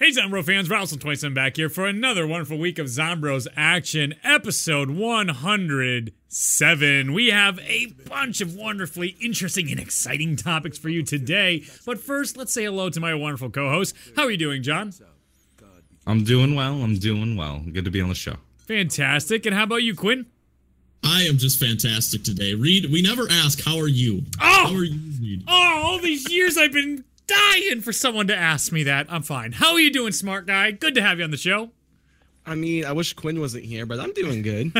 Hey, Zombro fans, Rattlesome27 back here for another wonderful week of Zombros action, episode 107. We have a bunch of wonderfully interesting and exciting topics for you today. But first, let's say hello to my wonderful co host. How are you doing, John? I'm doing well. I'm doing well. Good to be on the show. Fantastic. And how about you, Quinn? I am just fantastic today. Reed, we never ask, how are you? Oh! How are you, Reed? Oh, all these years I've been dying for someone to ask me that. I'm fine. How are you doing, smart guy? Good to have you on the show. I mean, I wish Quinn wasn't here, but I'm doing good.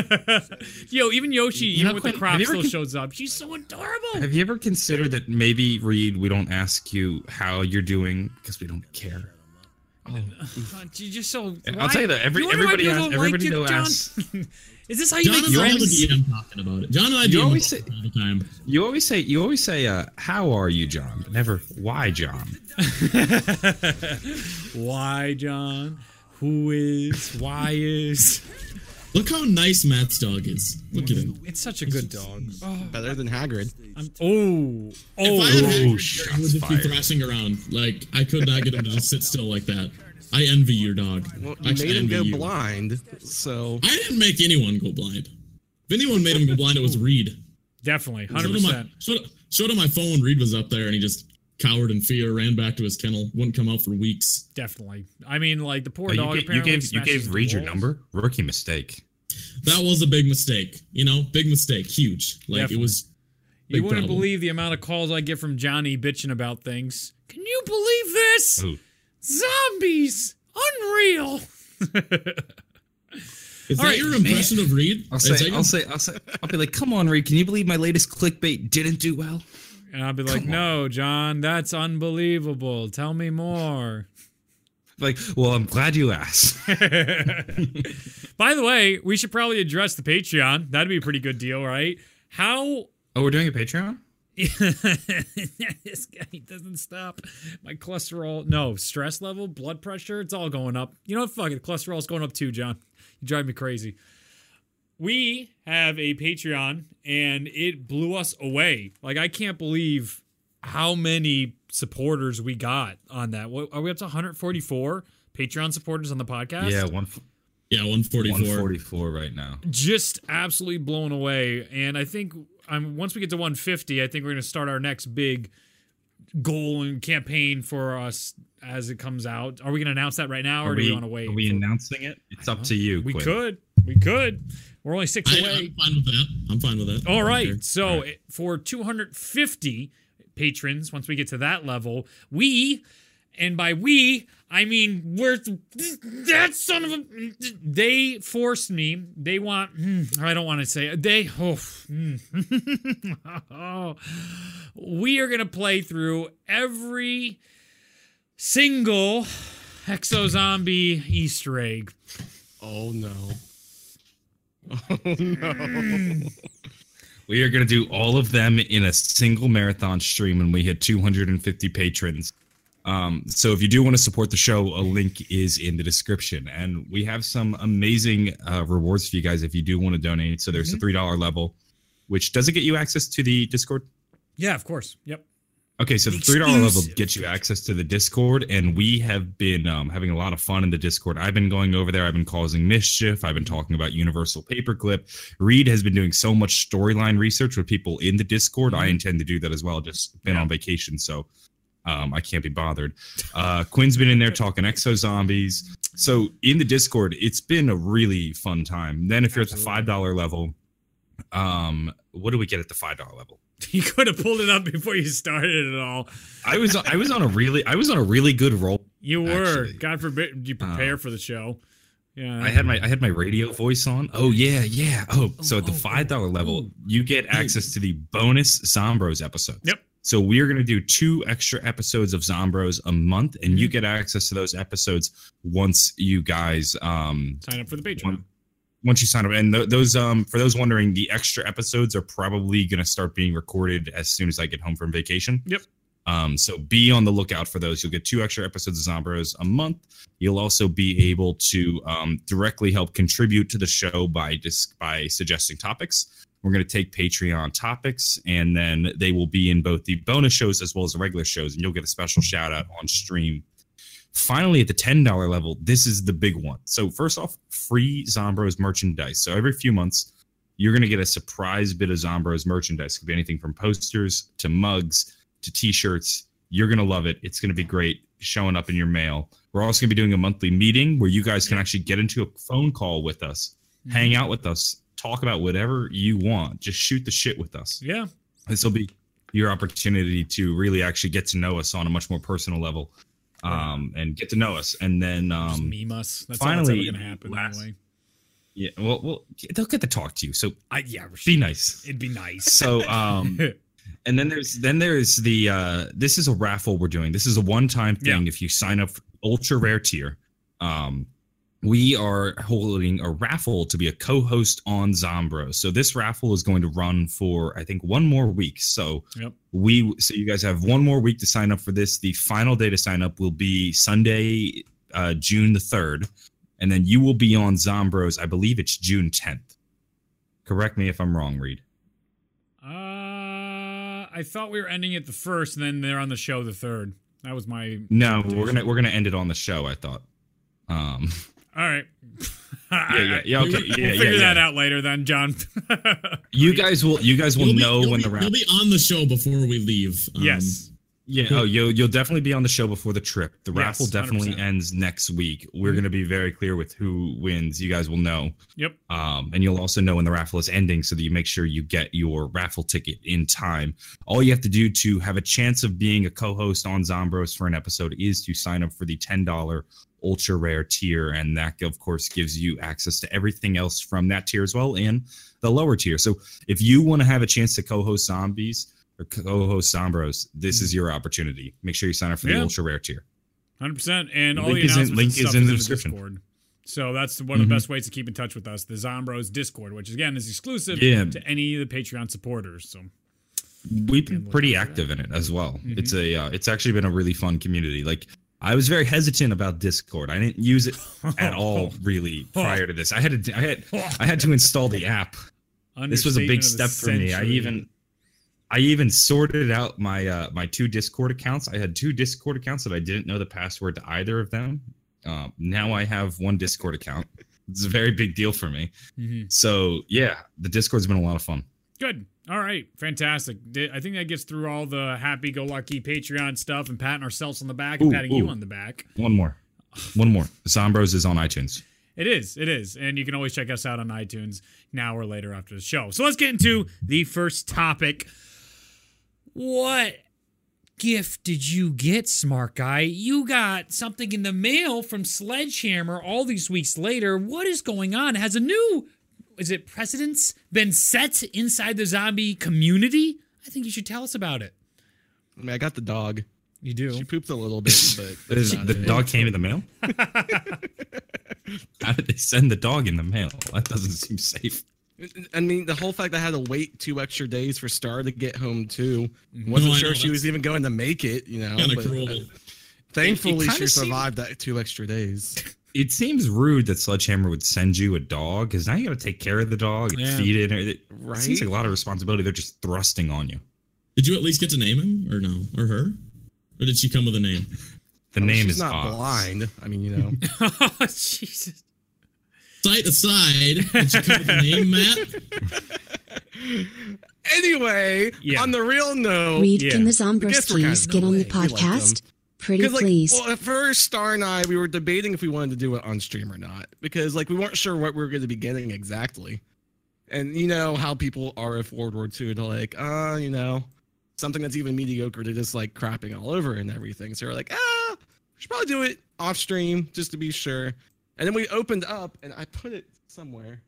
Yo, even Yoshi, You even know, with Quinn, the crop, have you ever still con- shows up. She's so adorable. Have you ever considered that maybe Reed, we don't ask you how you're doing because we don't care? Uh, You're just so. I'll tell you that every- You wonder why everybody people asks- like everybody you, though John? asks- Is this how you John make and I are the friends? DM talking about it. John and I You DM always say- all the time. You always say, you always say, uh, "How are you, John?" But never, "Why, John?" Why, John? Who is? Why is? Look how nice Matt's dog is. Look at him. It's such a good dog. Oh, Better than Hagrid. I'm, oh, If I had oh. Hagrid here, I would just be thrashing around. Like, I could not get him to just sit still like that. I envy your dog. Well, you Actually, made him go you. blind, so I didn't make anyone go blind. If anyone made him go blind, it was Reed. Definitely, Showed hundred him, my, percent. showed, showed him my phone. Reed was up there, and he just cowered in fear, ran back to his kennel, wouldn't come out for weeks. Definitely. I mean, like the poor Oh, you, dog. you apparently gave you gave the Reed your number. Rookie mistake. That was a big mistake. You know, big mistake, huge. Like Definitely. it was. You wouldn't problem. believe the amount of calls I get from Johnny bitching about things. Can you believe this? Ooh. Zombies! Unreal! Is All that right, your impression of Reed? I'll say, I'll say, I'll say, I'll be like, "Come on, Reed. Can you believe my latest clickbait didn't do well?" And I'll be like, Come on. no, John, that's unbelievable. Tell me more. Like, well, I'm glad you asked. By the way, we should probably address the Patreon. That'd be a pretty good deal, right? How Oh, we're doing a Patreon. this guy doesn't stop. My cholesterol, no, stress level, blood pressure, it's all going up. You know what? Fuck it. Cholesterol's going up too, John. You drive me crazy. We have a Patreon and it blew us away. Like, I can't believe how many supporters we got on that. What, are we up to 144 Patreon supporters on the podcast? Yeah, one yeah, 144. 144 right now. just absolutely blown away. And I think I'm once we get to 150, I think we're going to start our next big goal and campaign for us as it comes out. Are we going to announce that right now, or Are do we we, want to wait? are we announcing it? It's up to you. we Quinn. could, we could. We're only six I, away. I'm fine with that. I'm fine with that. All I don't right. care. So it- for 250 patrons, once we get to that level, we, and by we, I mean we're that son of a. They forced me. They want. hmm, I don't want to say. They. Oh, hmm. we are gonna play through every single Exo Zombie Easter egg. oh no. Oh no. We are going to do all of them in a single marathon stream when we hit 250 patrons. Um, so if you do want to support the show, a link is in the description, and we have some amazing uh, rewards for you guys if you do want to donate. So there's a three dollar level, which does it get you access to the Discord? Yeah, of course. Yep. Okay, so the three dollar level gets you access to the Discord, and we have been um, having a lot of fun in the Discord. I've been going over there. I've been causing mischief. I've been talking about Universal Paperclip. Reed has been doing so much storyline research with people in the Discord. I intend to do that as well. Just been Yeah. on vacation, so um, I can't be bothered. Uh, Quinn's been in there talking exo zombies. So in the Discord, it's been a really fun time. Then if you're at the five dollar level, um, what do we get at the five dollar level? You could have pulled it up before you started it all. I was I was on a really I was on a really good roll. You were. Actually. God forbid you prepare Uh, for the show. Yeah. I had my I had my radio voice on. Oh yeah, yeah. Oh, so at the oh, five dollar oh, level, oh. you get access to the bonus Zombros episodes. Yep. So we are going to do two extra episodes of Zombros a month, and you Mhm. get access to those episodes once you guys um sign up for the Patreon. one- once you sign up. And th- those um for those wondering, the extra episodes are probably going to start being recorded as soon as I get home from vacation. Yep. Um, so be on the lookout for those. You'll get two extra episodes of Zombros a month. You'll also be able to um, directly help contribute to the show by just by suggesting topics. We're going to take Patreon topics, and then they will be in both the bonus shows as well as the regular shows, and you'll get a special shout out on stream finally at the $10 level, this is the big one. So first off, free Zombros merchandise. So every few months, you're going to get a surprise bit of Zombros merchandise. It could be anything from posters to mugs to t-shirts. You're going to love it. It's going to be great showing up in your mail. We're also going to be doing a monthly meeting where you guys can actually get into a phone call with us, hang out with us, talk about whatever you want. Just shoot the shit with us. Yeah. This will be your opportunity to really actually get to know us on a much more personal level um, and get to know us. And then Just um, meme us. That's finally, all that's gonna happen last- anyway. yeah, well, well, they'll get to talk to you. So I yeah, be nice. it'd be nice. So um, and then there's then there's the uh this is a raffle we're doing. This is a one-time thing. If you sign up for ultra rare tier um we are holding a raffle to be a co-host on zombro. So this raffle is going to run for i think one more week. So Yep. we so you guys have one more week to sign up for this. The final day to sign up will be sunday uh june the 3rd and then you will be on zombros i believe it's june 10th correct me if i'm wrong reed I thought we were ending it the first, and then they're on the show the third. That was my. No, we're gonna we're gonna end it on the show. I thought. Um. All right. Yeah, yeah, yeah. Okay. We'll Yeah, figure yeah, that out later, then, John. You guys will you guys will You'll know you'll when be- the round. You'll be on the show before we leave. Um, yes. Yeah. Oh, you'll you'll definitely be on the show before the trip. The Yes, raffle definitely 100%. ends next week. We're Mhm. gonna be very clear with who wins. You guys will know. Yep. Um, and you'll also know when the raffle is ending, so that you make sure you get your raffle ticket in time. All you have to do to have a chance of being a co-host on Zombros for an episode is to sign up for the ten dollar ultra rare tier, and that of course gives you access to everything else from that tier as well, and the lower tier. So if you want to have a chance to co-host zombies or co-host Zombros, this is your opportunity. Make sure you sign up for the Yeah. ultra rare tier. Hundred percent, and all Link the is in- announcements link is in is the in description. Discord. So that's one of Mhm. the best ways to keep in touch with us. The Zombros Discord, which again is exclusive Yeah. to any of the Patreon supporters. So we've been pretty active in it as well. Mhm. It's a uh, it's actually been a really fun community. Like I was very hesitant about Discord. I didn't use it at all really prior to this. I had to I had I had to install the app. This was a big step for me. I even I even sorted out my uh my two Discord accounts. I had two Discord accounts that I didn't know the password to either of them. Um, now I have one Discord account. It's a very big deal for me. Mhm. So yeah, the Discord's been a lot of fun. Good. All right. Fantastic. I think that gets through all the happy go lucky Patreon stuff and patting ourselves on the back and Ooh, patting you on the back. One more, one more. Zombros is on iTunes. It is. It is. And you can always check us out on iTunes now or later after the show. So let's get into the first topic. What gift did you get, smart guy? You got something in the mail from Sledgehammer all these weeks later. What is going on? Has a new, is it precedence been set inside the zombie community? I think you should tell us about it. I mean, I got the dog. You do. She pooped a little bit, but Is- the it. dog came in the mail. How did they send the dog in the mail? That doesn't seem safe. I mean, the whole fact that I had to wait two extra days for Star to get home too. Mm-hmm. Wasn't No, sure know, she was even going to make it. You know, but, cruel. uh, thankfully kinda she seemed- survived that two extra days. It seems rude that Sledgehammer would send you a dog because now you got to take care of the dog, and Yeah. feed it. It, Right? it seems like a lot of responsibility. They're just thrusting on you. Did you at least get to name him or no? Or her? Or did she come with a name? The I mean, name she's is not Oz. blind. I mean, you know. oh, Jesus. Sight aside, did she come with a name, Matt? anyway, Yeah. on the real note, Reed, yeah. can the guess we're Zombros kinda- get on the way, we like podcast? Pretty like, please. well, at first, Star and I, we were debating if we wanted to do it on stream or not because like we weren't sure what we were going to be getting exactly. And you know how people are if World War II, they're like, uh, you know, something that's even mediocre, they're just like crapping all over and everything. So we're like, ah, we should probably do it off stream just to be sure. And then we opened up, and I put it somewhere.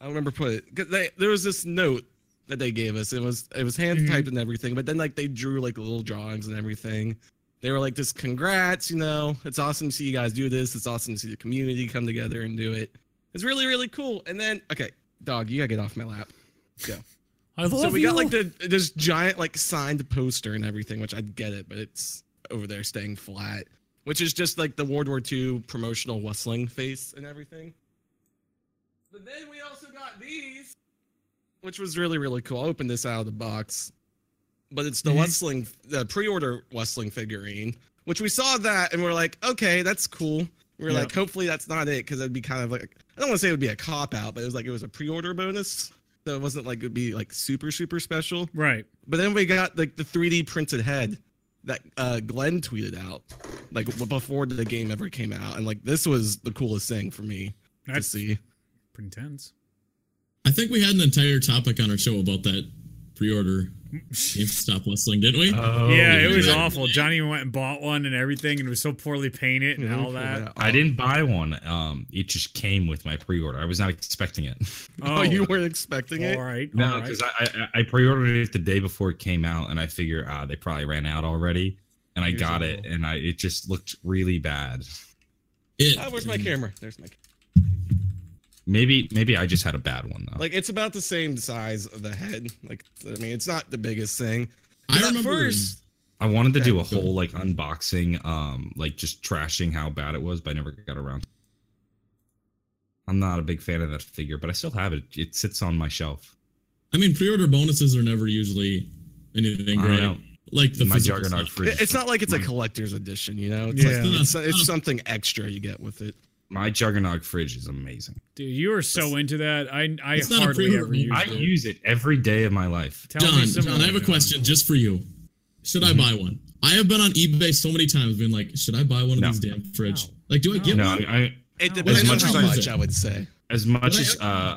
I don't remember put it because they there was this note that they gave us. It was it was hand mm-hmm. typed and everything, but then like they drew like little drawings and everything. They were like, "This congrats, you know, it's awesome to see you guys do this. It's awesome to see the community come together and do it. It's really really cool." And then okay, dog, you gotta get off my lap. Go. I love so we you. got like the this giant like signed poster and everything, which I get it, but it's over there staying flat, which is just like the World War II promotional whistling face and everything. But then we also got these, which was really really cool. I opened this out of the box, but it's the Mhm. whistling, the pre-order whistling figurine, which we saw that and we're like, okay, that's cool. We are like, hopefully that's not it because it'd be kind of like I don't want to say it would be a cop out, but it was like it was a pre-order bonus, so it wasn't like it would be like super super special. Right. But then we got like the 3D printed head that uh, Glenn tweeted out, like before the game ever came out, and like this was the coolest thing for me to see. pretty intense. I think we had an entire topic on our show about that pre-order GameStop whistling, didn't we? Oh, yeah, it was yeah. awful. Johnny went and bought one and everything, and it was so poorly painted and all that. I didn't buy one. Um, it just came with my pre-order. I was not expecting it. Oh, you weren't expecting it? all right. No, all right. because I, I I pre-ordered it the day before it came out, and I figure ah they probably ran out already, and I got it, and I it just looked really bad. It, Oh, where's my camera? There's my. Maybe maybe I just had a bad one though. Like it's about the same size of the head. Like I mean, it's not the biggest thing. I remember first, I wanted to do a whole like unboxing, um, like just trashing how bad it was, but I never got around. I'm not a big fan of that figure, but I still have it. It sits on my shelf. I mean, pre-order bonuses are never usually anything I great. know. Like the my physical juggernaut stuff. fridge. it's not like it's a collector's edition. You know, it's Yeah. like it's, it's something extra you get with it. My juggernaut fridge is amazing. Dude, you are so into that. I I It's not a hardly ever use I it. use it every day of my life. Tell John, John, I have a question just for you. Should I buy one? I have been on eBay so many times, being like, should I buy one No. of these damn fridge? No. Like, do I No. get No, one? I, I It As depends on much how as you much it. I would say. as much as uh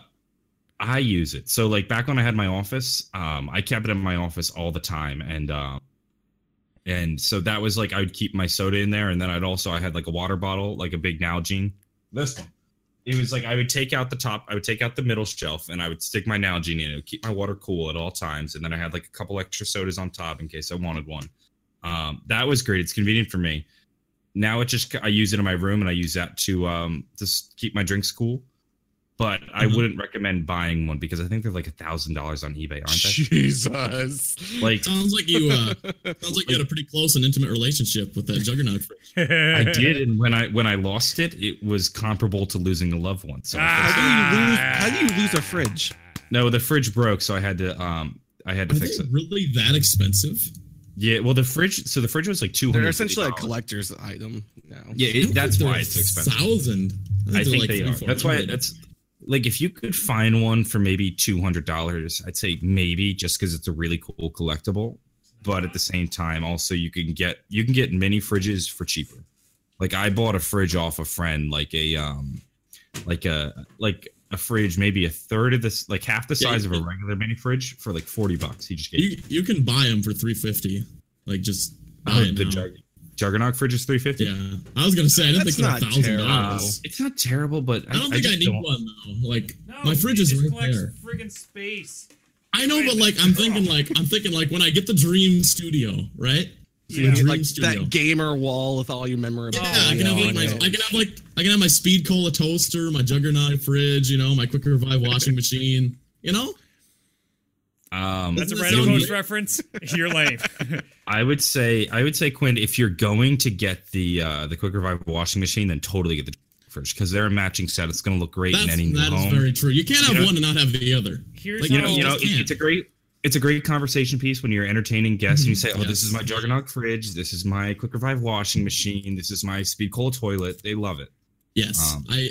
I use it. So like back when I had my office, um I kept it in my office all the time and um and so that was like I would keep my soda in there and then I'd also I had like a water bottle, like a big Nalgene. This one. It was like I would take out the top, I would take out the middle shelf and I would stick my Nalgene in it, keep my water cool at all times and then I had like a couple extra sodas on top in case I wanted one. Um that was great. It's convenient for me. Now it just I use it in my room and I use that to um just keep my drinks cool but I Mhm. wouldn't recommend buying one because I think they're like a thousand dollars on eBay, aren't they? Jesus. Like Sounds like you. Uh, sounds like you had a pretty close and intimate relationship with that juggernaut. I did, and when I when I lost it, it was comparable to losing a loved one. So I How do you lose? How do you lose a fridge? no, the fridge broke, so I had to um I had to Are fix they it. really that expensive? Yeah, well the fridge, so the fridge was like two They're essentially a collector's item now. Yeah, it, that's why it's expensive. Thousand. I think they are. That's why that's like if you could find one for maybe two hundred dollars, I'd say maybe just because it's a really cool collectible. But at the same time, also you can get you can get mini fridges for cheaper. Like I bought a fridge off a friend, like a um, like a like a fridge, maybe a third of this, like half the Yeah, size of a regular mini fridge for like forty bucks. He just gave You you can buy them for three fifty. Like just buy Oh, the jug- Juggernaut fridge is three fifty. Yeah, I was gonna say I didn't That's think they were not thousand dollars. It's not terrible, but I don't think I, just need don't- one though. Like No, my fridge it is just right collects there. Friggin' space. I know, but like I'm thinking like I'm thinking like when I get the Dream Studio, right? So The you get, Dream like Studio. that gamer wall with all your memorabilia. Yeah, I can have like on my, it. I can have like I can have my Speed Cola toaster, my Juggernaut fridge, you know, my Quick Revive washing machine. You know, Um, That's a Doesn't that random sound post reference. You're lame. I would say I would say Quinn, if you're going to get the uh the Quick Revive washing machine, then totally get the fridge because they're a matching set. It's going to look great that's in any new home. that is very true. You can't have You know- one and not have the other. Here's Like, you know, you know, it- it's a great it's a great conversation piece when you're entertaining guests and you say, "Oh, this is my Yes. Juggernaut fridge. This is my Quick Revive washing machine. This is my Speed Cola toilet." They love it. Yes, Um, I,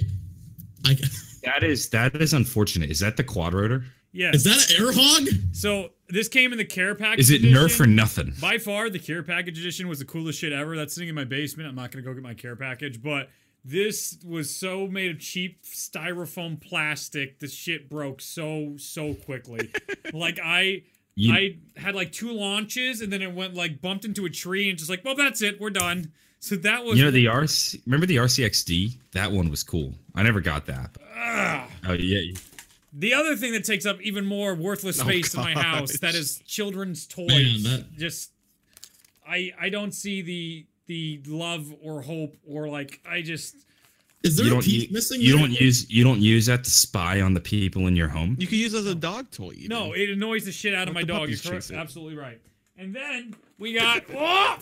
I That is that is unfortunate. Is that the quad rotor? Yes. is that an air hog? so this came in the care package. Is it edition. Nerf or nothing? By far, the care package edition was the coolest shit ever. That's sitting in my basement. I'm not gonna go get my care package, but this was so made of cheap styrofoam plastic. The shit broke so so quickly. like I. You- I had like two launches and then it went like bumped into a tree and just like, well, that's it, we're done. So that was You know the RC. Remember the RCXD? That one was cool. I never got that. Ugh. Oh yeah, The other thing that takes up even more worthless Oh, space in my house that is children's toys. Man, that- Just I I don't see the the love or hope or like I just Is there you a don't piece u- missing? you there? don't use you don't use that to spy on the people in your home. You could use it as a dog toy. Even. no, it annoys the shit out of my dog. You're chase it. absolutely right. And then we got oh,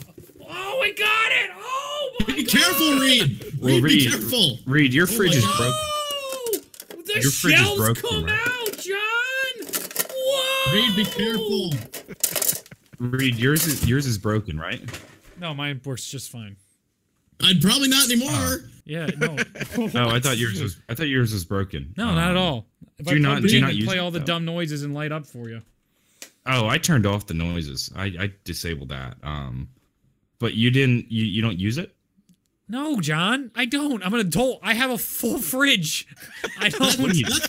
oh we got it. Oh my Be god. careful, Reed. Well, Reed, be careful. Reed, your Oh fridge my is God. broken. The Your fridge is shells broken, come right? out, John. Whoa. Reed, be careful. Reed, yours is yours is broken, right? No, mine works just fine. I'd probably not anymore. Uh, Yeah, no. Oh, I thought yours was. I thought yours was broken. No, not at Um, all. If do I you not- do you not use play it, all the though? dumb noises and light up for you. Oh, I turned off the noises. I, I disabled that. Um, but you didn't. You, you don't use it. No, John, I don't. I'm an adult. I have a full fridge. I That's, don't. that's,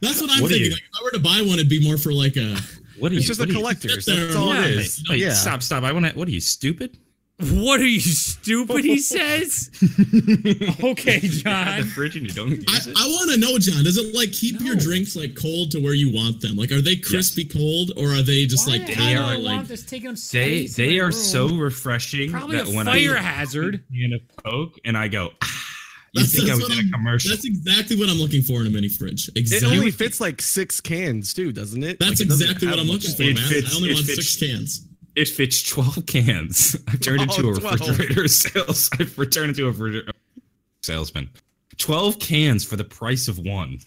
that's what I'm What thinking. Like, if I were to buy one, it'd be more for like a. What do you? It's just a what collector's. That's all and- Yeah. is. Wait, yeah. stop, stop. I want to. What are you stupid? What are you stupid? He says. okay, You have John. the fridge and you don't I, use it. I want to know, John. Does it like keep your drinks like cold to where you want them? Like, are they crispy cold or are they just Why like the they hell are, do I like? want this taking up They space in they my are room? so refreshing Probably that a when fire I hazard. in a Coke and I go, ah, you That's- think I that's was what in a I'm- commercial? That's exactly what I'm looking for in a mini fridge. It Exactly. only fits like six cans too, doesn't it? That's Like, it doesn't exactly what have I'm much looking for, It man. fits- I only it want fits- six cans. It fits 12 cans. I turned Oh, into a 12. refrigerator sales. I've turned into a refrigerator salesman. 12 cans for the price of one.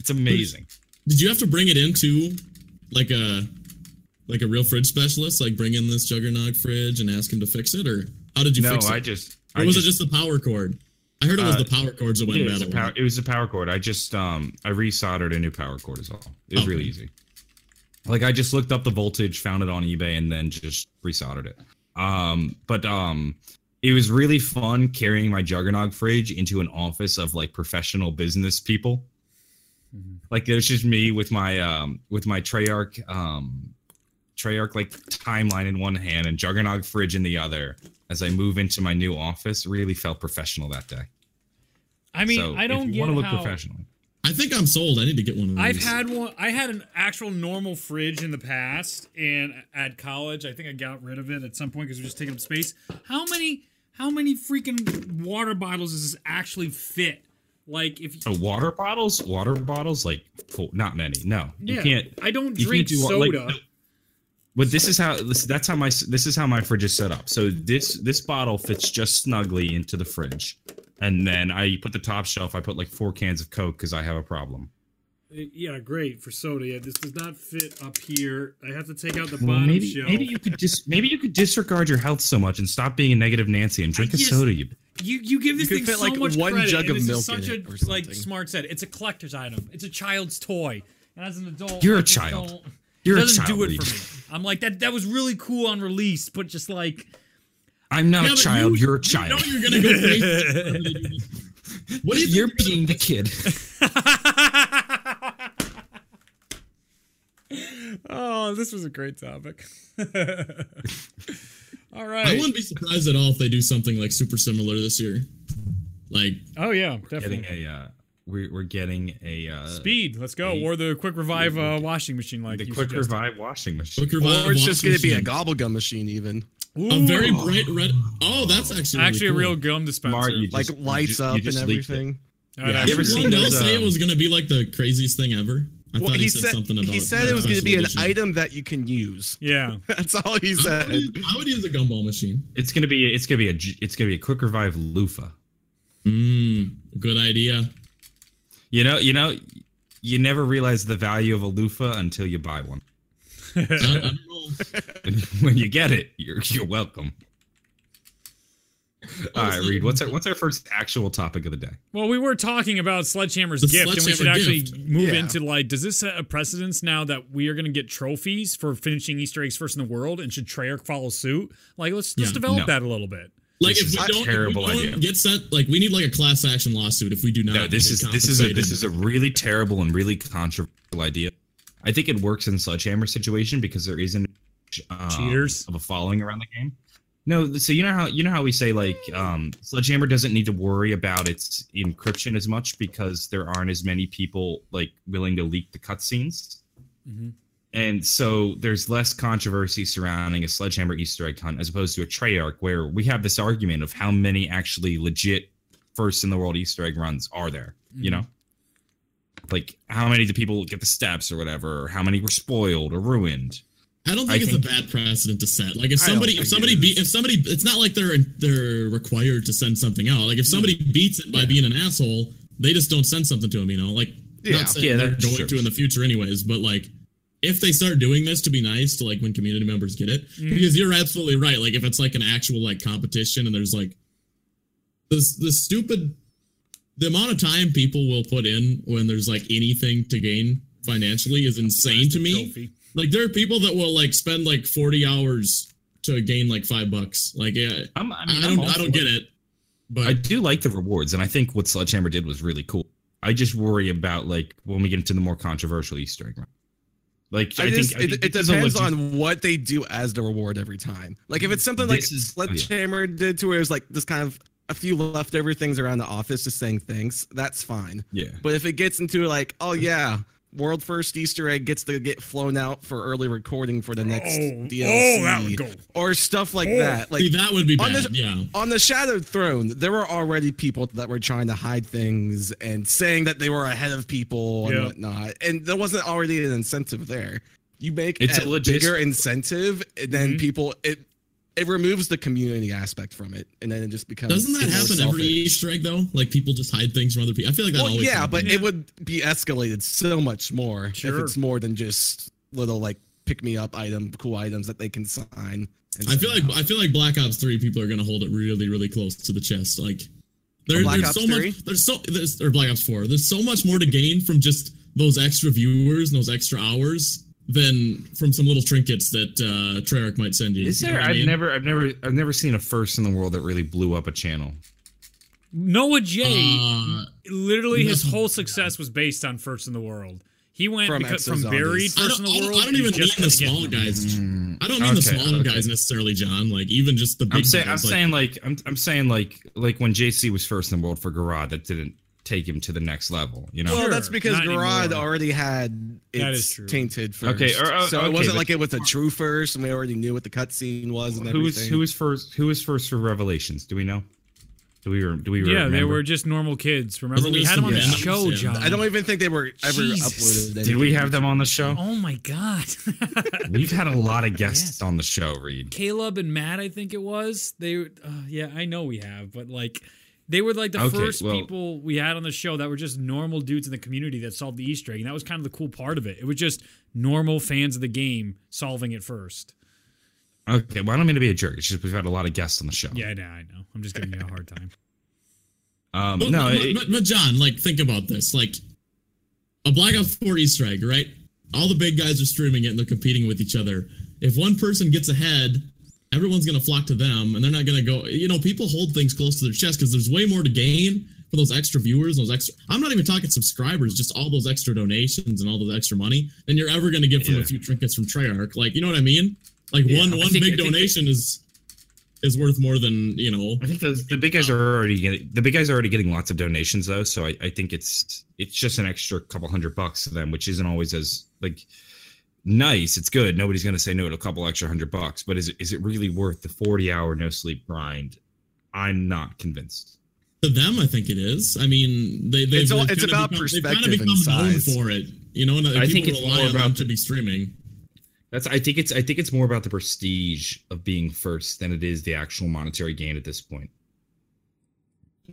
It's amazing. Did you have to bring it into like a like a real fridge specialist? Like bring in this Juggernog fridge and ask him to fix it, or how did you No, fix it? I just. or I was it just the power cord? I heard it was Uh, the power cords that went it, bad. was a power, it was a power cord. I just um I resoldered a new power cord is all. It was Okay. really easy. Like I just looked up the voltage, found it on eBay, and then just resoldered it. Um, but um, it was really fun carrying my Juggernog fridge into an office of like professional business people. Like there's just me with my um with my Treyarch um Treyarch like timeline in one hand and Juggernog fridge in the other. As I move into my new office, really felt professional that day. I mean, so I don't if you get want to look how. professional. I think I'm sold. I need to get one of these. I've had one. I had an actual normal fridge in the past, and at college, I think I got rid of it at some point because it was just taking up space. How many? How many freaking water bottles does this actually fit? Like, if Oh, water bottles, water bottles, like full, not many. No, you can't. I don't drink can't do like, soda. but this is how this, that's how my this is how my fridge is set up. So this this bottle fits just snugly into the fridge, and then I put the top shelf. I put like four cans of Coke because I have a problem. yeah, great for soda. Yeah, this does not fit up here. I have to take out the Well, bottom maybe shelf. maybe you could just maybe you could disregard your health so much and stop being a negative Nancy and drink a Yes. soda. You You you give this could thing fit, so like, much one credit, jug of this milk is such in a it or like smart said. It's a collector's item. It's a child's toy. And as an adult, You're I a just child. don't- You're it doesn't child. do it for me. I'm like that. That was really cool on release, but just like I'm not Yeah, a child. you- You're a You child. know you're gonna go crazy. what do you think You're you're gonna- being the kid. oh, this was a great topic. all right. I wouldn't be surprised at all if they do something like super similar this year. Like oh yeah, getting definitely. a uh, we're, we're getting a uh, Speed, let's go. Eight. Or the quick revive uh, washing machine, like the you quick suggested. revive washing machine. Quick Revive Or it's just going to be a machine. gobblegum machine, even a very bright red. Oh, that's actually really actually a real gum dispenser. Smart, you like just- you lights you up and just leaked it. everything. I'd Yeah, actually you ever Did seen those, else say it um, was going to be like the craziest thing ever? I Well, thought he, he, said, said something about. he said it was going to be an edition. item that you can use. Yeah. That's all he I would, said. use, I would use a gumball machine. It's gonna be it's gonna be a. it's gonna be a quick revive loofah. Mmm, good idea. You know, you know, you never realize the value of a loofah until you buy one. I, I don't know. And when you get it, you're you're welcome. All right, Reed. What's our what's our first actual topic of the day? Well, we were talking about Sledgehammer's The gift, and we should Sledgehammer actually gift. move Yeah. into like, does this set a precedence now that we are going to get trophies for finishing Easter eggs first in the world, and should Treyarch follow suit? Like, let's let's Yeah, develop no. that a little bit. Like This if is we a don't, if we don't idea. get set, like we need like a class action lawsuit if we do not. No, this is this is a this is a really terrible and really controversial idea. I think it works in Sledgehammer situation because there isn't um, Cheaters? of a following around the game. No, so you know how you know how we say like um, Sledgehammer doesn't need to worry about its encryption as much because there aren't as many people like willing to leak the cutscenes, Mhm. and so there's less controversy surrounding a Sledgehammer Easter egg hunt as opposed to a Treyarch where we have this argument of how many actually legit first in the world Easter egg runs are there. You Mhm. know, like how many do people get the steps or whatever, or how many were spoiled or ruined. I don't I think it's think- a bad precedent to set. Like if somebody, if somebody it beat, is. if somebody, it's not like they're they're required to send something out. Like if somebody beats it by being an asshole, they just don't send something to them. You know, like Yeah. not saying Yeah, they're going true. to in the future anyways, but like if they start doing this to be nice to like when community members get it Mhm. because you're absolutely right like if it's like an actual like competition and there's like this the stupid the amount of time people will put in when there's like anything to gain financially is insane to me Trophy. like there are people that will like spend like 40 hours to gain like five bucks like yeah I'm, I i, mean, I'm don't all i don't for get it but I do like the rewards, and I think what Sledgehammer did was really cool. I just worry about like when we get into the more controversial Easter egg. Like I, I just, think, I it, it this is a depends legit- on what they do as the reward every time. Like if it's something like is- Sledgehammer did to where it's like this kind of a few leftover things around the office just saying thanks, that's fine. Yeah, But if it gets into like, oh yeah, world first Easter egg gets to get flown out for early recording for the next Oh, DLC, oh, that would go. or stuff like Oh. that. Like see, that would be on bad this- yeah on the Shadowed Throne, there were already people that were trying to hide things and saying that they were ahead of people and Yeah. whatnot, and there wasn't already an incentive there. You make It's a a legit- bigger incentive, and then Mhm. people it it removes the community aspect from it, and then it just becomes. doesn't that happen selfish. every easter egg though like people just hide things from other people i feel like that Well, always yeah, happens. but it would be escalated so much more if it's more than just little like pick me up item, cool items that they can sign. I feel like out. I feel like Black Ops Three people are gonna hold it really really close to the chest. Like there, Black there's Ops so 3? much there's so there's, or Black Ops Four. There's so much more to gain from just those extra viewers and those extra hours than from some little trinkets that uh Treyarch might send you. is You know there? what I I've mean? never, I've never, I've never seen a first in the world that really blew up a channel. Noah J. Uh, literally, his whole success was based on first in the world. He went From because, from buried first in don't, the I don't, world. I don't even mean the small guys. Mm, I don't mean the okay, smaller okay. guys necessarily, John. Like even just the big I'm saying, I'm like, saying like, I'm, I'm saying like, like when JC was first in the world for Gorod, that didn't take him to the next level. You know, Well, Sure, that's because not Gorod anymore. already had That is its tainted first. Okay, or- uh, so okay, it wasn't like it was a true first, and we already knew what the cutscene was and who was who was first? Who was first for Revelations? Do we know? Do we do we Yeah, remember? they were just normal kids. Remember, we had them on the the show. Yeah. John. I don't even think they were ever Jesus. uploaded. Did we have them on the show? Oh my god. We've had a lot of guests on the show, Reed. Caleb and Matt, I think it was. They, uh, yeah, I know we have, but like, they were like the Okay, first well- people we had on the show that were just normal dudes in the community that solved the Easter egg, and that was kind of the cool part of it. It was just normal fans of the game solving it first. Okay, well, I don't mean to be a jerk. It's just we've had a lot of guests on the show. Yeah, I know, I know. I'm just giving you a hard time. Um, But, no, but, it- but, but John, like, think about this. Like, a Black Ops 4 Easter egg, right? All the big guys are streaming it and they're competing with each other. If one person gets ahead, everyone's going to flock to them and they're not going to go. You know, people hold things close to their chest because there's way more to gain for those extra viewers, those extra. I'm not even talking subscribers, just all those extra donations and all those extra money than you're ever going to get from Yeah. a few trinkets from Treyarch. Like, you know what I mean? Like, Yeah, one one think- big donation is is worth more than you know I think those, the big guys are already getting the big guys are already getting lots of donations though, so I, I think it's it's just an extra couple hundred bucks to them, which isn't always as like nice. It's good. Nobody's gonna say no to a couple extra hundred bucks, but is it is it really worth the forty hour no sleep grind? I'm not convinced. To them, I think it is. I mean, they they've, It's all- they've it's about become, they've perspective kinda and become known size. for it. You know, and I people think it's more about to be streaming. That's I think it's I think it's more about the prestige of being first than it is the actual monetary gain at this point.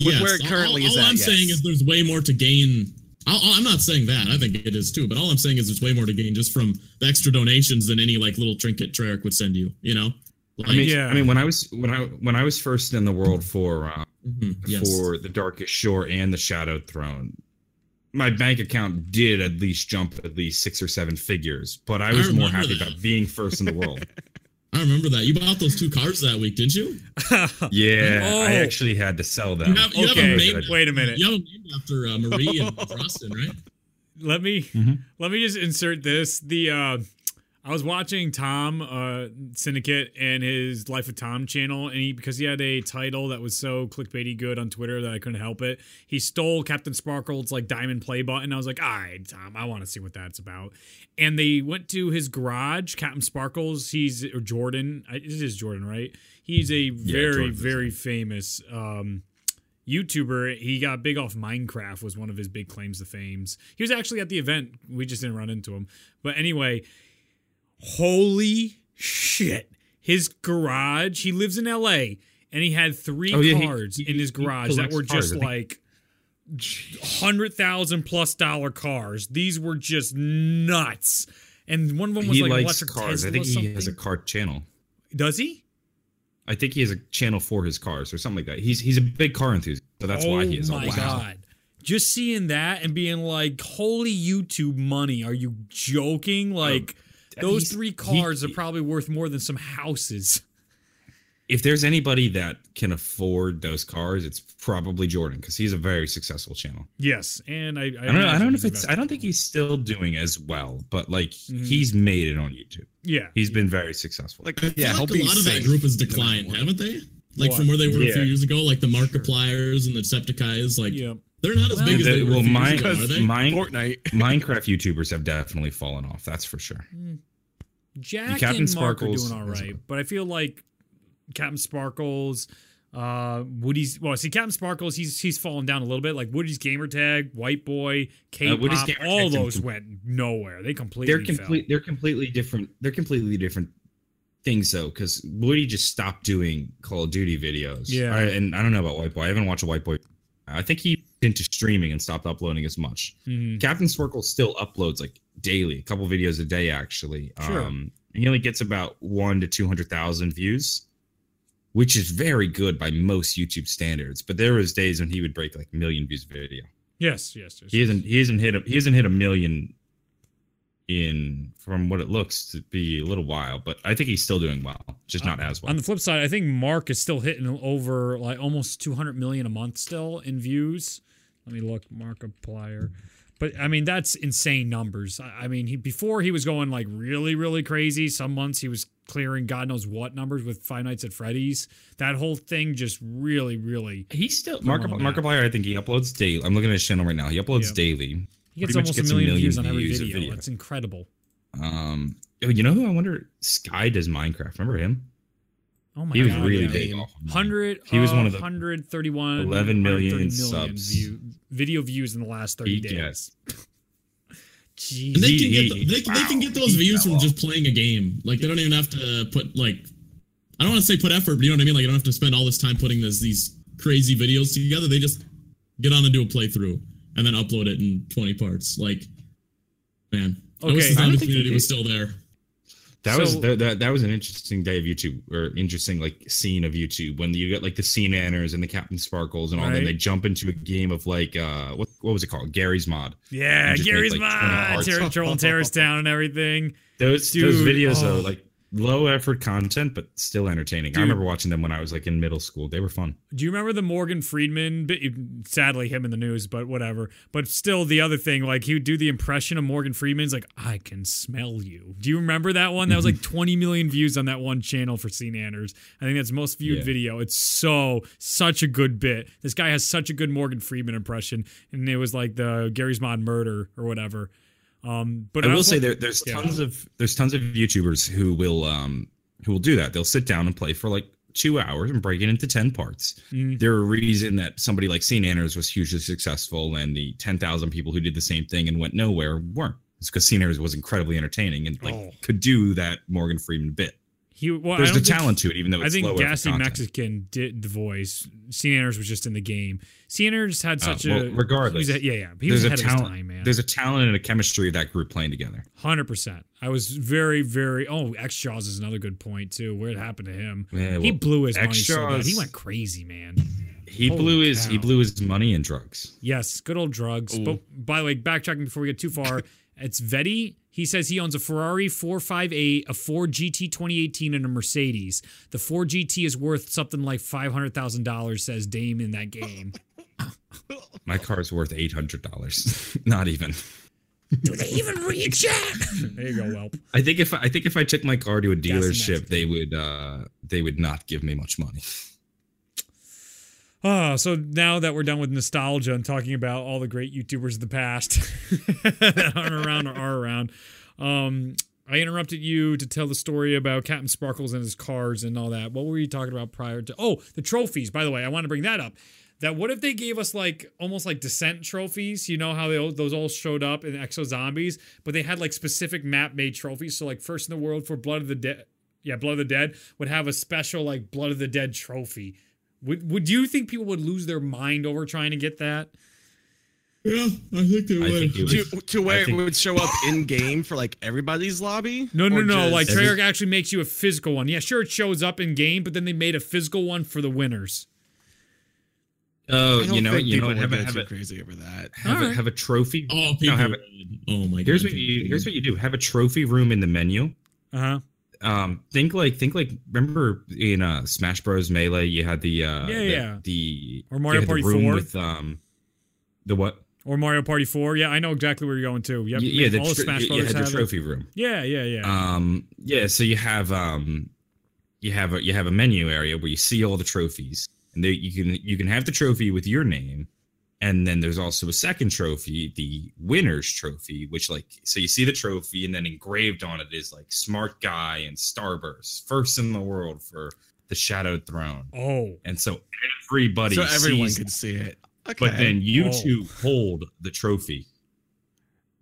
With where it all- currently all, is all at, I'm yes. saying is there's way more to gain. I'll, I'm not saying that. I think it is too. But all I'm saying is there's way more to gain just from the extra donations than any like little trinket Treyarch would send you. You know. Like, I mean, Yeah. I mean when I was when I when I was first in the world for uh, mhm, yes. for the Darkest Shore and the Shadow Throne, my bank account did at least jump at least six or seven figures. But I I was more happy that. about being first in the world. I remember that you bought those two cars that week, didn't you? yeah, Oh. I actually had to sell them. You have, you have Okay, them named, wait a minute. You have them named after uh, Marie and Froston, right? let me Mhm. let me just insert this. The uh I was watching Tom uh Syndicate and his Life of Tom channel and he because he had a title that was so clickbaity good on Twitter that I couldn't help it. He stole Captain Sparkle's like diamond play button. I was like, all right, Tom, I want to see what that's about. And they went to his garage, Captain Sparkle's, he's or Jordan. It is Jordan, right? He's a very, Jordan's very famous um YouTuber. He got big off Minecraft was one of his big claims to fames. He was actually at the event. We just didn't run into him. But anyway, holy shit. His garage, he lives in LA and he had three Oh, yeah, he- cars he- in his garage that were just think. like hundred thousand plus dollar cars. These were just nuts. and one of them was he like electric cars. I think he has a car channel. Does he? I think he has a channel for his cars or something like that. He's he's a big car enthusiast, so that's why he oh is. Oh my this. god! Just seeing that and being like, "Holy YouTube money! Are you joking?" Like oh. Those he's- three he- cars are probably worth more than some houses. If there's anybody that can afford those cars, it's probably Jordan because he's a very successful channel. Yes, and I I, I don't know. I don't know if it's. I don't think he's still doing as well, but like Mhm. he's made it on YouTube. Yeah, He's been very successful. Like, I feel yeah, like a lot of that group has no declined, haven't they? Like What? from where they were a few years ago, like the Markipliers and the Decepticons, like yeah. they're not as Well, big as The- they were well, a few mine, years ago, are they? mine, Fortnite. Minecraft YouTubers have definitely fallen off. That's for sure. Jack Captain and Mark Sparkles are doing all right, a- but I feel like Captain Sparklez, uh, Woody's. Well, see, Captain Sparklez, he's he's fallen down a little bit. Like Woody's gamer tag, White Boy, K-pop, Uh, all those com- went nowhere. They completely They're complete. They're completely different. They're completely different things though, because Woody just stopped doing Call of Duty videos. Yeah. I, and I don't know about White Boy. I haven't watched a White Boy. I think he into streaming and stopped uploading as much. Mhm. Captain Sparkle still uploads like daily, a couple videos a day actually. Sure. Um, and he only gets about one to two hundred thousand views, which is very good by most YouTube standards. But there was days when he would break like a million views a video. Yes, yes, yes. He hasn't he hasn't hit a, he hasn't hit a million in from what it looks to be a little while, but I think he's still doing well, just not as well. On the flip side, I think Mark is still hitting over like almost 200 million a month still in views. Let me look, Markiplier. But I mean, that's insane numbers. I I mean, he before he was going like really, really crazy. Some months he was clearing God knows what numbers with Five Nights at Freddy's. That whole thing just really, really. He's still Come Mark. Markiplier. I think he uploads daily. I'm looking at his channel right now. He uploads Yeah. daily. He gets Pretty almost gets a a million, million views on every views video. video. That's incredible. Um, oh, you know who I wonder? Sky does Minecraft. Remember him? Oh my god. He was really yeah. big. off of Minecraft. Hundred. He was one of the 131, 11 million subs. view, video views in the last thirty He days. gets- And they can get he- they, they can get those he views fell from just playing a game. Like they don't even have to put like I don't want to say put effort, but you know what I mean. Like you don't have to spend all this time putting this these crazy videos together. They just get on and do a playthrough and then upload it in twenty parts. Like man, I wish Okay. the I don't zombie think community it- was still there. That So- was that, that that was an interesting day of YouTube or interesting like scene of YouTube when you get like the SeaNanners and the Captain Sparklez and all. Right. Then they jump into a game of like uh what what was it called? Garry's Mod. Yeah, Gary's make, like, mod, 20. Terror Troll and Terrorist Town and everything. Those those videos oh. though like low effort content but still entertaining. Dude. I remember watching them when I was like in middle school. They were fun. Do you remember the Morgan Freeman? bit? Sadly, him in the news, but whatever. But still, the other thing, like he would do the impression of Morgan Freeman's like, "I can smell you." Do you remember that one? That was like 20 million views on that one channel for SeaNanners. I think that's most viewed Yeah. video. It's so such a good bit. This guy has such a good Morgan Freeman impression, and it was like the Garry's Mod murder or whatever. Um, but I will say there, there's yeah. tons of there's tons of YouTubers who will um who will do that. They'll sit down and play for like two hours and break it into ten parts. Mm. There a reason that somebody like SeaNanners was hugely successful and the ten thousand people who did the same thing and went nowhere weren't. It's because SeaNanners was incredibly entertaining and like Oh. could do that Morgan Freeman bit. He, well, There's the think- talent to it, even though I think Gassy. Mexican did the voice. SeaNanners was just in the game. SeaNanners had Uh, such well, a regardless, he a- yeah, yeah. He there's was a ahead of his talent. time, man. There's a talent and a chemistry of that group playing together. Hundred percent. I was very, very. Oh, xJawz is another good point too. Where it happened to him, Yeah, he well, blew his money so bad. He went crazy, man. he Holy blew his he blew his money in drugs. Yes, good old drugs. Ooh. But by the way, backtracking before we get too far, it's Vetti. He says he owns a Ferrari 458, a Ford GT 2018, and a Mercedes. The Ford GT is worth something like five hundred thousand dollars, says Dame in that game. My car's worth eight hundred dollars. Not even. Do they even reach it? there you go, Welp. I think if I, I think if I took my car to a dealership, they would uh they would not give me much money. Oh, so now that we're done with nostalgia and talking about all the great YouTubers of the past that aren't around or are around, um, I interrupted you to tell the story about Captain Sparklez and his cars and all that. What were you talking about prior to? Oh, the trophies. By the way, I want to bring that up. That what if they gave us like almost like descent trophies? You know how they those all showed up in Exo Zombies, but they had like specific map made trophies. So like first in the world for Blood of the Dead, yeah, Blood of the Dead would have a special like Blood of the Dead trophy. Would would you think people would lose their mind over trying to get that? Yeah, I think they would. think it would. to, to where think- it would show up in game for like everybody's lobby. No, no, no. just- Like Every- Treyarch actually makes you a physical one. Yeah, sure, it shows up in game, but then they made a physical one for the winners. Oh, you know, you know, people what? would have a, have a, crazy over that. have, a, have a trophy. Oh, No, people. have would. it. oh my god. Here's what you here's what you do. Have a trophy room in the menu. Uh huh. Um, think like think like remember in uh Smash Bros Melee you had the uh Yeah, the, yeah. the Or Mario Party room 4. with um the what Or Mario Party Four. Yeah, I know exactly where you're going to. Yep. Y- yeah the all the tr- Smash you Brothers had the have it. trophy room Yeah, yeah, yeah. um yeah so you have um you have a you have a menu area where you see all the trophies and they, you can you can have the trophy with your name and then there's also a second trophy the winner's trophy which like so you see the trophy and then engraved on it is like smart guy and starburst first in the world for the shadowed throne oh, and so everybody So everyone sees, could see it. Okay. but then you Oh. two hold the trophy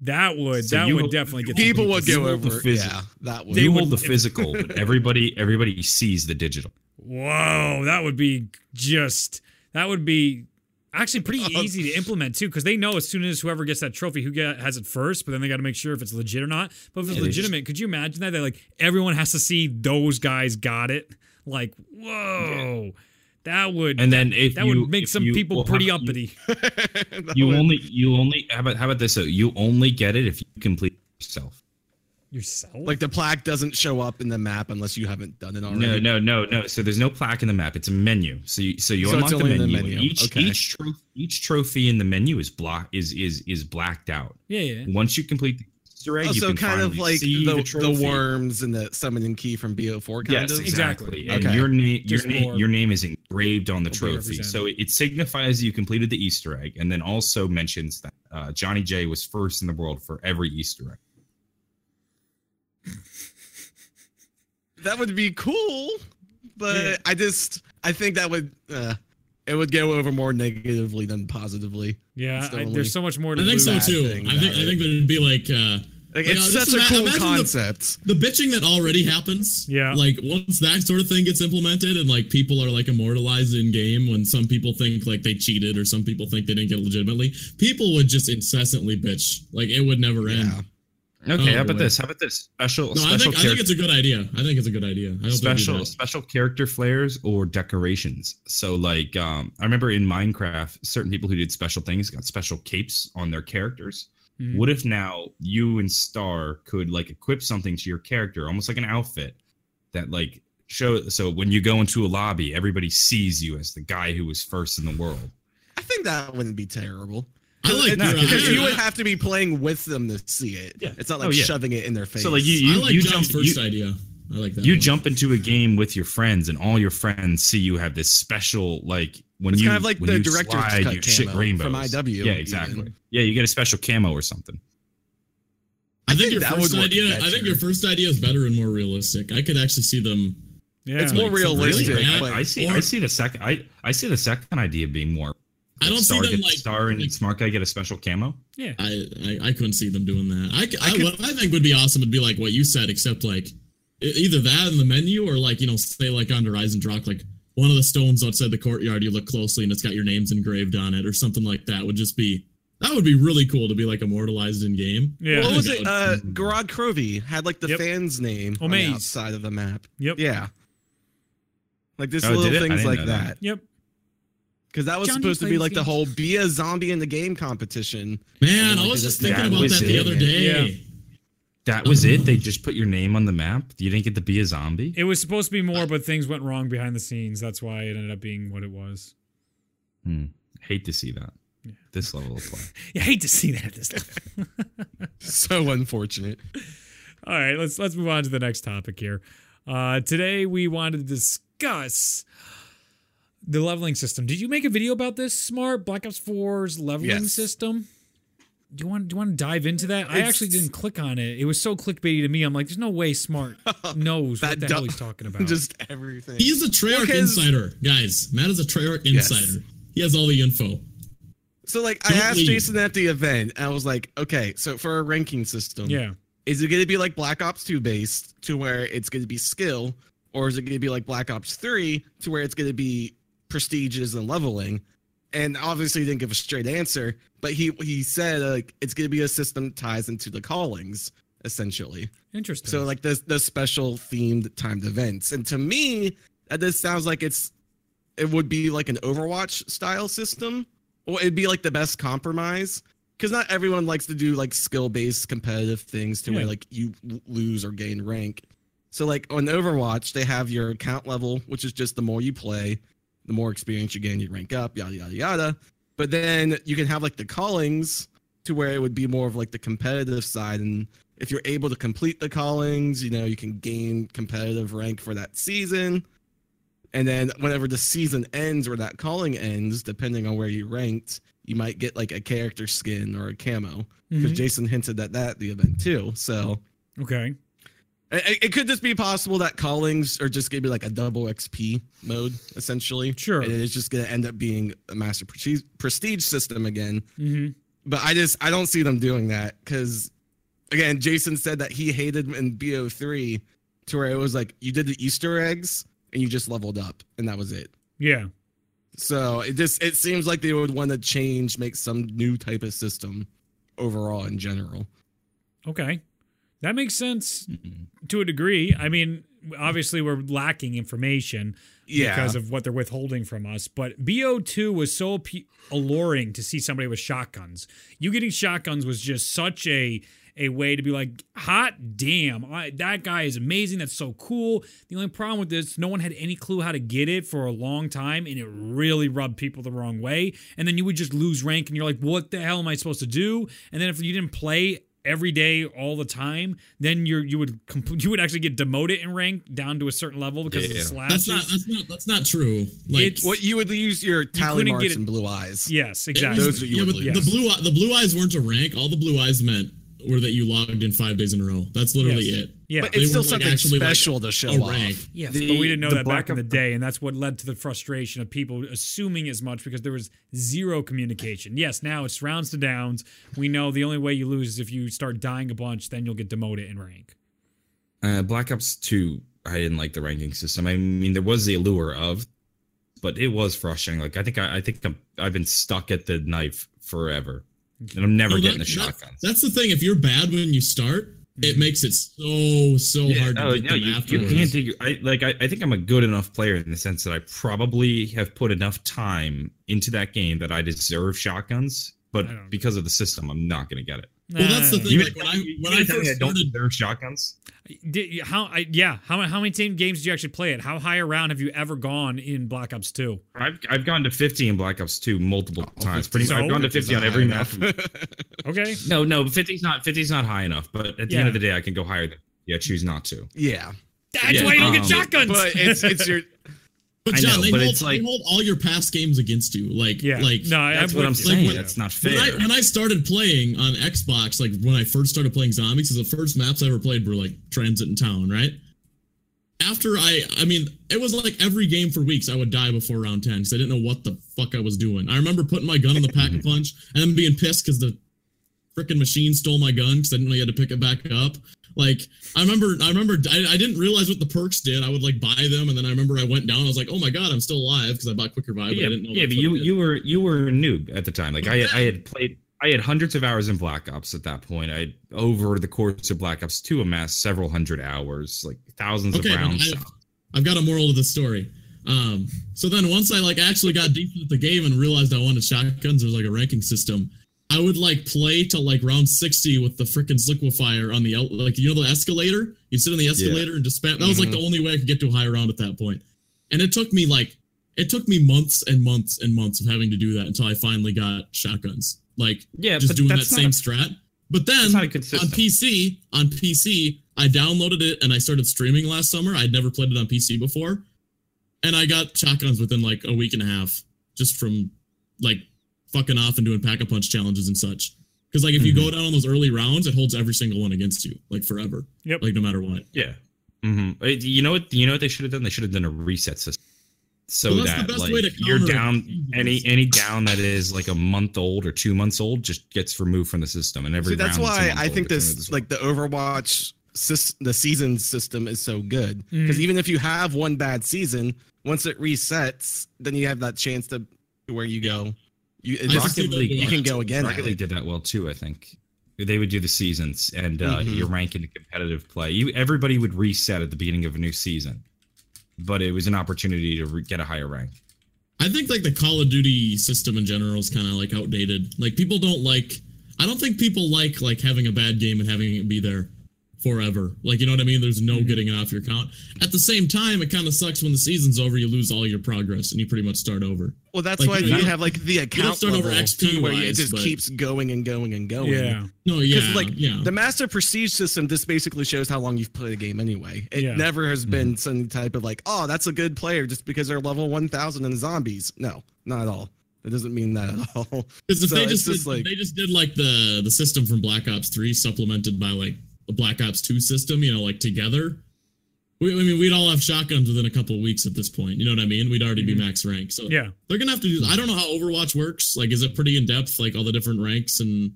that would So that you- would definitely get some people would people- go the over. phys- Yeah, that would. They you would- hold the physical but everybody everybody sees the digital Whoa, that would be just that would be actually pretty Oh. easy to implement too, because they know as soon as whoever gets that trophy, who get, has it first. But then they got to make sure if it's legit or not. But if it's Yeah, they just- legitimate, could you imagine that? That like everyone has to see those guys got it. Like, whoa, that would and then if that you, would make some you- people well, pretty you- uppity. That You only, you only. How about, how about this? though? You only get it if you complete yourself. Yourself, like the plaque doesn't show up in the map unless you haven't done it already. No, no, no, no. So there's no plaque in the map. It's a menu. So you, so you So it's unlock the only in menu. the menu. Each Okay. each trophy each trophy in the menu is block is is is blacked out. yeah, yeah. Once you complete the Easter egg, Oh, so kind of like the, the, the, worms and the summoning key from BO4 kind Yes, of. exactly. Exactly. And Okay. your name, your Just name, your name is engraved on the trophy, so it, it signifies you completed the Easter egg, and then also mentions that uh, Johnny J was first in the world for every Easter egg. That would be cool, but Yeah. I just I think that would uh, it would go over more negatively than positively. Yeah, I, there's so much more to I think so too. I think about I think that it'd be like uh, Like, Like, it's uh, such a ima- cool imagine the- concept. the bitching that already happens. Yeah. Like once that sort of thing gets implemented and like people are like immortalized in game when some people think like they cheated or some people think they didn't get legitimately, people would just incessantly bitch. Like it would never end. Yeah. Okay, Oh, how about boy. this? How about this? Special No, I special think, I think it's a good idea. I think it's a good idea. I hope they do special special character flares or decorations. So like um I remember in Minecraft, certain people who did special things got special capes on their characters. Mhm. What if now you and Star could like equip something to your character, almost like an outfit that like show so when you go into a lobby, everybody sees you as the guy who was first in the world. I think that wouldn't be terrible. I like It's- because you would have to be playing with them to see it. Yeah. It's not Oh, like yeah. shoving it in their face. So like you you, I like you jump first you, idea. I like that. you one. jump into a game with your friends and all your friends see you have this special like when It's you kind of like when the you director's slide, cut you shit camo rainbows. from IW Yeah, even. exactly. Yeah, you get a special camo or something. I think think your that first idea. I think your first idea is better and more realistic. I could actually see them. Yeah. It's more Like, some realistic. really bad- but- I see. or- I see the second. I I see the second idea being more. I don't see Star them get, like. Star and like- Smart Guy get a special camo. yeah. I, I I couldn't see them doing that. I, c- I I- could- what I think would be awesome would be like what you said, except like either that in the menu or like you know say like on Horizon Rock like one of the stones outside the courtyard you look closely and it's got your names engraved on it or something like that would just be that would be really cool to be like immortalized in game. Yeah. What was it? Uh, Gorod Krovi had like the Yep. fan's name on the Omaze. outside of the map. Yep. Yeah. Like this Oh, little did it? I things like that. that. Yep. Because that was Johnny supposed to be plays like the whole be a zombie in the game competition. Man, Like, I was just just- thinking that about was that the it. other day. Yeah. That was it. They just put your name on the map. You didn't get to be a zombie. It was supposed to be more, but things went wrong behind the scenes. That's why it ended up being what it was. Hmm. Hate to see that. This level of play. You hate to see that at this level. So unfortunate. All right, let's let's move on to the next topic here. Uh, today we wanted to discuss the leveling system. Did you make a video about this? Smart Black Ops 4's leveling Yes. system. Do you want do you want to dive into that? I actually didn't click on it. It was so clickbaity to me. I'm like, there's no way Smart knows what That the hell he's talking about. Just everything. He's a Treyarch Because- insider, guys. Matt is a Treyarch Yes. insider. He has all the info. So like I Don't asked leave. Jason at the event, and I was like, okay, so for a ranking system, yeah, is it going to be like Black Ops 2 based to where it's going to be skill, or is it going to be like Black Ops 3 to where it's going to be prestiges and leveling? and obviously he didn't give a straight answer, but he he said uh, like it's gonna be a system that ties into the callings essentially. Interesting. So like the the special themed timed events, and to me that this sounds like it's it would be like an Overwatch style system, or it'd be like the best compromise. Because not everyone likes to do like skill based competitive things to Yeah. where like you lose or gain rank. So like on Overwatch, they have your account level, which is just the more you play, the more experience you gain, you rank up, yada yada yada. But then you can have like the callings to where it would be more of like the competitive side, and if you're able to complete the callings, you know you can gain competitive rank for that season. And then whenever the season ends or that calling ends, depending on where you ranked, you might get like a character skin or a camo. Because Mhm. Jason hinted at that the event too. So Okay. It, it could just be possible that callings are just gonna be like a double XP mode, essentially. Sure. And it's just gonna end up being a master prestige, prestige system again. hmm But I just I don't see them doing that because again, Jason said that he hated in BO3 to where it was like you did the Easter eggs and you just leveled up and that was it. Yeah. So it just it seems like they would want to change, make some new type of system overall in general. Okay. That makes sense Mhm. To a degree. I mean, obviously we're lacking information Yeah. because of what they're withholding from us, but BO2 was so pe alluring to see somebody with shotguns. You getting shotguns was just such a a way to be like, hot damn, I, that guy is amazing. That's so cool. The only problem with this, no one had any clue how to get it for a long time, and it really rubbed people the wrong way. And then you would just lose rank, and you're like, what the hell am I supposed to do? And then if you didn't play every day all the time then you're you would compl- you would actually get demoted in rank down to a certain level because of the Yeah. slashes. That's not. That's not. That's not true. Like It's- What you would use your tally couldn't marks get it- and blue eyes. yes exactly was- Those are you yeah, would but lose. the blue the blue eyes weren't a rank. All the blue eyes meant were that you logged in five days in a row. That's literally Yes. it. yeah But They it's still weren't, like, something actually, like, special to show off. rank. Yes, The- but we didn't know that back in the day, and that's what led to the frustration of people assuming as much because there was zero communication. Yes, now it's rounds to downs. We know the only way you lose is if you start dying a bunch, then you'll get demoted in rank. Uh, Black Ops 2, I didn't like the ranking system. I mean, there was the allure of, but it was frustrating. Like, I think I, I think I'm, I've been stuck at the knife forever, and I'm never No, getting that- the that- That's the thing. If you're bad when you start, it mm-hmm. makes it so so Yeah, hard to oh, get no, them you, you afterwards. can't do. I like. I, I think I'm a good enough player in the sense that I probably have put enough time into that game that I deserve shotguns. But because of the system, I'm not going to get it. Well, that's the thing. You like, when I when I to tell first don't started, deserve shotguns. Did, how? I, yeah. How how many team games do you actually play it? How high around have you ever gone in Black Ops Two? I've I've gone to 50 in Black Ops 2 multiple times. Pretty much, So? I've gone to 50 on every map. Okay. No, no, 50's not 50's not high enough. But at the Yeah. end of the day, I can go higher. Than, yeah, choose not to. yeah, That's Yeah, why you don't get um, shotguns. but it's it's your but I John, know, they, but hold, it's like- they hold all your past games against you. Like yeah. like no, I- That's I'm what I'm with you. saying. when- That's not When I, fair. when I started playing on Xbox, like when I first started playing zombies, 'cause the first maps I ever played were like Transit and Town, right? After I, I mean, it was like every game for weeks I would die before round 10 because I didn't know what the fuck I was doing. I remember putting my gun in the pack a punch and then being pissed because the freaking machine stole my gun because I didn't know you had to pick it back up. Like I remember, I remember, I, I didn't realize what the perks did. I would like buy them, and then I remember I went down. I was like, oh my god, I'm still alive because I bought Quick Revive. but I yeah, didn't know yeah, but you fuck it did. you were you were a noob at the time. Like I I had played I had hundreds of hours in Black Ops at that point. I over the course of Black Ops 2 amassed several hundred hours, like thousands Okay, of rounds. I- I've got a moral to the story. Um, so then once I like actually got deep into the game and realized I wanted shotguns, there's like a ranking system. I would like play till like round 60 with the freaking liquefier on the like you know the escalator. You'd sit on the escalator and just spam. That was like the only way I could get to a high round at that point. And it took me like it took me months and months and months of having to do that until I finally got shotguns. Like yeah, just doing that same not, strat. But then that's not a good on. PC, on PC, I downloaded it and I started streaming last summer. I'd never played it on PC before. And I got shotguns within like a week and a half just from like fucking off and doing pack a punch challenges and such. Because like if you go down on those early rounds, it holds every single one against you, like forever. Yep. Like no matter what. Yeah. hmm You know what? You know what they should have done? They should have done a reset system, so Well, that's the that best like way to you're down any any down that is like a month old or two months old just gets removed from the system, and every See, that's round why I old think gets this like the Overwatch sys- the season system is so good because Mhm. even if you have one bad season, once it resets, then you have that chance to where you go. You, I it's- just think Rocket League, you can go again. at Rocket. League did that well too. I think they would do the seasons and uh, Mhm. you rank into competitive play. You everybody would reset at the beginning of a new season, but it was an opportunity to re- get a higher rank. I think like the Call of Duty system in general is kind of like outdated. Like people don't like. I don't think people like like having a bad game and having it be there forever. Like you know what I mean? There's no Mm-hmm. getting it off your account. At the same time, it kind of sucks when the season's over. You lose all your progress and you pretty much start over. Well, that's Like, why you you have like the account start over XP too, where it just but- keeps going and going and going. Yeah. No, yeah, like yeah. the master prestige system, this basically shows how long you've played a game anyway. It Yeah. never has been some type of like, oh, that's a good player just because they're level one thousand in zombies. No, not at all. It doesn't mean that at all. Because if So they it's just, just did, like- they just did like the the system from Black Ops Three, supplemented by like the Black Ops Two system, you know, like together. We, I mean, we'd all have shotguns within a couple of weeks at this point. You know what I mean? We'd already be mm-hmm. max rank. So Yeah. they're gonna have to do. I don't know how Overwatch works. Like, is it pretty in depth? Like all the different ranks and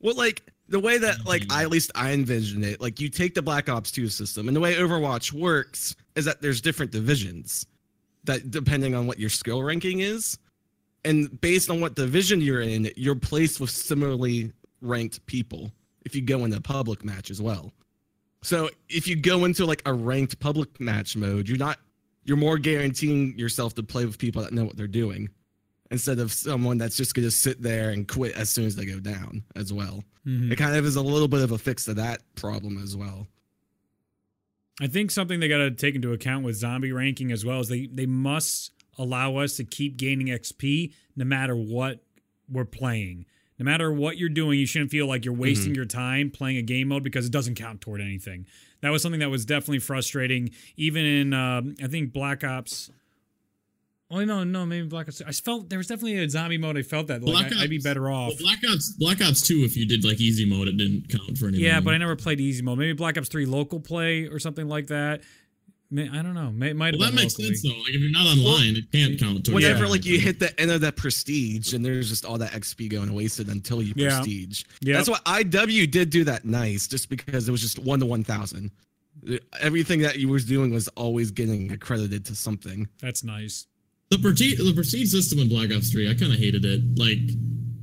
Well, like the way that like mm-hmm. I, at least I envision it, like you take the Black Ops 2 system, and the way Overwatch works is that there's different divisions that depending on what your skill ranking is, and based on what division you're in, you're placed with similarly ranked people if you go into a public match as well. So if you go into like a ranked public match mode, you're not you're more guaranteeing yourself to play with people that know what they're doing instead of someone that's just going to sit there and quit as soon as they go down as well. Mhm. It kind of is a little bit of a fix to that problem as well. I think something they got to take into account with zombie ranking as well is they they must allow us to keep gaining XP no matter what we're playing. No matter what you're doing, you shouldn't feel like you're wasting your time playing a game mode because it doesn't count toward anything. That was something that was definitely frustrating. Even in, um, I think Black Ops. Oh no, no, maybe Black Ops. I felt there was definitely a zombie mode. I felt that like Black I, I'd be better off. well, Black Ops Black Ops Two. If you did like easy mode, it didn't count for anything. Yeah, but I never played easy mode. Maybe Black Ops Three local play or something like that. May- I don't know. May, might have well, that makes locally. sense though. Like if you're not online, it can't count. towards Whenever your like you hit the end of that prestige, and there's just all that XP going wasted until you Yeah. prestige. Yep. That's why IW did do that nice, just because it was just one to one thousand. Everything that you was doing was always getting accredited to something. That's nice. the prestige the prestige system in Black Ops Three, I kind of hated it. Like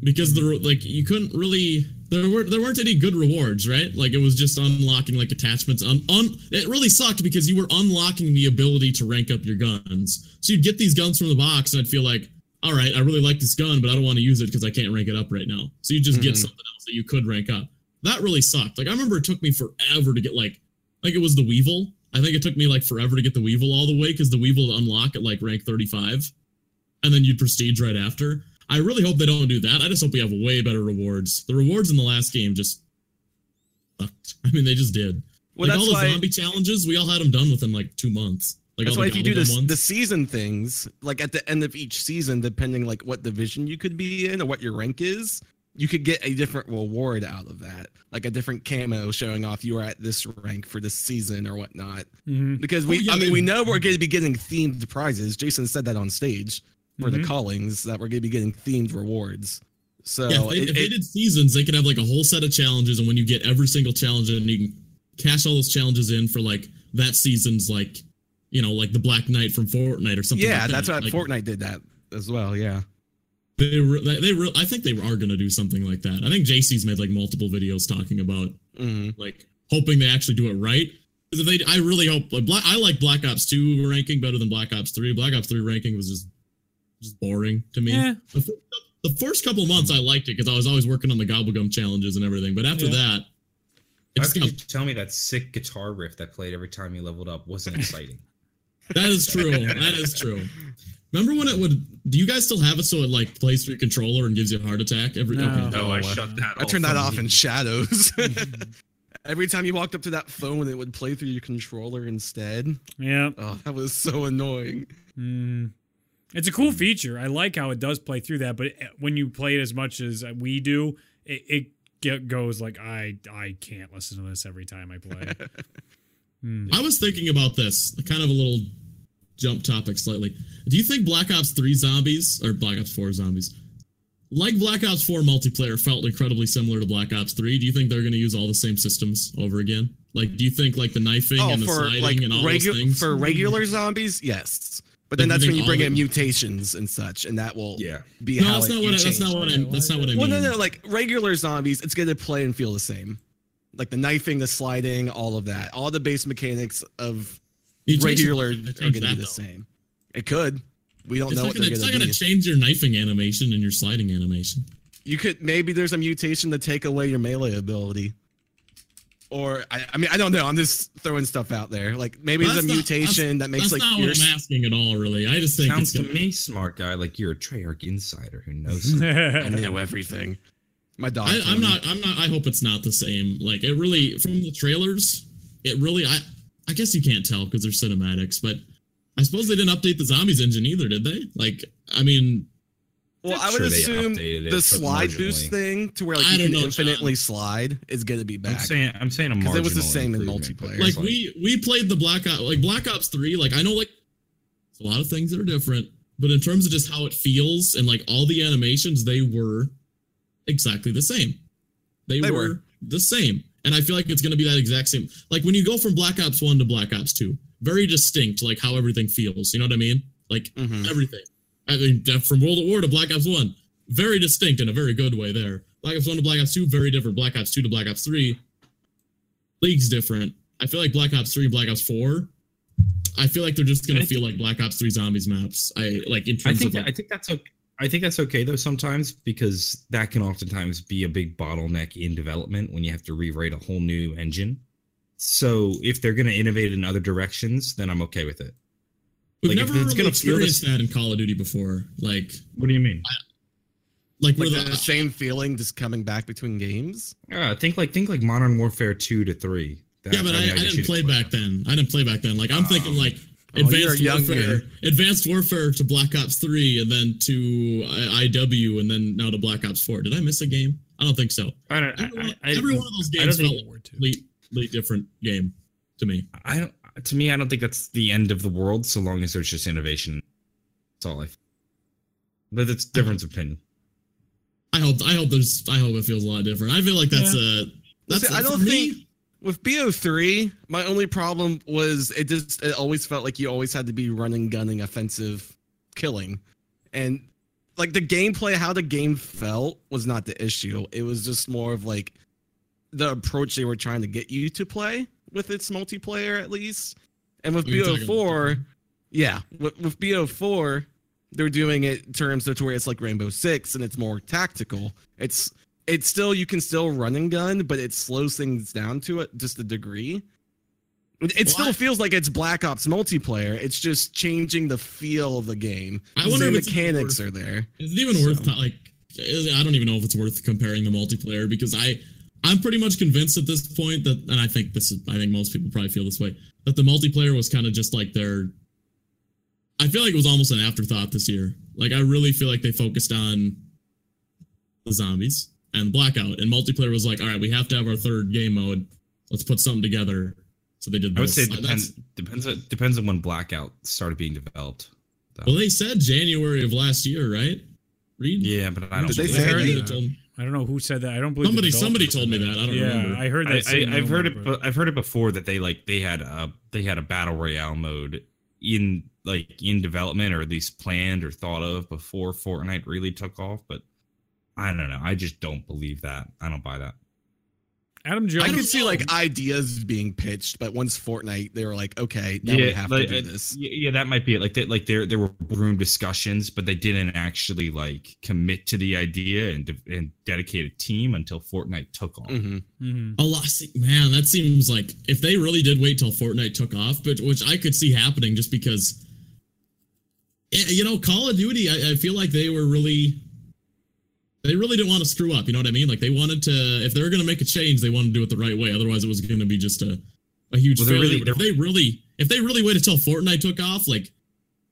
because the like you couldn't really there weren't there weren't any good rewards, right? Like it was just unlocking like attachments. Un, un it really sucked because you were unlocking the ability to rank up your guns. So you'd get these guns from the box, and I'd feel like, all right, I really like this gun, but I don't want to use it because I can't rank it up right now. So you just get Mhm. something else that you could rank up. That really sucked. Like I remember it took me forever to get like like it was the Weevil. I think it took me like forever to get the Weevil all the way because the Weevil would unlock at like rank 35 and then you'd prestige right after. I really hope they don't do that. I just hope we have way better rewards. The rewards in the last game just sucked. I mean, they just did. Well, like all the why. zombie challenges, we all had them done within like two months. Like That's why the if you do Galaga this, the season things, like at the end of each season, depending like what division you could be in or what your rank is, you could get a different reward out of that, like a different camo showing off you are at this rank for this season or whatnot. hmm Because we, Oh, yeah, I mean, we know we're going to be getting themed prizes. Jason said that on stage for Mhm. the callings that we're going to be getting themed rewards. So yeah, if they, it- if they did seasons, they could have like a whole set of challenges, and when you get every single challenge, and you can cash all those challenges in for like that season's like, you know, like the Black Knight from Fortnite or something. yeah, like that's that. why Like, Fortnite did that as well. Yeah. They re- they, re- I think they are going to do something like that. I think JC's made like multiple videos talking about hmm like hoping they actually do it right. if they, I really hope. Like, Black, I like Black Ops Two ranking better than Black Ops Three. Black Ops Three ranking was just just boring to me. Yeah. The, fir- the first couple months I liked it because I was always working on the gobblegum challenges and everything. But after Yeah. that, it How just could got, you tell me that sick guitar riff that played every time you leveled up wasn't exciting? that is true. that is true. Remember when it would? Do you guys still have it so it like plays through your controller and gives you a heart attack every? No. okay. no, I I shut that. I turned that off in shadows. Every time you walked up to that phone, it would play through your controller instead. Yeah. Oh, that was so annoying. Mm. It's a cool feature. I like how it does play through that, but when you play it as much as we do, it, it get, goes like I I can't listen to this every time I play. Hmm. I was thinking about this, kind of a little jump topic slightly. Do you think Black Ops 3 zombies or Black Ops 4 zombies, like Black Ops 4 multiplayer, felt incredibly similar to Black Ops 3? Do you think they're going to use all the same systems over again? Like, do you think like the knifing Oh, and the for sliding like and all regu- those things? for regular zombies, yes. But But then that's when you bring in mutations and such, and that will Yeah. be No, how that's it, not what I, that's not what I that's not what I mean. Well, no, no, like regular zombies, it's gonna play and feel the same. Like the knifing, the sliding, all of that, all the base mechanics of You regular are gonna be the though. same. It could. We don't It's know not what gonna, it's not gonna gonna change your knifing animation and your sliding animation. You could maybe there's a mutation to take away your melee ability. Or I, I mean I don't know. I'm just throwing stuff out there. Like maybe there's a not- mutation that makes That's like not your what I'm asking at all, really. I just think Sounds it's to gonna, me, smart guy, like you're a Treyarch insider who knows. I know everything. My dog. I, I'm not. I'm not. I hope it's not the same. Like it really from the trailers. It really. I. I guess you can't tell because they're cinematics, but I suppose they didn't update the zombies engine either, did they? Like, I mean, Well, I Sure would they assume the slide boost thing to where like you can know, John. infinitely slide is gonna be back. I'm saying, I'm saying a 'Cause marginal it was the same in multiplayer. it's like we we played the Black Ops, like Black Ops Three. Like I know, like it's a lot of things that are different, but in terms of just how it feels and like all the animations, they were exactly the same. They, They were, were. the same, and I feel like it's going to be that exact same. Like when you go from Black Ops One to Black Ops Two, very distinct, like how everything feels. You know what I mean? Like Mhm. everything. I mean, from World at War to Black Ops One, very distinct in a very good way. There, Black Ops One to Black Ops Two, very different. Black Ops Two to Black Ops Three, League's different. I feel like Black Ops Three, Black Ops Four. I feel like they're just gonna feel like Black Ops Three zombies maps. I like in I terms think of like, I think that's okay. I think that's okay though sometimes because that can oftentimes be a big bottleneck in development when you have to rewrite a whole new engine. So if they're going to innovate in other directions, then I'm okay with it. We've like, never it's really gonna feel experienced that in Call of Duty before. Like, What do you mean? like, Like the the, same feeling just coming back between games. Uh, think like think like Modern Warfare two to three. That- yeah, but I, mean, I guess didn't you'd play back then. I didn't play back then. Like I'm thinking Oh. like Oh, you're Advanced younger. Warfare, Advanced Warfare to Black Ops Three, and then to I- IW, and then now to Black Ops Four. Did I miss a game? I don't think so. I don't. Every, one- I, I, every one of those games felt like a completely different game to me. I don't. To me, I don't think that's the end of the world. So long as there's just innovation, that's all I. But it's difference of opinion. I hope I hope there's I hope it feels a lot different. I feel like that's a that's Listen, I don't me, think with BO3, my only problem was it just it always felt like you always had to be running, gunning, offensive, killing, and like the gameplay, how the game felt was not the issue. It was just more of like the approach they were trying to get you to play with its multiplayer, at least. And with oh, You're talking about BO4, yeah, with, with BO4, they're doing it in terms of to where it's like Rainbow Six and it's more tactical. It's it's still you can still run and gun, but it slows things down to it just a degree. It, it still feels like it's Black Ops multiplayer. It's just changing the feel of the game. I wonder The if mechanics worth- are there. Is it even worth like? I don't even know if it's worth comparing the multiplayer because I I'm pretty much convinced at this point that, and I think this is I think most people probably feel this way that the multiplayer was kind of just like their. I feel like it was almost an afterthought this year. Like I really feel like they focused on the zombies and blackout, and multiplayer was like, all right, we have to have our third game mode. Let's put something together. So they did. I would say it depends. that's- Depends. on- Depends on when Blackout started being developed. Well, they said January of last year, right? Read. Yeah, but I don't. Did they believe say that. that? Somebody told- I don't know who said that. I don't believe Somebody, somebody told me that. I don't yeah, remember. I heard that. I, I've heard it. but I've heard it before that they like they had a they had a battle royale mode in like in development or at least planned or thought of before Fortnite really took off. But I don't know. I just don't believe that. I don't buy that. Adam I Jones. could see like ideas being pitched, but once Fortnite, they were like, okay, now we have like, to uh, do this. Yeah, yeah, that might be it. Like, they, like there, there were room discussions, but they didn't actually like commit to the idea and de- and dedicate a team until Fortnite took off. hmm Mhm. A lot, see, man. That seems like if they really did wait till Fortnite took off, but which I could see happening, just because, eh, you know, Call of Duty. I, I feel like they were really, they really didn't want to screw up. You know what I mean? Like they wanted to, if they were going to make a change, they wanted to do it the right way. Otherwise, it was going to be just a, a huge Well, they're failure. really- if they really, if they really waited till Fortnite took off, like,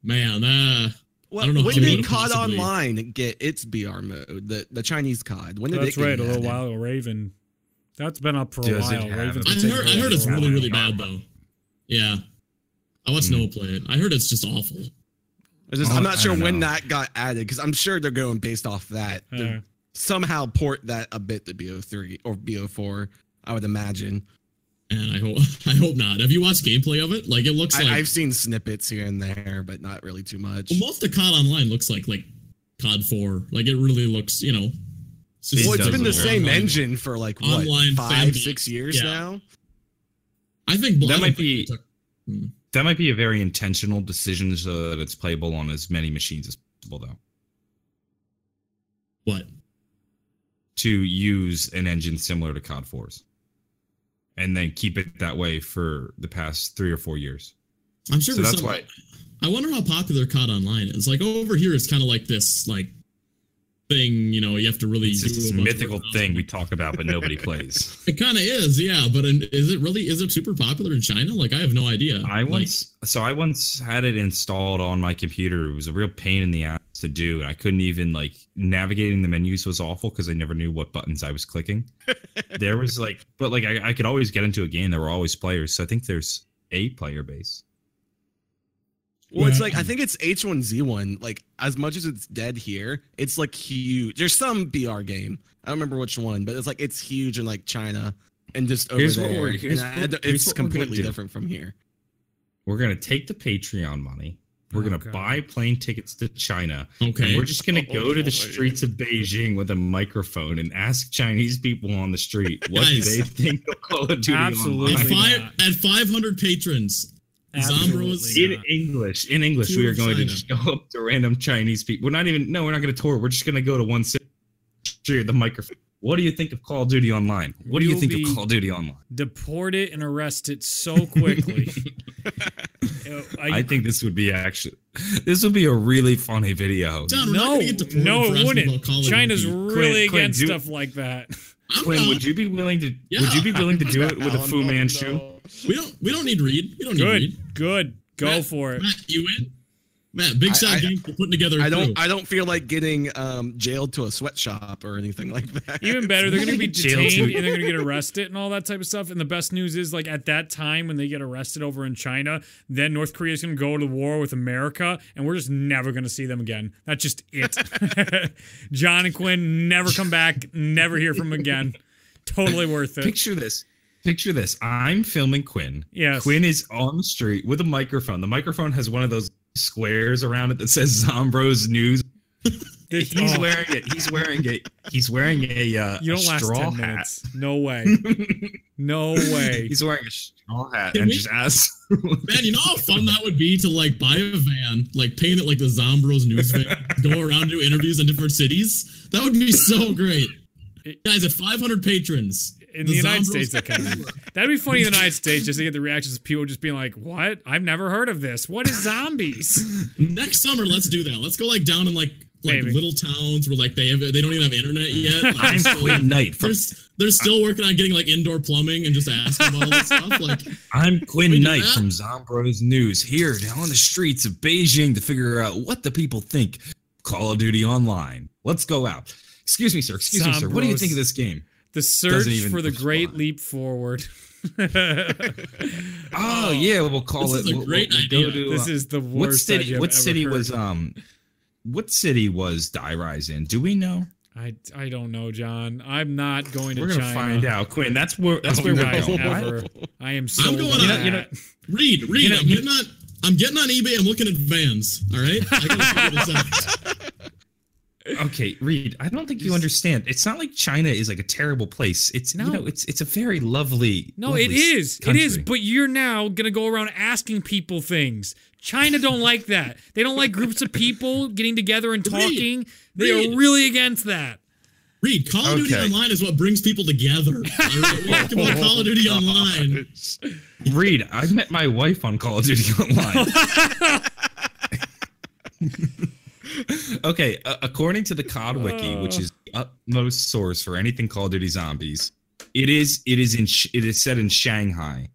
man, uh, Well, don't know when how did COD possibly- Online get its BR mode? The the Chinese COD. When did That's it right. A little while ago, Raven. That's been up for a Does it while. have Raven's? I heard, I heard it's really, really bad though. Yeah, I watched Hmm. Noah play it. I heard it's just awful. It's just, Oh, I'm not I sure when know. that got added because I'm sure they're going based off that. Hmm. Yeah. somehow port that a bit to BO3 or BO4. I would imagine. And I hope I hope not. Have you watched gameplay of it? Like it looks I, like I've seen snippets here and there, but not really too much. well, most of COD Online looks like like COD 4. Like it really looks, you know. it's It Well, it's does been the same online. engine for like what Online five, base. six years Yeah. now. I think That might be- they took- hmm. That might be a very intentional decision so that it's playable on as many machines as possible, though. what. To use an engine similar to COD 4's. And then keep it that way for the past three or four years. I'm sure So that's some- why I wonder how popular COD Online is. Like over here, it's kind of like this like thing. You know, you have to really. it's this a mythical thing we talk about, but nobody plays. It kind of is, yeah. But is it really? Is it super popular in China? Like I have no idea. I Like, once so I once had it installed on my computer. It was a real pain in the ass to do, and I couldn't even like navigating the menus was awful because I never knew what buttons I was clicking. there was like, but like I, I could always get into a game. There were always players, so I think there's a player base. Well, it's like I mm-hmm. think it's H1Z1. Like as much as it's dead here, it's like huge. There's some BR game. I don't remember which one, but it's like it's huge in like China and just over Here's what there. we're- here's And I- what- here's it's what completely do. different from here. We're gonna take the Patreon money. We're Oh, gonna God. buy plane tickets to China. Okay. And we're just gonna go Oh, to the oh, oh, oh, streets of Beijing with a microphone and ask Chinese people on the street what Guys. they think of Call of Duty Absolutely. at five at 500 patrons, Absolutely in not. English. In English, Tour we are of going to China. just go up to random Chinese people. We're not even. No, we're not going to tour. We're just going to go to one city. Share the microphone. What do you think of Call of Duty Online? What do you think of Call of Duty Online? deport it and arrest it so quickly. Uh, I, think this would be actually. This would be a really funny video. John, no, gonna get deported no, it wouldn't. about Call of China's Duty. really Quinn, against do- stuff like that. I'm Quinn, not- would you be willing to? Yeah. Would you be willing to do it with a Fu Manchu? no. we don't we don't need Reed. We don't need Good, Reed. good. Go Matt, for it. Matt, you in? Matt, big I- shot I- game for putting together. I a don't. crew. I don't feel like getting um, jailed to a sweatshop or anything like that. Even better, they're going to be Jail detained and they're going to get arrested and all that type of stuff. And the best news is, like at that time when they get arrested over in China, then North Korea's going to go to war with America, and we're just never going to see them again. That's just it. John and Quinn never come back, never hear from them again. Totally worth it. Picture this. Picture this. I'm filming Quinn. Yes. Quinn is on the street with a microphone. The microphone has one of those squares around it that says Zombros News. He's oh, wearing it. He's wearing a. He's wearing a, uh, you don't last straw ten hat. minutes. No way. No way. He's wearing a straw hat Can and we- just asks. Man, you know how fun that would be to like buy a van, like paint it like the Zombros news van, go around do interviews in different cities. That would be so great. Guys, at 500 patrons, in the, United States, that can. That'd be funny in the United States just to get the reactions of people just being like, "What? I've never heard of this. What is zombies?" next summer, let's do that. Let's go like down in like like Maybe. little towns where like they have they don't even have internet yet. Like, I'm still- Quinn Knight from they're, they're still working on getting like indoor plumbing and just asking about all this stuff. Like, I'm Quinn Knight from Zombros News here down on the streets of Beijing to figure out what the people think Call of Duty Online. Let's go out. Excuse me, sir. Excuse me, sir. What do you think of this game? The search even for the great respond. leap forward. Oh, yeah, we'll call This it. is a we'll- great we'll to, this uh, is the what worst city? idea I've What city heard. was um? What city was Die Rise in? Do we know? I I don't know, John. I'm not going to We're gonna China. find out. Quinn, that's where that's Oh, where we're guys, going. I am so. I'm going on on- that. You know- read, read. You know- I'm getting on. I'm getting on eBay. I'm looking at vans. All right. I gotta figure this out. Okay, Reed, I don't think you understand. It's not like China is like a terrible place. It's No. you know, it's it's a very lovely. No, lovely it is. country. It is. But you're now gonna go around asking people things. China don't like that. They don't like groups of people getting together and Reed, talking. They Reed. are really against that. Reed, Call of Duty Online is what brings people together. All right? We talk about Call of Duty oh, Online. Reed, I met my wife on Call of Duty Online. okay, uh, according to the COD Wiki, which is the utmost source for anything Call of Duty Zombies, it is it is in it is set in Shanghai.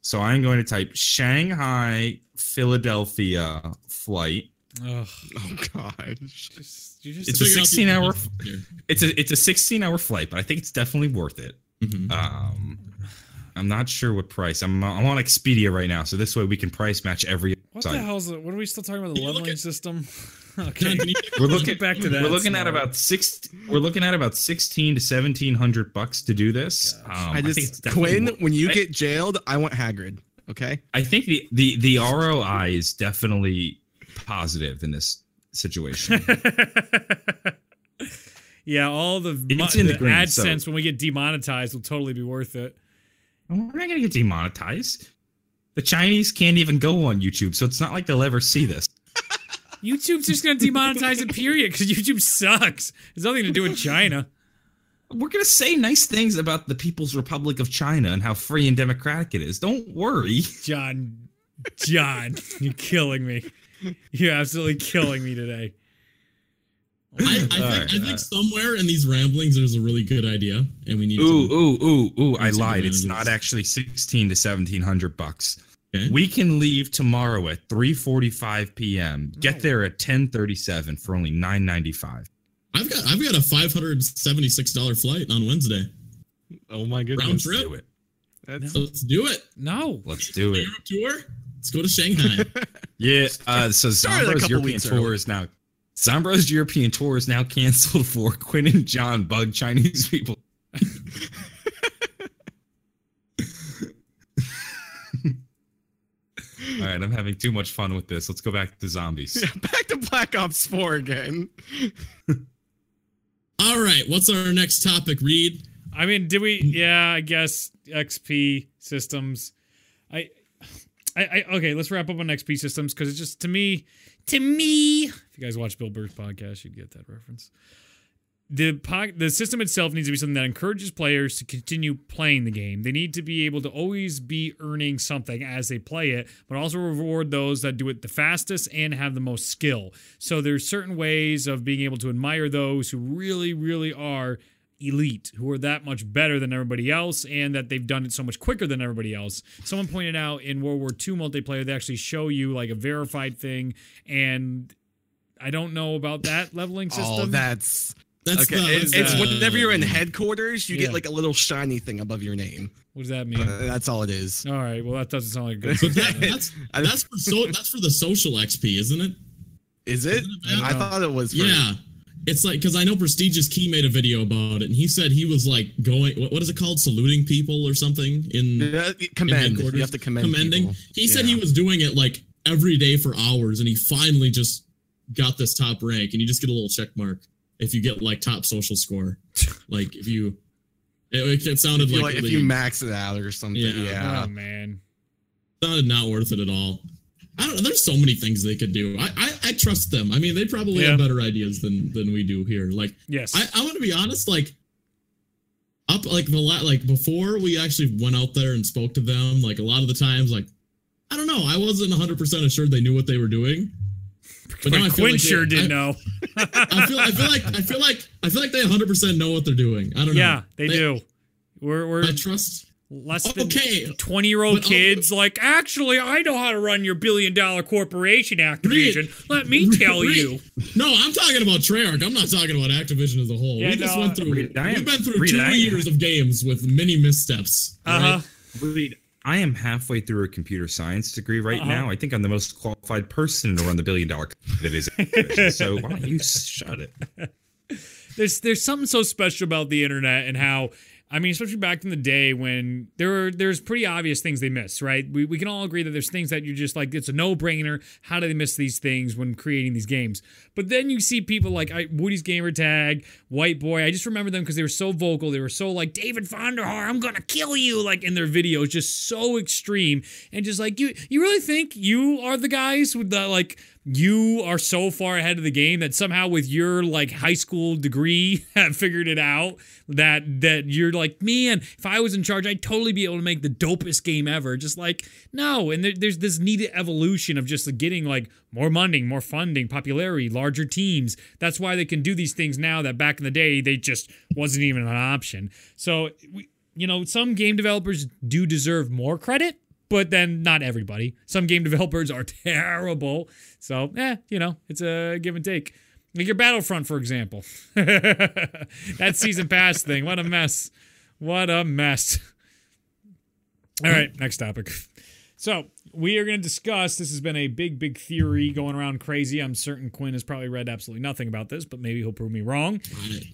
So I'm going to type Shanghai Philadelphia flight. Ugh, Oh god. just, just It's a 16 hour. Here. It's a it's a 16 hour flight, but I think it's definitely worth it. Mhm. Um, I'm not sure what price. I'm I'm on Expedia right now, so this way we can price match every what site. the hell is it? What are we still talking about? The leveling at- system? Okay. John, can you We're looking back to that. We're looking at about six. We're looking at about sixteen to seventeen hundred bucks to do this. Um, I think it's just definitely Quinn, when you I- get jailed, I want Hagrid. Okay. I think the the the ROI is definitely positive in this situation. yeah, all the, mo- It's in the the green, AdSense so- when we get demonetized will totally be worth it. We're not gonna get demonetized. The Chinese can't even go on YouTube, so it's not like they'll ever see this. YouTube's just gonna demonetize it, period, because YouTube sucks. It's nothing to do with China. We're gonna say nice things about the People's Republic of China and how free and democratic it is. Don't worry. John, John, you're killing me. You're absolutely killing me today. I, I, think, Alright, I think uh, somewhere in these ramblings there's a really good idea, and we need Ooh, to. ooh, ooh, ooh! I lied. It's not actually sixteen to seventeen hundred bucks. Okay. We can leave tomorrow at three forty-five p.m. Get there at ten thirty-seven for only nine ninety-five. I've got I've got a five hundred seventy six dollar flight on Wednesday. Oh my goodness. Round goodness. trip. Do it. That's let's do it. No. Let's do it. Tour. Let's go to Shanghai. Yeah. Uh, so Started Zombro's European tour early. is now. Zombro's European tour is now canceled for Quinn and John bug Chinese people. All right, I'm having too much fun with this. Let's go back to zombies. Back to Black Ops 4 again. All right, what's our next topic, Reed? I mean, did we? Yeah, I guess XP systems. I, I, I okay. Let's wrap up on XP systems because it's just to me, to me. If you guys watch Bill Burr's podcast, you'd get that reference. The po- the system itself needs to be something that encourages players to continue playing the game. They need to be able to always be earning something as they play it, but also reward those that do it the fastest and have the most skill. So there's certain ways of being able to admire those who really, really are elite, who are that much better than everybody else, and that they've done it so much quicker than everybody else. Someone pointed out in World War II multiplayer, they actually show you like a verified thing, and I don't know about that leveling oh, system. Oh, that's That's okay. it's whenever you're in headquarters, you Yeah. get like a little shiny thing above your name. what does that mean? Uh, that's all it is. All right, well that doesn't sound like good. But that, that's that's for so that's for the social XP, isn't it? Is it? I thought it was. For, Yeah. It's like because I know PrestigeIsKey made a video about it, and he said he was like going. What, what is it called? Saluting people or something in Yeah, in commend. headquarters? You have to commend. commending. people. He said he was doing it like every day for hours, and he finally just got this top rank, and you just get a little check mark if you get like top social score. like if you, it, it sounded If you, like, like, if you max it out or something. Yeah. Yeah. Oh man. sounded not worth it at all. I don't know. There's so many things they could do. I I, I trust them. I mean, they probably Yeah. have better ideas than than we do here. Like Yes. I, I want to be honest. Like up like the la- like before we actually went out there and spoke to them. Like a lot of the times, like I don't know. I wasn't 100 percent assured they knew what they were doing. But now I Quinn, like they- sure did I- know. I feel I feel like I feel like I feel like they 100 percent know what they're doing. I don't know. yeah, they do. We're we're I trust. less than Okay. 20 year old But, kids like actually i know how to run your billion dollar corporation activision let me tell Reed, you No, I'm talking about Treyarch. I'm not talking about Activision as a whole. Yeah, we just went through. Reed, we've been through Reed, two I years of games with many missteps. all uh-huh right? I am halfway through a computer science degree right Uh-huh. now. I think I'm the most qualified person to run the billion dollar company that is. So why don't you shut it? there's there's something so special about the internet and how I mean, especially back in the day when there were there's pretty obvious things they miss, right? We, we can all agree that there's things that you're just like it's a no brainer. How do they miss these things when creating these games? But then you see people like I, Woody's Gamer Tag, White Boy. I just remember them because they were so vocal. They were so like David Vonderhaar, I'm gonna kill you, like in their videos, just so extreme and just like you. You really think you are the guys with the like you are so far ahead of the game that somehow with your like high school degree have figured it out that that you're like man if i was in charge i'd totally be able to make the dopest game ever just like no and there, there's this needed evolution of just getting like more money more funding popularity larger teams that's why they can do these things now that back in the day they just wasn't even an option so we, you know some game developers do deserve more credit but then not everybody. Some game developers are terrible. So, eh, you know, it's a give and take. Like your Battlefront, for example. that season pass thing. What a mess. What a mess. All right, next topic. So we are going to discuss. This has been a big, big theory going around crazy. I'm certain Quinn has probably read absolutely nothing about this, but maybe he'll prove me wrong.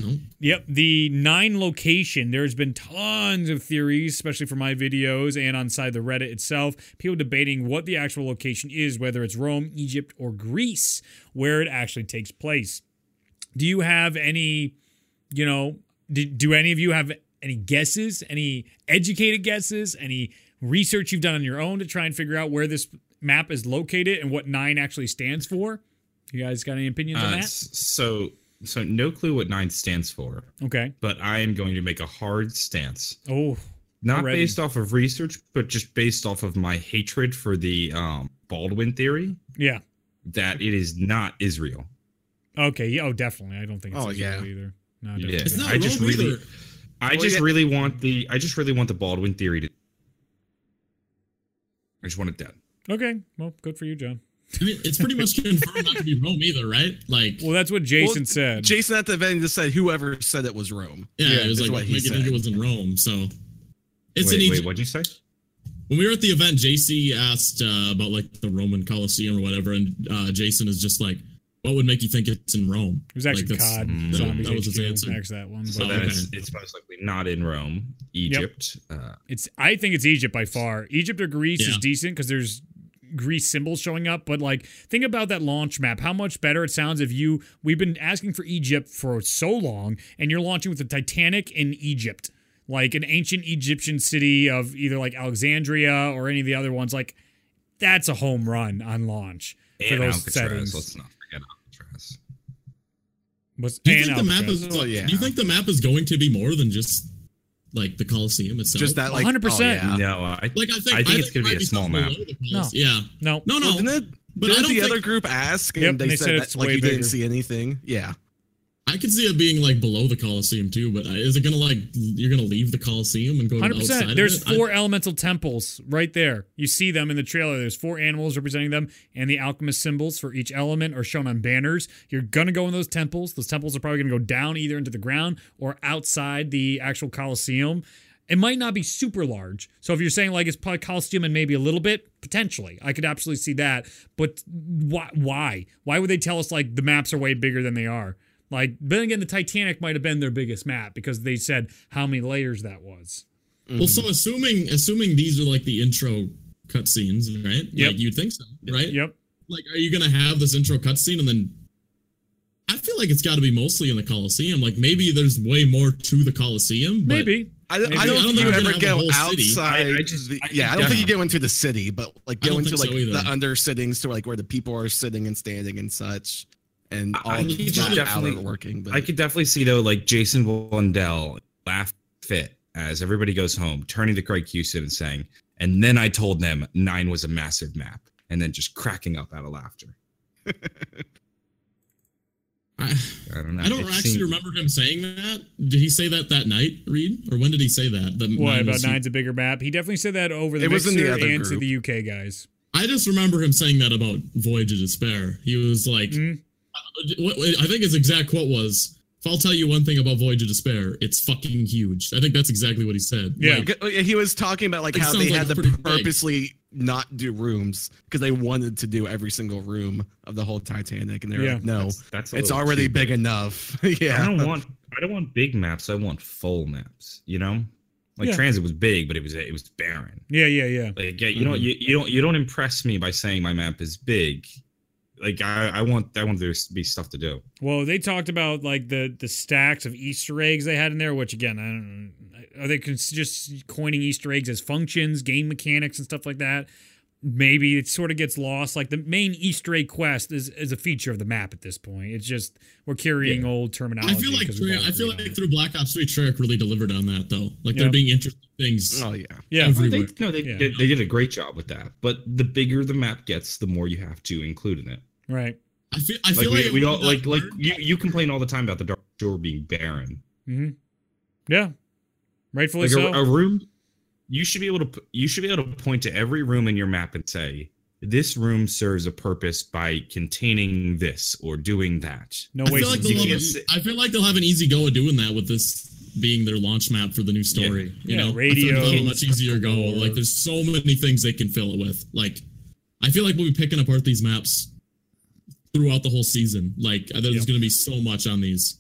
No. Yep, the nine location. There's been tons of theories, especially for my videos and on side the Reddit itself. People debating what the actual location is, whether it's Rome, Egypt, or Greece, where it actually takes place. Do you have any, you know, do, do any of you have any guesses, any educated guesses, any research you've done on your own to try and figure out where this map is located and what nine actually stands for? You guys got any opinions on Uh, that? so so no clue what nine stands for, Okay. but I am going to make a hard stance. Oh, Not Already. based off of research, but just based off of my hatred for the um, Baldwin theory yeah. that it is not Israel. Okay. Oh, definitely. I don't think it's Oh, Israel yeah. either. No, Yeah. It's not I just Rome really- either. I Well, just yeah. really want the I just really want the Baldwin theory to I just want it dead. Okay. Well, good for you, John. I mean, it's pretty much confirmed not to be Rome either, right? Like, Well, that's what Jason Well, said. Jason at the event just said whoever said it was Rome. yeah, yeah, it was like what he make it think said. it was in Rome. So it's wait, in wait, Egypt. what'd you say? when we were at the event, JC asked uh, about like the Roman Colosseum or whatever, and uh, Jason is just like, "What would make you think it's in Rome?" it was actually like, COD. Mm. Zombies that was his answer. Actually, that one. So but- then- then it's, it's most likely not in Rome, Egypt. Uh, It's I think it's Egypt by far. Egypt or Greece is decent because there's Greece symbols showing up, but like think about that launch map. How much better it sounds if you we've been asking for Egypt for so long and you're launching with the Titanic in Egypt. Like an ancient Egyptian city of either like Alexandria or any of the other ones like that's a home run on launch for and those Alcatraz. settings. Let's not forget Alcatraz. Was, Do you and think the map is? Oh, yeah. Do you think the map is going to be more than just like the Colosseum itself? Just that, like 100%. Oh, yeah. No, I, Like I think, I think it's gonna be a small map. below the Colosseum. Yeah. no. No, no. Well, didn't it, But didn't don't the think- other group ask and Yep, they, they said, said that like you didn't see anything? Yeah. I could see it being like below the Colosseum too, but uh, is it gonna like you're gonna leave the Colosseum and go Hundred outside? percent. of There's it? I- four elemental temples right there. You see them in the trailer. There's four animals representing them, and the alchemist symbols for each element are shown on banners. You're gonna go in those temples. Those temples are probably gonna go down either into the ground or outside the actual Colosseum. It might not be super large. So if you're saying like it's probably Colosseum and maybe a little bit, potentially, I could absolutely see that. But? Why? Why would they tell us like the maps are way bigger than they are? Like, then again, the Titanic might have been their biggest map because they said how many layers that was. Well, so assuming assuming these are like the intro cutscenes, right? Yep. Like you'd think so, right? Yep. Like, are you gonna have this intro cutscene and then? I feel like it's got to be mostly in the Coliseum. Like maybe there's way more to the Coliseum. But Maybe. I, Maybe. I I don't don't think think you ever gonna have the go outside. I- I just- the- I yeah, I don't think you definitely- go into the city, but like I go into think like so either. the under sittings to like where the people are sitting and standing and such, and I- all I that could out definitely- working. But I could definitely see though, like Jason Blundell laugh fit as everybody goes home, turning to Craig Houston and saying, "And then I told them nine was a massive map," and then just cracking up out of laughter. I, I don't know. I don't It actually seemed- remember him saying that. Did he say that that night, Reed, or when did he say that? That What nine about was- Nine's a bigger map? He definitely said that over the It was in the Mixer other and to the UK guys. I just remember him saying that about Voyage of Despair. He was like, Mhm. What, what- I think his exact quote was, "If I'll tell you one thing about Voyage of Despair, it's fucking huge." I think that's exactly what he said. Yeah. Like, Like, he was talking about like how sounds they like had to pretty big. purposely not do rooms because they wanted to do every single room of the whole Titanic, and they're Yeah. like, no, That's, that's it's already too big enough. yeah, I don't want I don't want big maps. I want full maps. You know, like Yeah. Transit was big, but it was it was barren. Yeah, yeah, yeah. Like yeah, you know, mm-hmm. you, you don't you don't impress me by saying my map is big. Like I, I want I want there to be stuff to do. Well, they talked about like the the stacks of Easter eggs they had in there, which again, I don't. Are they cons- just coining Easter eggs as functions, game mechanics, and stuff like that? Maybe it sort of gets lost. Like the main Easter egg quest is, is a feature of the map at this point. It's just we're carrying Yeah. old terminology. I feel like 'cause we've Trey- all I feel like it. through Black Ops 3, Treyarch really delivered on that though. Like Yeah. there being interesting things. oh yeah, yeah, They, no, they, Yeah. did, they did a great job with that. But the bigger the map gets, the more you have to include in it. Right. I feel I Like feel like, we, it we all like that like hard. you, you complain all the time about the Dark Shore being barren. hmm Yeah, rightfully Like so. a, a room, you should be able to you should be able to point to every room in your map and say this room serves a purpose by containing this or doing that. no I way. feel like they'll have can't a- say- I feel like they'll have an easy go of doing that with this being their launch map for the new story. You Yeah, know, radio. I feel like it'll be much easier go. Like, there's so many things they can fill it with. Like, I feel like we'll be picking apart these maps throughout the whole season. Like, there's Yeah. going to be so much on these.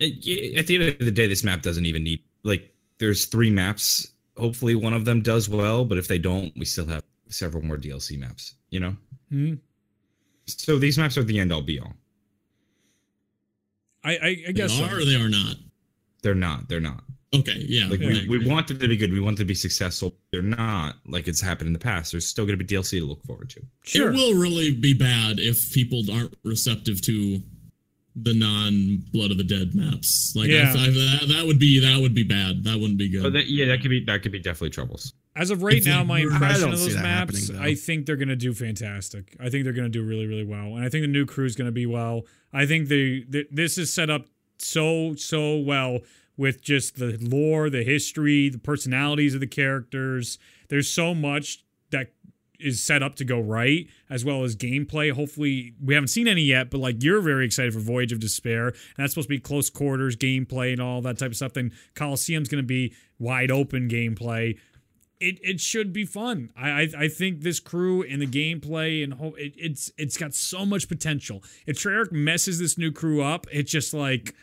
At the end of the day, this map doesn't even need like. There's three maps. Hopefully, one of them does well, but if they don't, we still have several more DLC maps. You know, Hmm. so these maps are the end all be all. I, I, I They guess so. are or they are not. They're not. They're not. Okay, yeah. Like I we, we want them to be good. We want them to be successful. They're not like it's happened in the past. There's still going to be DLC to look forward to. Sure. It will really be bad if people aren't receptive to the non Blood of the Dead maps. Like, Yeah. I, I, that, that would be that would be bad. That wouldn't be good. That, yeah, that could be that could be definitely troubles. As of right If now, my impression of those maps. I think they're going to do fantastic. I think they're going to do really, really well, and I think the new crew is going to be well. I think they, th this is set up so so well with just the lore, the history, the personalities of the characters. There's so much that is set up to go right, as well as gameplay. Hopefully, we haven't seen any yet, but like you're very excited for Voyage of Despair, and that's supposed to be close quarters gameplay and all that type of stuff. Then Coliseum's going to be wide open gameplay it it should be fun. I I, I think this crew and the gameplay and whole it, it's it's got so much potential. If Treyarch messes this new crew up, it's just like,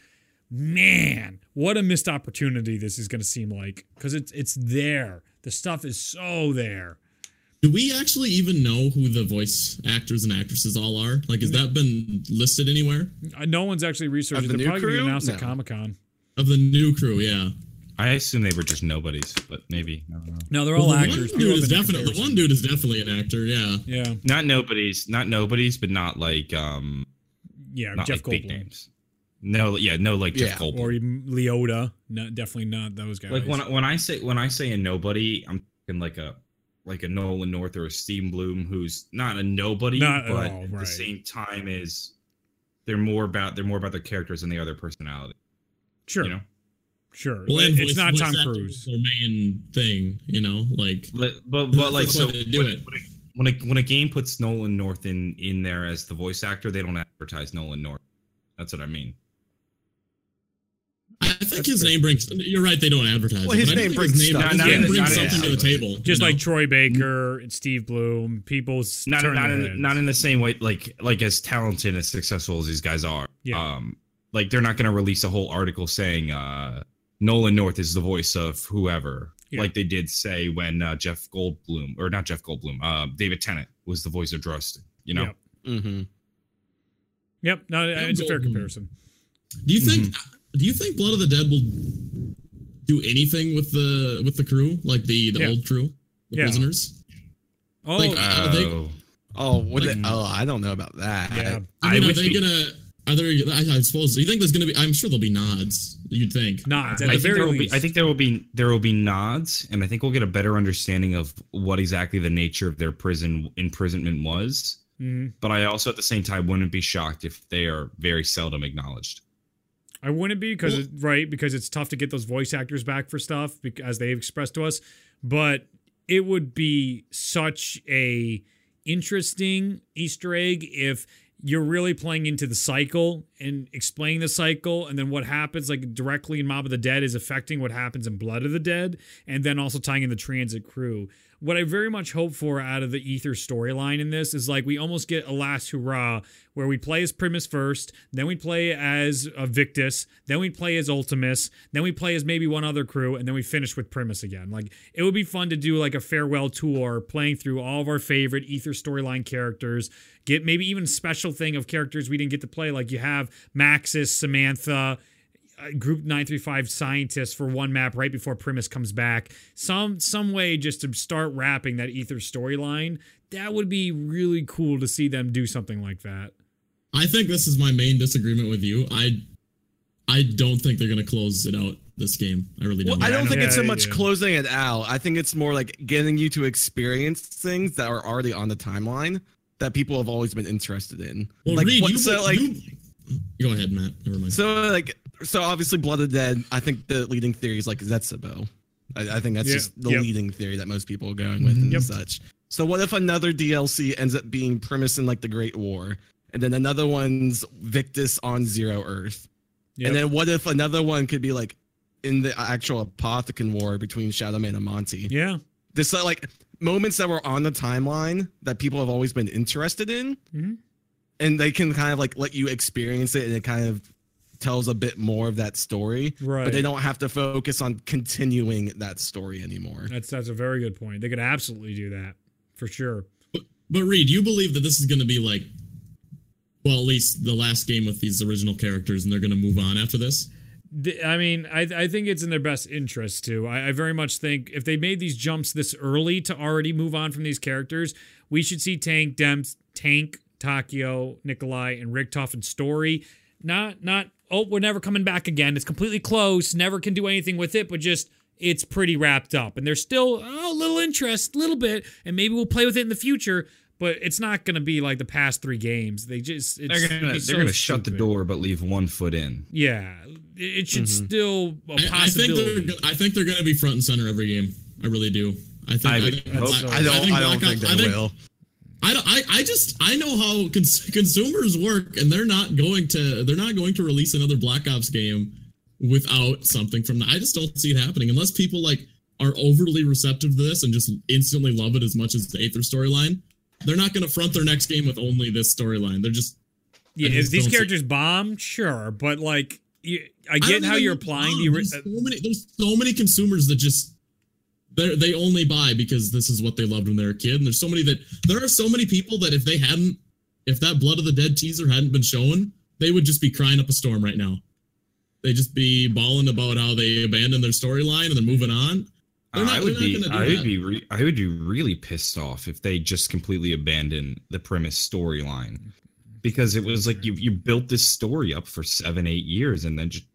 man, what a missed opportunity this is going to seem like because it's it's there. The stuff is so there. Do we actually even know who the voice actors and actresses all are? Like, has that been listed anywhere Uh, No one's actually researched. Of it. the They're new probably going to crew? announce at Comic Con. of the new crew? Yeah, I assume they were just nobodies, but maybe I don't know. No, they're all Well, the actors. One dude is definitely the one dude is definitely an actor. Yeah, Yeah, not nobodies, not nobodies, but not like um, yeah. not Jeff like big Goldblum names. No, yeah, no, like Jeff Yeah. Goldblum. or even Leota. No, definitely not those guys. like when when I say when I say a nobody, I'm thinking like a like a Nolan North or a Steve Blum who's not a nobody, Not at but at the same time is they're more about they're more about their characters than the other personality. sure, You know, sure. well, It- it's not Tom Cruise. is Their main thing, you know, like but but, but like so do when, it. a, when a when a game puts Nolan North in in there as the voice actor, they don't advertise Nolan North. That's what I mean. I think his name brings. You're right. They don't advertise. Well, his but I name think brings his name, stuff. his Not- name brings not- something to the table. just you like? Troy Baker and Steve Blum, people Not turn not their in, heads. not in the same way like like as talented as successful as these guys are. Yeah. Um, like they're not going to release a whole article saying uh Nolan North is the voice of whoever. Yeah. Like they did say when uh, Jeff Goldblum or not Jeff Goldblum, uh, David Tennant was the voice of Drustin. You know, Yep. Mm-hmm. Yep, no, it's a fair comparison. Do you think? Mm-hmm. Do you think Blood of the Dead will do anything with the with the crew, like the the Yeah. old crew, the Yeah. prisoners? Oh, Like, uh, they- Oh. Oh, would Like- they, oh, I don't know about that. yeah. I I mean, are would they be- gonna? Are there? I, I suppose. Do you think there's gonna be? I'm sure there'll be nods. You'd think. Nods at I the think very there will be. I think there will be there will be nods, and I think we'll get a better understanding of what exactly the nature of their prison imprisonment was. Mhm. But I also, at the same time, wouldn't be shocked if they are very seldom acknowledged. I wouldn't be because Well- right because it's tough to get those voice actors back for stuff as they've expressed to us. But it would be such a interesting Easter egg if you're really playing into the cycle and explaining the cycle and then what happens like directly in Mob of the Dead is affecting what happens in Blood of the Dead and then also tying in the transit crew. What I very much hope for out of the Aether storyline in this is like we almost get a last hurrah where we play as Primis first, then we play as Victis, then we play as Ultimis, then we play as maybe one other crew, and then we finish with Primis again. Like it would be fun to do like a farewell tour, playing through all of our favorite Aether storyline characters. Get maybe even special thing of characters we didn't get to play, like you have Maxis, Samantha, Uh, group 935 scientists for one map right before Primis comes back. Some some way just to start wrapping that Aether storyline. That would be really cool to see them do something like that. I think this is my main disagreement with you. I I don't think they're gonna close it out this game. I really don't. I don't think it's so much yeah. closing it out. I think it's more like getting you to experience things that are already on the timeline that people have always been interested in. well, like, Reed, what- you, so like you, go ahead, Matt. Never mind. so like so obviously Blood of the Dead. I think the leading theory is like Zetsubou. I, I think that's Yeah, just the yep. leading theory that most people are going with and Yep. such. So what if another DLC ends up being Primis in like the Great War, and then another one's Victis on Zero Earth, Yep. and then what if another one could be like in the actual Apothicon War between Shadowman and Monty. Yeah. This uh, like moments that were on the timeline that people have always been interested in, Mhm. and they can kind of like let you experience it, and it kind of tells a bit more of that story. Right. But they don't have to focus on continuing that story anymore. That's that's a very good point. They could absolutely do that for sure. But Reed, you believe that this is going to be like, well, at least the last game with these original characters, and they're going to move on after this. I mean, I, I think it's in their best interest too. I, I very much think if they made these jumps this early to already move on from these characters, we should see Tank, Demps, Tank, Takeo, Nikolai, and Richtofen and Story. Not not oh we're never coming back again. It's completely closed. Never can do anything with it, but just it's pretty wrapped up. And there's still oh, a little interest, a little bit, and maybe we'll play with it in the future. But it's not going to be like the past three games. They just it's, They're gonna so shut the door but leave one foot in. Yeah, it it should Mhm. still a I, I think possibility. they're. I think they're going to be front and center every game. I really do. I think. I I, think- I- so. I don't. I, think don't think they will. I, I, I just I know how cons- consumers work, and they're not going to they're not going to release another Black Ops game without something from. The, I just don't see it happening unless people like are overly receptive to this and just instantly love it as much as the Aether storyline. They're not going to front their next game with only this storyline. They're just Yeah, I if these don't see- characters bomb, sure, but like, you, I I get don't how you're applying the. There's so many. There's so many consumers that just they they only buy because this is what they loved when they were a kid. And there's so many that there are so many people that if they hadn't, if that Blood of the Dead teaser hadn't been shown, they would just be crying up a storm right now. They'd just be bawling about how they abandoned their storyline and they're moving on. They're not- I would be I would that. be re- I would be really pissed off if they just completely abandoned the Primis storyline because it was like you you built this story up for seven eight years and then just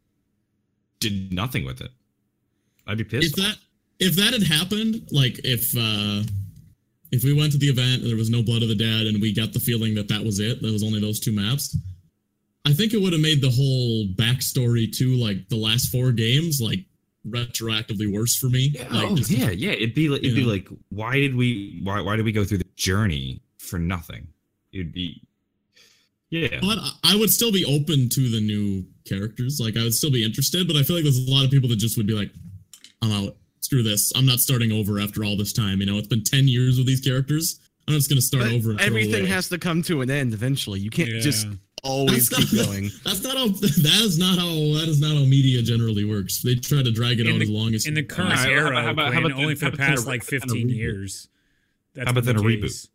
did nothing with it. I'd be If pissed. that if that had happened, like if uh if we went to the event and there was no Blood of the Dead and we got the feeling that that was it, that was only those two maps, I think it would have made the whole backstory to like the last four games like retroactively worse for me. Yeah, like, oh, yeah, yeah. It'd be like it'd be know. like, why did we why why did we go through the journey for nothing? It'd be yeah. But I would still be open to the new characters. Like I would still be interested, but I feel like there's a lot of people that just would be like, I'm out. Screw this. I'm not starting over after all this time. You know, it's been 10 years with these characters. I'm just gonna start But over. And everything has to come to an end eventually. You can't Yeah. just always That's keep not- going. That's not how. That is not how. That is not how media generally works. They try to drag it In out the- as long as in the current Alright, era, how about- how Quinn, about only then- for the past like how about then a 15 years. That's How about then the a reboot? case.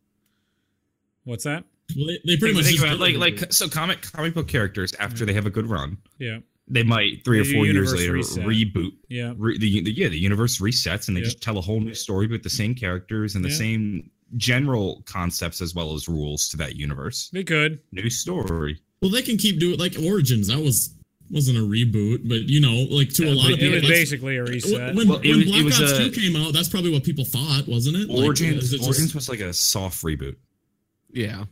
What's that? Well, they, they pretty Think- much think just about like like so comic comic book characters after they have a good run, Yeah, they might three or They do four years later reset. reboot. yeah. Re, the, the yeah the universe resets and they Yeah. just tell a whole new story with the same characters and the Yeah. same general concepts as well as rules to that universe. They could. New story. Well, they can keep doing like Origins. That was wasn't a reboot, but you know, like to a lot of people, It was basically a reset. When, Well, when was- Black Ops a- 2 came out, that's probably what people thought, wasn't it? Like, Origins it just- Origins was like a soft reboot. Yeah.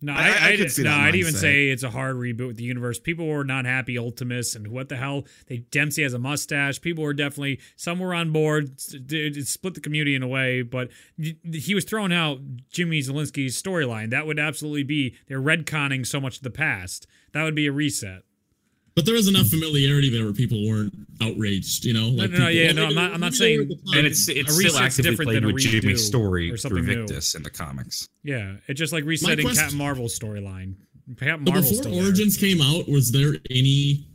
No, I- I, I could see no, that I'd even say it's a hard reboot with the universe. People were not happy Ultimis and what the hell they Dempsey has a mustache. People were definitely some were on board. It, it split the community in a way, but he was throwing out Jimmy Zielinski's storyline. That would absolutely be they're retconning so much of the past. That would be a reset. But there was enough familiarity there where people weren't outraged, you know? Like no, no, people- yeah, no, I'm not- I'm not saying- were at the time. And it's a it's still actively different played than a with Jimmy's story or through something new. Victis in the comics. Yeah, it's just like resetting quest- Captain Marvel's storyline. Captain But Marvel's before still there. Origins came out, was there any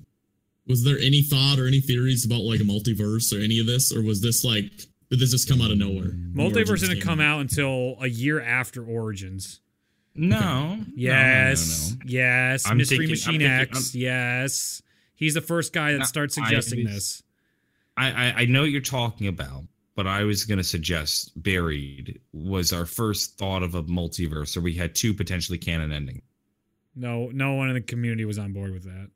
was there any thought or any theories about like a multiverse or any of this, or was this like did this just come out of nowhere? Multiverse didn't came come out until a year after Origins. No. no, no, Yes, no, no. yes. I'm Mystery thinking- I'm Machine thinking- X. yes, he's the first guy that starts suggesting it's- this. I, I I know what you're talking about, but I was gonna suggest Buried was our first thought of a multiverse, or we had two potentially canon ending. No, no one in the community was on board with that.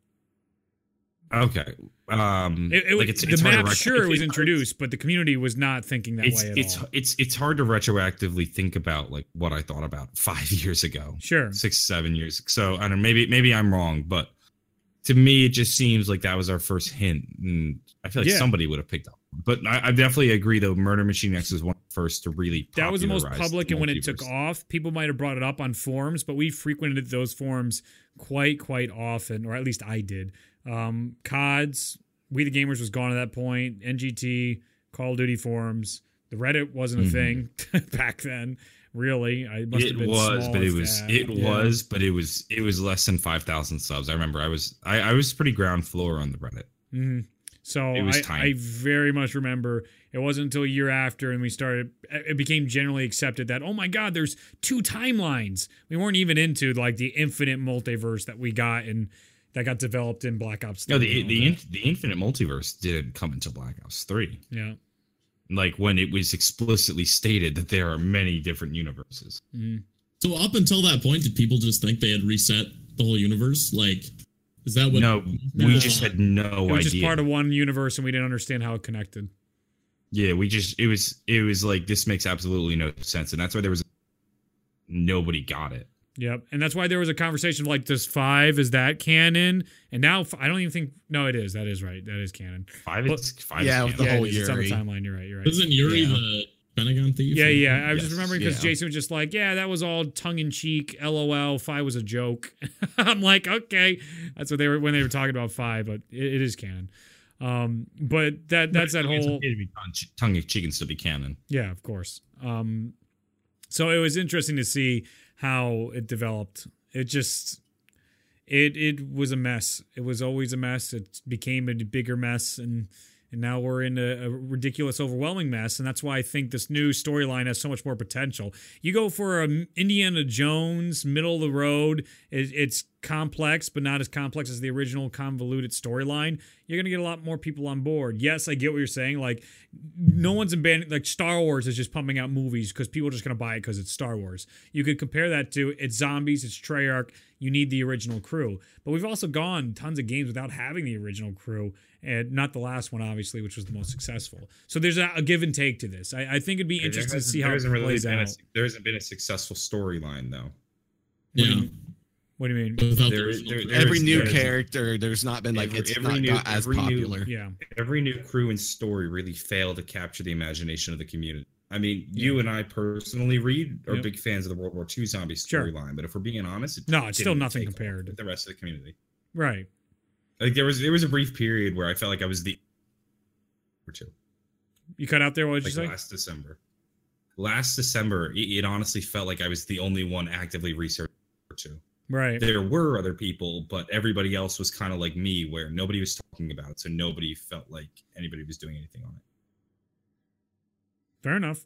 Okay. Um It, it, like it's, the it's map, sure, it was introduced, but the community was not thinking that It's way at it's all. it's it's hard to retroactively think about like what I thought about five years ago, Sure. six seven years. So I don't know. Maybe maybe I'm wrong, but to me it just seems like that was our first hint, and I feel like Yeah. somebody would have picked up. But I, I definitely agree though. Murder Machine X was one of the first to really. That was the most public, and when it took off, people might have brought it up on forums, but we frequented those forums quite, quite often, or at least I did. Um, CODs, We the Gamers was gone at that point. NGT, Call of Duty forums. The Reddit wasn't a Mhm. thing back then. Really, I must it have been was, but it was that. it Yeah. was, but it was it was less than five thousand subs. I remember I was I, I was pretty ground floor on the Reddit. hmm So I. I very much remember it wasn't until a year after and we started it became generally accepted that oh my god there's two timelines. We weren't even into like the infinite multiverse that we got and that got developed in Black Ops. No, the the in, the Infinite Multiverse didn't come until Black Ops Three. yeah. Like when it was explicitly stated that there are many different universes. Mhm. So up until that point, did people just think they had reset the whole universe? Like, is that what? no, No. we just had no It was idea. just part of one universe and we didn't understand how it connected. yeah, we just it was it was like this makes absolutely no sense, and that's why there was nobody got it. Yep, and that's why there was a conversation of like, does five is that canon? And now I don't even think. No, it is. That is right. That is canon. Five is five. yeah, is with the canon. whole it is. It's on the timeline. You're right. You're right. Isn't Yuri Yeah. the Pentagon thief? Yeah, yeah. I was Yes, just remembering because yeah. Jason was just like, "Yeah, that was all tongue in cheek, LOL. Five was a joke." I'm like, okay, that's what they were when they were talking about five, but it, it is canon. Um, but that that's that whole okay to be tongue of cheek and still be canon. yeah, of course. Um, so it was interesting to see how it developed. It just it it was a mess. It was always a mess. It became a bigger mess, and and now we're in a, a ridiculous, overwhelming mess. And that's why I think this new storyline has so much more potential. You go for a Indiana Jones, middle of the road. It, it's complex, but not as complex as the original convoluted storyline. You're gonna get a lot more people on board. Yes, I get what you're saying. Like no one's abandoning like Star Wars is just pumping out movies because people are just gonna buy it because it's Star Wars. You could compare that to it's zombies, it's Treyarch. You need the original crew, but we've also gone tons of games without having the original crew, and not the last one, obviously, which was the most successful. So there's a, a give and take to this. I, I think it'd be There interesting to see how it hasn't really plays been out. A, there hasn't been a successful storyline though. What do Yeah. you- What do you mean? Without There- there- there Every is- new there is- character, there's not been like Every- it's every not new- got as every new- popular. Yeah, Every new crew and story really failed to capture the imagination of the community. I mean, you and I personally read are Yep. big fans of the World War II zombie Sure. storyline, but if we're being honest, it No, it's still nothing compared. to the rest of the community. right. Like there was there was a brief period where I felt like I was the or two. You cut out there. What did like you say? last December. Last December, it, it honestly felt like I was the only one actively researching or two. Right. There were other people, but everybody else was kind of like me, where nobody was talking about it, so nobody felt like anybody was doing anything on it. Fair enough.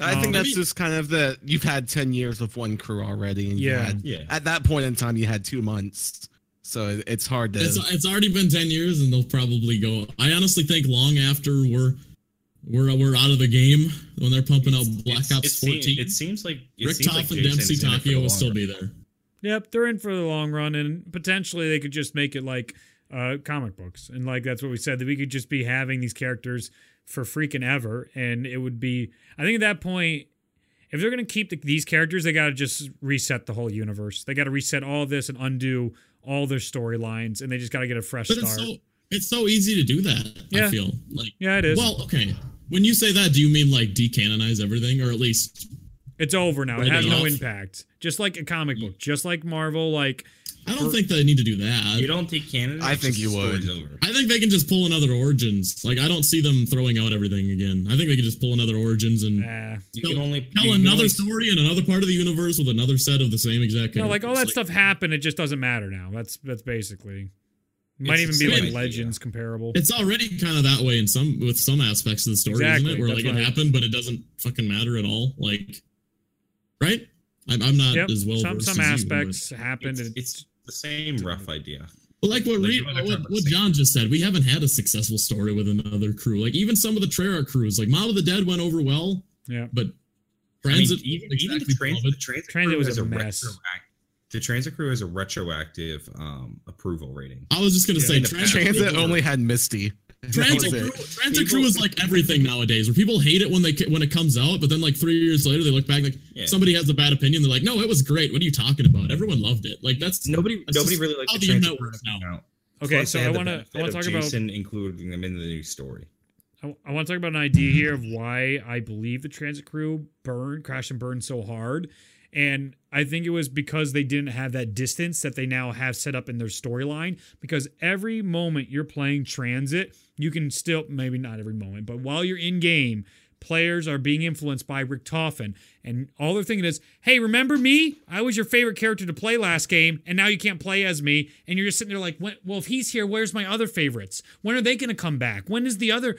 I Um, think that's maybe- just kind of the you've had ten years of one crew already, and Yeah. had, Yeah, at that point in time you had two months, so it's hard to. It's, it's already been ten years, and they'll probably go. I honestly think long after we're we're we're out of the game when they're pumping out Black It's- Ops it seem- 14. It seems like it Rick Toff like and Dempsey Jason's in it for the Takeo will still run. be there. Yep, they're in for the long run, and potentially they could just make it like uh, comic books, and like that's what we said that we could just be having these characters for freaking ever, and it would be. I think at that point, if they're gonna keep the, these characters, they got to just reset the whole universe. They got to reset all this and undo all their storylines, and they just got to get a fresh But start. it's so it's so easy to do that. Yeah. I feel like. yeah, it is. Well, okay. When you say that, do you mean like decanonize everything, or at least it's over now. It has no off. impact. Just like a comic book, just like Marvel. Like I don't think they need to do that. You don't think Canada? I think you would. Over. I think they can just pull another Origins. Like I don't see them throwing out everything again. I think they can just pull another Origins and. You can only tell you can another only- story in another part of the universe with another set of the same exact. No, like all that characters. stuff happened. It just doesn't matter now. That's that's basically. Might even be same like idea. Legends comparable. It's already kind of that way in some with some aspects of the story, Exactly, isn't it? Where that's like it right. happened, but it doesn't fucking matter at all. Like, right? I'm, I'm not Yep. as well. some some as you, aspects happened. It's, and it's the same rough idea. But like what, Like, Reed, what, what John just said, we haven't had a successful story with another crew. Like even some of the Treyarch crews, like Mob of the Dead went over well, yeah. but I mean, Transit even, wasn't even the, exactly trans, the transit, Transit crew was a a mess. the transit crew has a retroactive um, approval rating. I was just gonna Yeah, say Transit, Transit only had Misty. That Transit crew, it. Transit crew is like everything nowadays, where people hate it when they when it comes out, but then like three years later they look back like Yeah. somebody has a bad opinion. They're like, no, it was great. What are you talking about? Everyone loved it. Like that's Nobody, That's nobody really likes how the the transit internet crew works coming now. Okay, Plus, so I want to I want to talk about Jason including them in the new story. I, I want to talk about an idea here of why I believe the transit crew burned, crashed and burned so hard. And I think it was because they didn't have that distance that they now have set up in their storyline. Because every moment you're playing Transit, you can still, maybe not every moment, but while you're in game, players are being influenced by Richtofen. And all they're thinking is, hey, remember me? I was your favorite character to play last game, and now you can't play as me. And you're just sitting there like, well, if he's here, where's my other favorites? When are they going to come back? When is the other?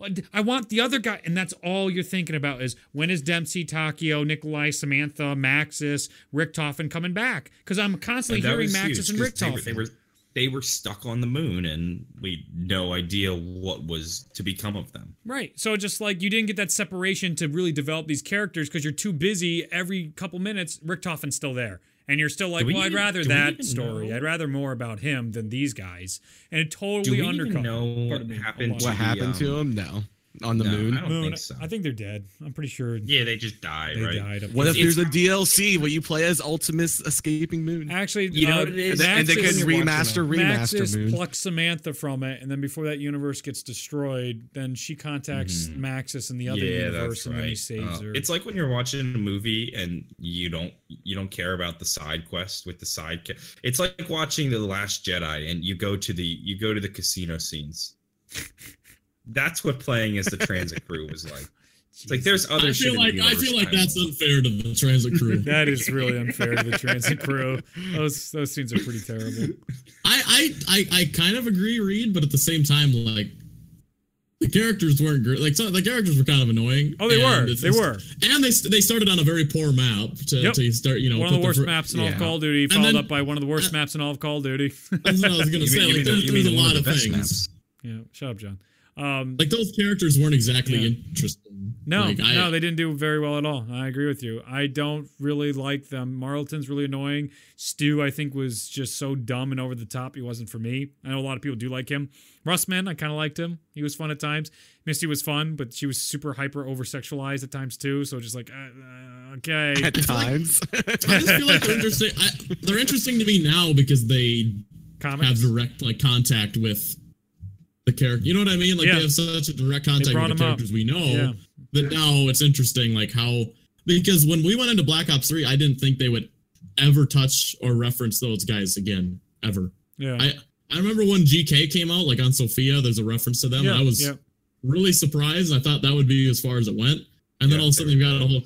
Uh, I want the other guy. And that's all you're thinking about is when is Dempsey, Takeo, Nikolai, Samantha, Maxis, Richtofen coming back? Because I'm constantly hearing Maxis huge, and 'cause they were- They were, they were stuck on the moon, and we had no idea what was to become of them. Right. So just like you didn't get that separation to really develop these characters because you're too busy every couple minutes, Richtofen's still there. And you're still like, we well, I'd rather that story. know? I'd rather more about him than these guys. And it Do totally we undercut. even know what Pardon me, happened? to on. What the, happened to um, him? No, on the no, moon. I don't Moon, think so. I think they're dead. I'm pretty sure Yeah, they just died, they right? died. What if there's a DLC where you play as Ultimus escaping moon? Actually, You know uh, what it is? and they Maxis- could when you're remaster remaster Maxis moon. plucks Samantha from it, and then before that universe gets destroyed, then she contacts Mhm. Maxis in the other yeah, universe, that's and then he right. saves Uh, her. It's like when you're watching a movie and you don't you don't care about the side quest with the side. Ca- it's like watching the Last Jedi and you go to the you go to the casino scenes. That's what playing as the transit crew was like. It's like there's other. I shit feel like I feel like that's unfair to the transit crew. That is really unfair to the transit crew. Those those scenes are pretty terrible. I, I I I kind of agree, Reed, but at the same time, like the characters weren't great. Like so, the characters were kind of annoying. Oh, they were. it's- They were. and they they started on a very poor map to, Yep. to start. You know, One of the put worst fir- maps in all of. Call of Duty, And followed then- up by one of the worst uh, maps in all of Call of Duty. That's what I was gonna say. mean- Like, there's, there's a lot of of the best things. maps? yeah, shut up, John. Um, Like those characters weren't exactly Yeah. interesting. no, Like, I- no, they didn't do very well at all. I agree with you. I don't really like them. Marlton's really annoying. Stu, I think, was just so dumb and over the top. He wasn't for me. I know a lot of people do like him. Russman, I kind of liked him. He was fun at times. Misty was fun, but she was super hyper over sexualized at times too. So just like, uh, uh, okay. At times. I just feel like they're interesting. I, they're interesting to me now because they Comics. have direct like contact with the character. You know what I mean? Like Yeah. they have such a direct contact with the him up. characters we know Yeah. that now it's interesting like how because when we went into Black Ops 3, I didn't think they would ever touch or reference those guys again. Ever. Yeah. I I remember when GK came out, like on Sophia, there's a reference to them. yeah. I was yeah. really surprised. I thought that would be as far as it went. And then all of a sudden you got a whole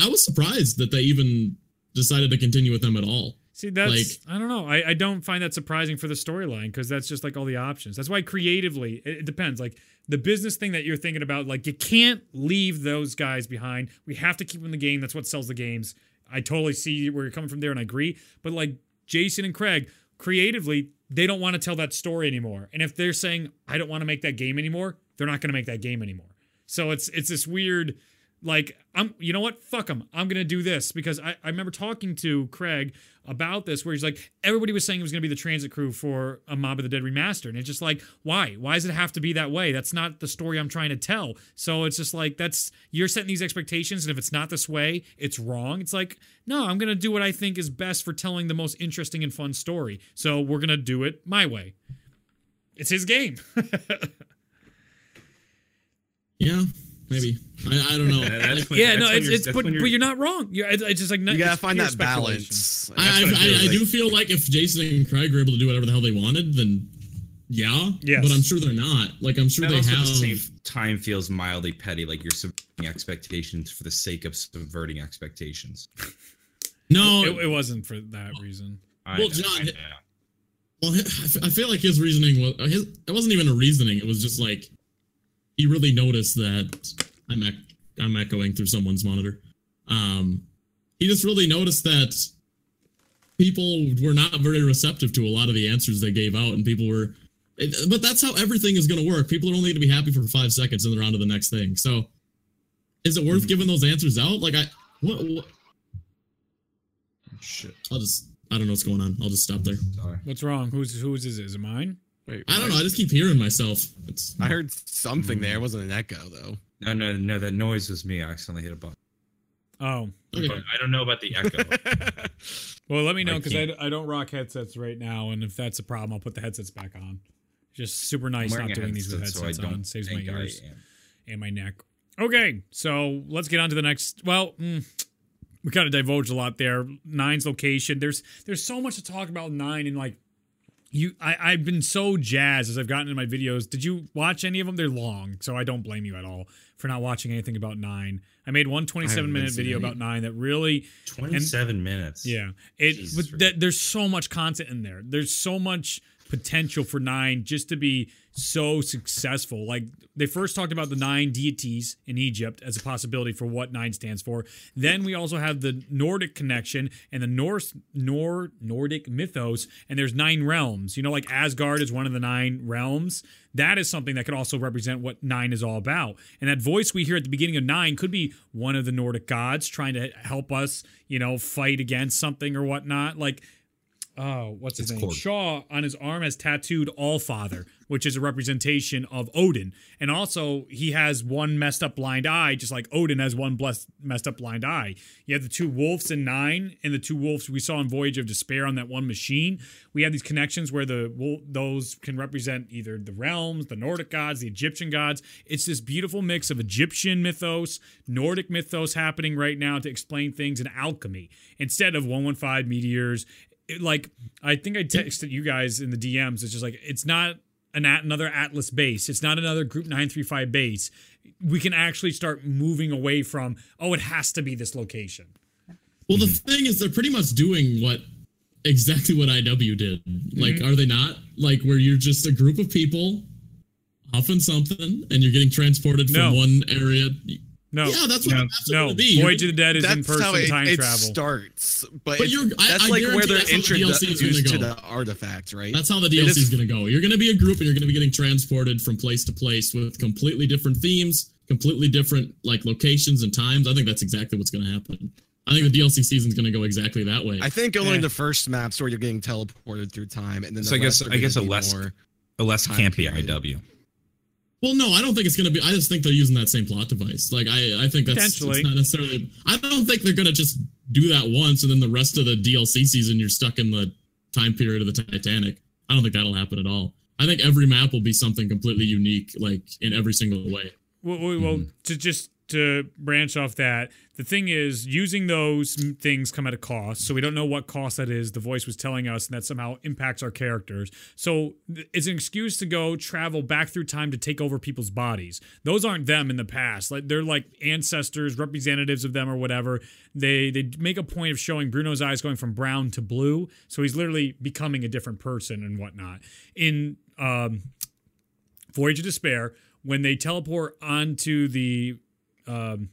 I was surprised that they even decided to continue with them at all. See, that's Like- I don't know. I, I don't find that surprising for the storyline because that's just like all the options. That's why creatively it, it depends. Like the business thing that you're thinking about, like you can't leave those guys behind. We have to keep them in the game. That's what sells the games. I totally see where you're coming from there and I agree. But like Jason and Craig, creatively, they don't want to tell that story anymore. And if they're saying I don't want to make that game anymore, they're not going to make that game anymore. So it's it's this weird like I'm you know what? Fuck them I'm gonna do this because I, I remember talking to Craig about this where he's like everybody was saying it was gonna be the transit crew for a Mob of the Dead remaster and it's just like why? Why does it have to be that way? That's not the story I'm trying to tell. So it's just like that's you're setting these expectations and if it's not this way it's wrong. It's like no I'm gonna do what I think is best for telling the most interesting and fun story. So we're gonna do it my way. It's his game. Yeah, maybe. I, I don't know. Yeah, Like, when- yeah no it's, it's but, but you're- you're not wrong yeah it's, it's just like you gotta find that balance. I, I, I, feels I do feel like if Jason and Craig were able to do whatever the hell they wanted, then yeah. Yes. But I'm sure they're not. Like I'm sure That they also have. at the same time feels mildly petty, like you're subverting expectations for the sake of subverting expectations. no. it, it wasn't for that reason I Well, know, John, I know. well, I feel like his reasoning was. His, it wasn't even a reasoning. It was just like he really noticed that I'm ec- I'm echoing through someone's monitor. Um, he just really noticed that people were not very receptive to a lot of the answers they gave out, and people were. it- But that's how everything is going to work. People are only going to be happy for five seconds, and they're on to the next thing. So, is it worth giving those answers out? Like I, what, what? Shit. I'll just. I don't know what's going on. I'll just stop there. Sorry. What's wrong? Who's whose is it? Is it mine? Wait, I don't know. I just keep hearing myself. It's. I heard something there. It wasn't an echo though. No, no, no. That noise was me. I accidentally hit a button. Oh, Okay. But I don't know about the echo. well, let me know because I, can't- I don't rock headsets right now, and if that's a problem, I'll put the headsets back on. Just super nice not wearing a doing these with headset, so headsets on. Saves my ears and my neck. Okay, so let's get on to the next. Well, mm, we kind of divulged a lot there. Nine's location. There's there's so much to talk about nine and like you I, I've been so jazzed as I've gotten in my videos. Did you watch any of them? They're long, so I don't blame you at all for not watching anything about nine. I made one 27 minute video any. about nine that really 27 minutes. yeah. It Jesus but that, there's so much content in there. There's so much potential for nine just to be so successful. Like they first talked about the nine deities in Egypt as a possibility for what nine stands for. Then we also have the Nordic connection and the Norse Nor Nordic mythos, and there's nine realms. You know, like Asgard is one of the nine realms. That is something that could also represent what nine is all about. And that voice we hear at the beginning of nine could be one of the Nordic gods trying to help us, you know, fight against something or whatnot. Like oh, what's his It's name? Korg. Shaw on his arm has tattooed All Father, which is a representation of Odin. And also, he has one messed up blind eye, just like Odin has one blessed, messed up blind eye. You have the two wolves in nine, and the two wolves we saw in Voyage of Despair on that one machine. We have these connections where the those can represent either the realms, the Nordic gods, the Egyptian gods. It's this beautiful mix of Egyptian mythos, Nordic mythos happening right now to explain things in alchemy instead of 115 meteors it, like I think I texted you guys in the DMs. It's just like it's not an at another Atlas base. It's not another Group Nine Three Five base. We can actually start moving away from oh, it has to be this location. Well, the thing is, they're pretty much doing what exactly what IW did. Like, mm-hmm. are they not? Like, where you're just a group of people huffing something, and you're getting transported from No. one area. No, Yeah, that's what, No. that's what no. it'll be. Voyage of the Dead is in That's how person it, time it travel. starts. But, But you're- I- that's I like where guarantee they're that's the DLC is gonna introduced to go. the artifact, right? That's how the DLC is- is going to go. You're going to be a group, and you're going to be getting transported from place to place with completely different themes, completely different like locations and times. I think that's exactly what's going to happen. I think the DLC season's going to go exactly that way. I think only Yeah. the first maps where you're getting teleported through time, and then the So I guess- I guess a less- more- A less Time campy period. IW. Well, no, I don't think it's going to be. I just think they're using that same plot device. Like, I, I think that's it's not necessarily. I don't think they're going to just do that once and then the rest of the DLC season you're stuck in the time period of the Titanic. I don't think that'll happen at all. I think every map will be something completely unique, like in every single way. Well, well, well, Mm-hmm. to just to branch off that, the thing is, using those things come at a cost. So we don't know what cost that is. The voice was telling us, and that somehow impacts our characters. So it's an excuse to go travel back through time to take over people's bodies. Those aren't them in the past. Like they're like ancestors, representatives of them, or whatever. They they make a point of showing Bruno's eyes going from brown to blue. So he's literally becoming a different person and whatnot. In um, Voyage of Despair, when they teleport onto the um,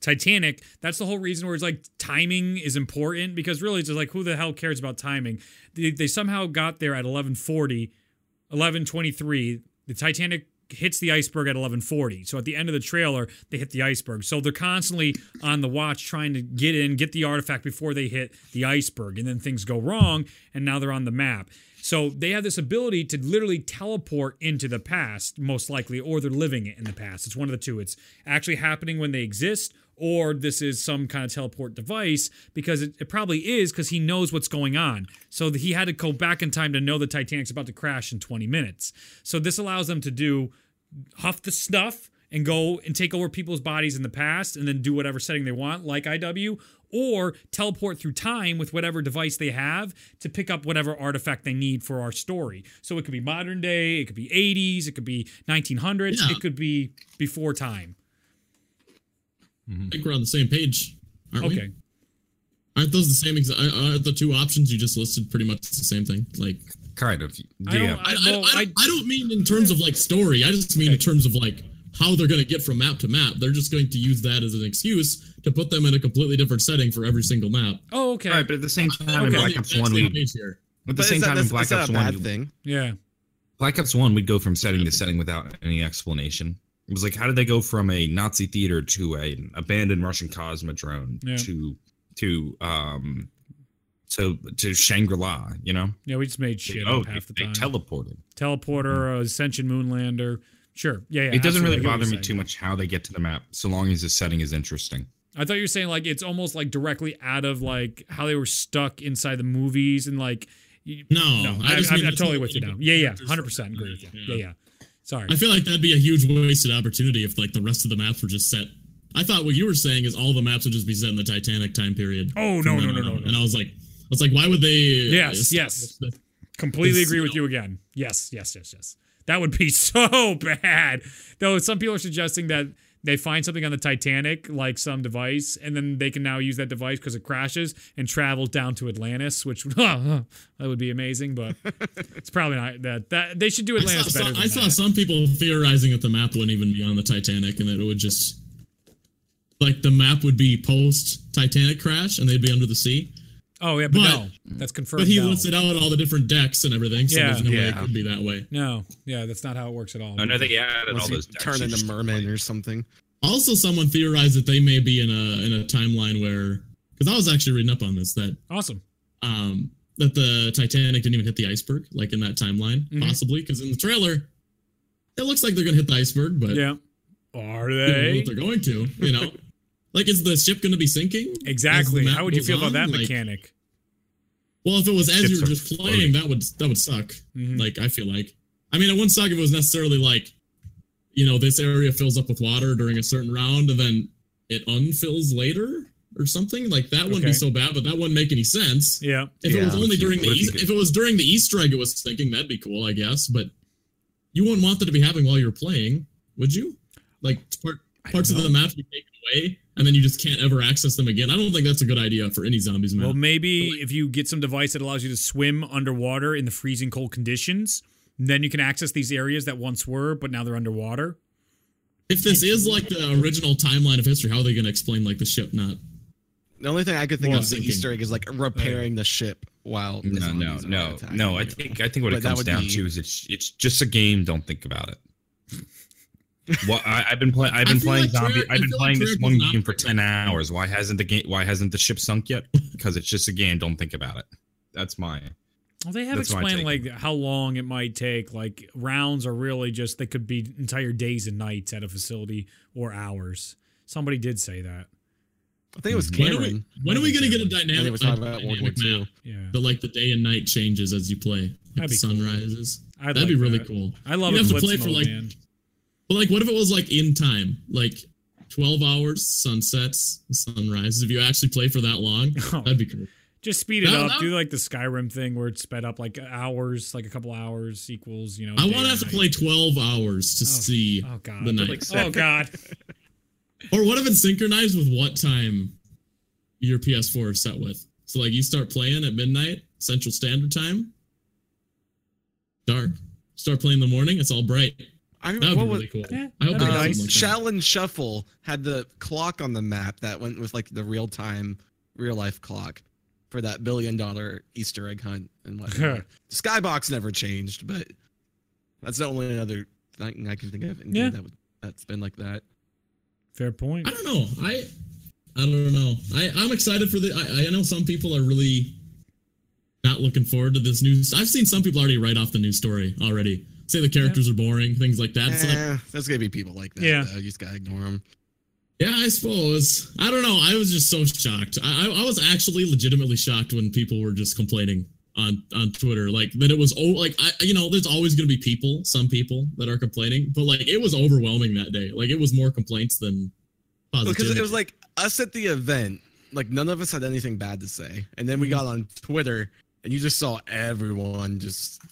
Titanic, that's the whole reason where it's like timing is important because really it's just like who the hell cares about timing? They, they somehow got there at 1140, 1123. The Titanic hits the iceberg at 1140. So at the end of the trailer, they hit the iceberg. So they're constantly on the watch trying to get in, get the artifact before they hit the iceberg. And then things go wrong and now they're on the map. So they have this ability to literally teleport into the past, most likely, or they're living it in the past. It's one of the two. It's actually happening when they exist, or this is some kind of teleport device because it, it probably is because he knows what's going on. So he had to go back in time to know the Titanic's about to crash in 20 minutes. So this allows them to do huff the stuff and go and take over people's bodies in the past and then do whatever setting they want, like IW, or teleport through time with whatever device they have to pick up whatever artifact they need for our story. So it could be modern day, it could be 80s, it could be 1900s, Yeah. it could be before time. Mm-hmm. I think we're on the same page, aren't we? Okay. Aren't those the same? Exa- aren't the two options you just listed pretty much the same thing? Like, Kind of. I don't- Yeah. I, I, well, I, I- I don't mean in terms of like story. I just mean in terms of like how they're going to get from map to map. They're just going to use that as an excuse to put them in a completely different setting for every single map. Oh, okay. All right, but at the same time, in Black the Ops One, same we at the But same is that, time in that's, Black is that Ops a One, bad thing? yeah. Black Ops One, we'd go from setting to setting without any explanation. It was like, how did they go from a Nazi theater to an abandoned Russian cosmodrome Yeah. to to um to to Shangri La? You know, Yeah, we just made shit oh, up they, half the they teleported. Teleporter, uh, Ascension Moonlander. Sure. Yeah, yeah. it doesn't really I get what bother me saying. too much how they get to the map, so long as the setting is interesting. I thought you were saying like it's almost like directly out of like how they were stuck inside the movies and like. No, no, I I, just I, mean am totally with you now. Yeah, yeah, hundred percent agree with you. Yeah, yeah. yeah. Sorry. I feel like that'd be a huge wasted opportunity if like the rest of the maps were just set. I thought what you were saying is all the maps would just be set in the Titanic time period. Oh no, no, no, no, no. And I was like, I was like, why would they? Yes, yes. Completely agree with you again. Yes, yes, yes, yes. That would be so bad. Though some people are suggesting that they find something on the Titanic, like some device, and then they can now use that device because it crashes and travel down to Atlantis, which that would be amazing. But it's probably not that. That they should do I Atlantis saw, better. I saw that. some people theorizing that the map wouldn't even be on the Titanic and that it would just like the map would be post Titanic crash and they'd be under the sea. Oh yeah, but, but- no, that's confirmed. But he no. listed out all the different decks and everything, so Yeah. there's no way it could be that way. No, yeah, that's not how it works at all. Oh no, they added Unless all you those. decks. turn into just- merman or something. Also, someone theorized that they may be in a in a timeline where because I was actually reading up on this that awesome. um that the Titanic didn't even hit the iceberg, like in that timeline, Mhm. possibly because in the trailer it looks like they're gonna hit the iceberg, but Yeah, are you know they what they're going to, you know. like, is the ship going to be sinking? exactly? How would you goes feel about that Like, mechanic? Well, if it was as Ships you were are just playing, floating. that would that would suck. Mhm. Like I feel like, I mean, it wouldn't suck if it was necessarily like, you know, this area fills up with water during a certain round and then it unfills later or something. Like that wouldn't Okay. be so bad, but that wouldn't make any sense. Yeah, If it was only during the What if you Eas- could- if it was during the Easter egg, it was thinking that'd be cool, I guess. But you wouldn't want that to be happening while you're playing, would you? Like part, I parts of the map be taken away, and then you just can't ever access them again. I don't think that's a good idea for any zombies map. Well, maybe if you get some device that allows you to swim underwater in the freezing cold conditions, then you can access these areas that once were, but now they're underwater. If this is like the original timeline of history, how are they going to explain like the ship not? The only thing I could think Well, of as an thinking. Easter egg is like repairing the ship while No, no, no, no. I think I think what But it comes down be- to is it's it's just a game. Don't think about it. Well, I, I've been playing. I've been playing like zombie. Treyarch- I I've been feel like playing this one game for ten hours. Why hasn't the game? Why hasn't the ship sunk yet? Because it's just a game. Don't think about it. That's my. Well, they have explained like how long it might take. Like rounds are really just they could be entire days and nights at a facility or hours. Somebody did say that. I think it was mm-hmm. When are we, when are we going to get a dynamic? he dynamic? was talking about World War dynamic II. Yeah, that like the day and night changes as you play? Like That'd the sun cool. rises. I'd That'd be really that. cool. I love You'd have to Eclipse play for, like, man. But like, what if it was like in time, like twelve hours, sunsets, sunrises? If you actually play for that long, Oh, that'd be cool. just speed it No, up. no. Do like the Skyrim thing where it's sped up like hours, like a couple hours equals. You know, I want to and have to play twelve hours to Oh, see Oh god. the night. like Oh seven. god. Or what if it's synchronized with what time your PS4 is set with? So like you start playing at midnight Central Standard Time, dark. Start playing in the morning, it's all bright. I, That would what be was, really cool. Yeah, I hope that'd they be have something nice. like that. Shaolin Shuffle had the clock on the map that went with like the real time, real life clock for that billion dollar Easter egg hunt and whatnot. Skybox never changed, but that's the only other thing I can think of. Yeah. that would, that's been like that. Fair point. I don't know. I I don't know. I I'm excited for the. I, I know some people are really not looking forward to this news. I've seen some people already write off the news story already. Say the characters are boring, things like that. It's like, there's gonna be people like that. Yeah. though. You just gotta ignore them. yeah, I suppose. I don't know. I was just so shocked. I I I was actually legitimately shocked when people were just complaining on on Twitter, like that it was oh like I you know there's always gonna be people, some people that are complaining, but like it was overwhelming that day. Like it was more complaints than Because it was like us at the event, like none of us had anything bad to say, and then we mm-hmm. got on Twitter, and you just saw everyone just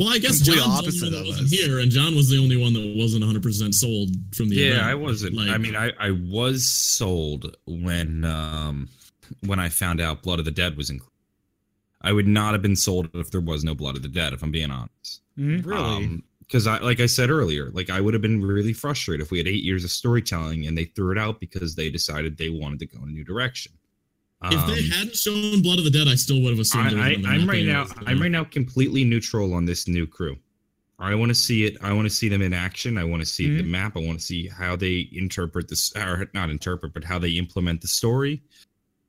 Well, I guess complete John's opposite the only one that wasn't us. here, and John was the only one that wasn't 100 percent sold from the event. Yeah, I wasn't. Like, I mean, I I was sold when um when I found out Blood of the Dead was included. I would not have been sold if there was no Blood of the Dead. If I'm being honest. Mhm. really. because I, like I said earlier, like I would have been really frustrated if we had eight years of storytelling and they threw it out because they decided they wanted to go in a new direction. If they Um, hadn't shown Blood of the Dead, I still would have assumed. I, I, I'm right now. anyways. I'm right now completely neutral on this new crew. I want to see it. I want to see them in action. I want to see the map. I want to see how they interpret this, or not interpret, but how they implement the story.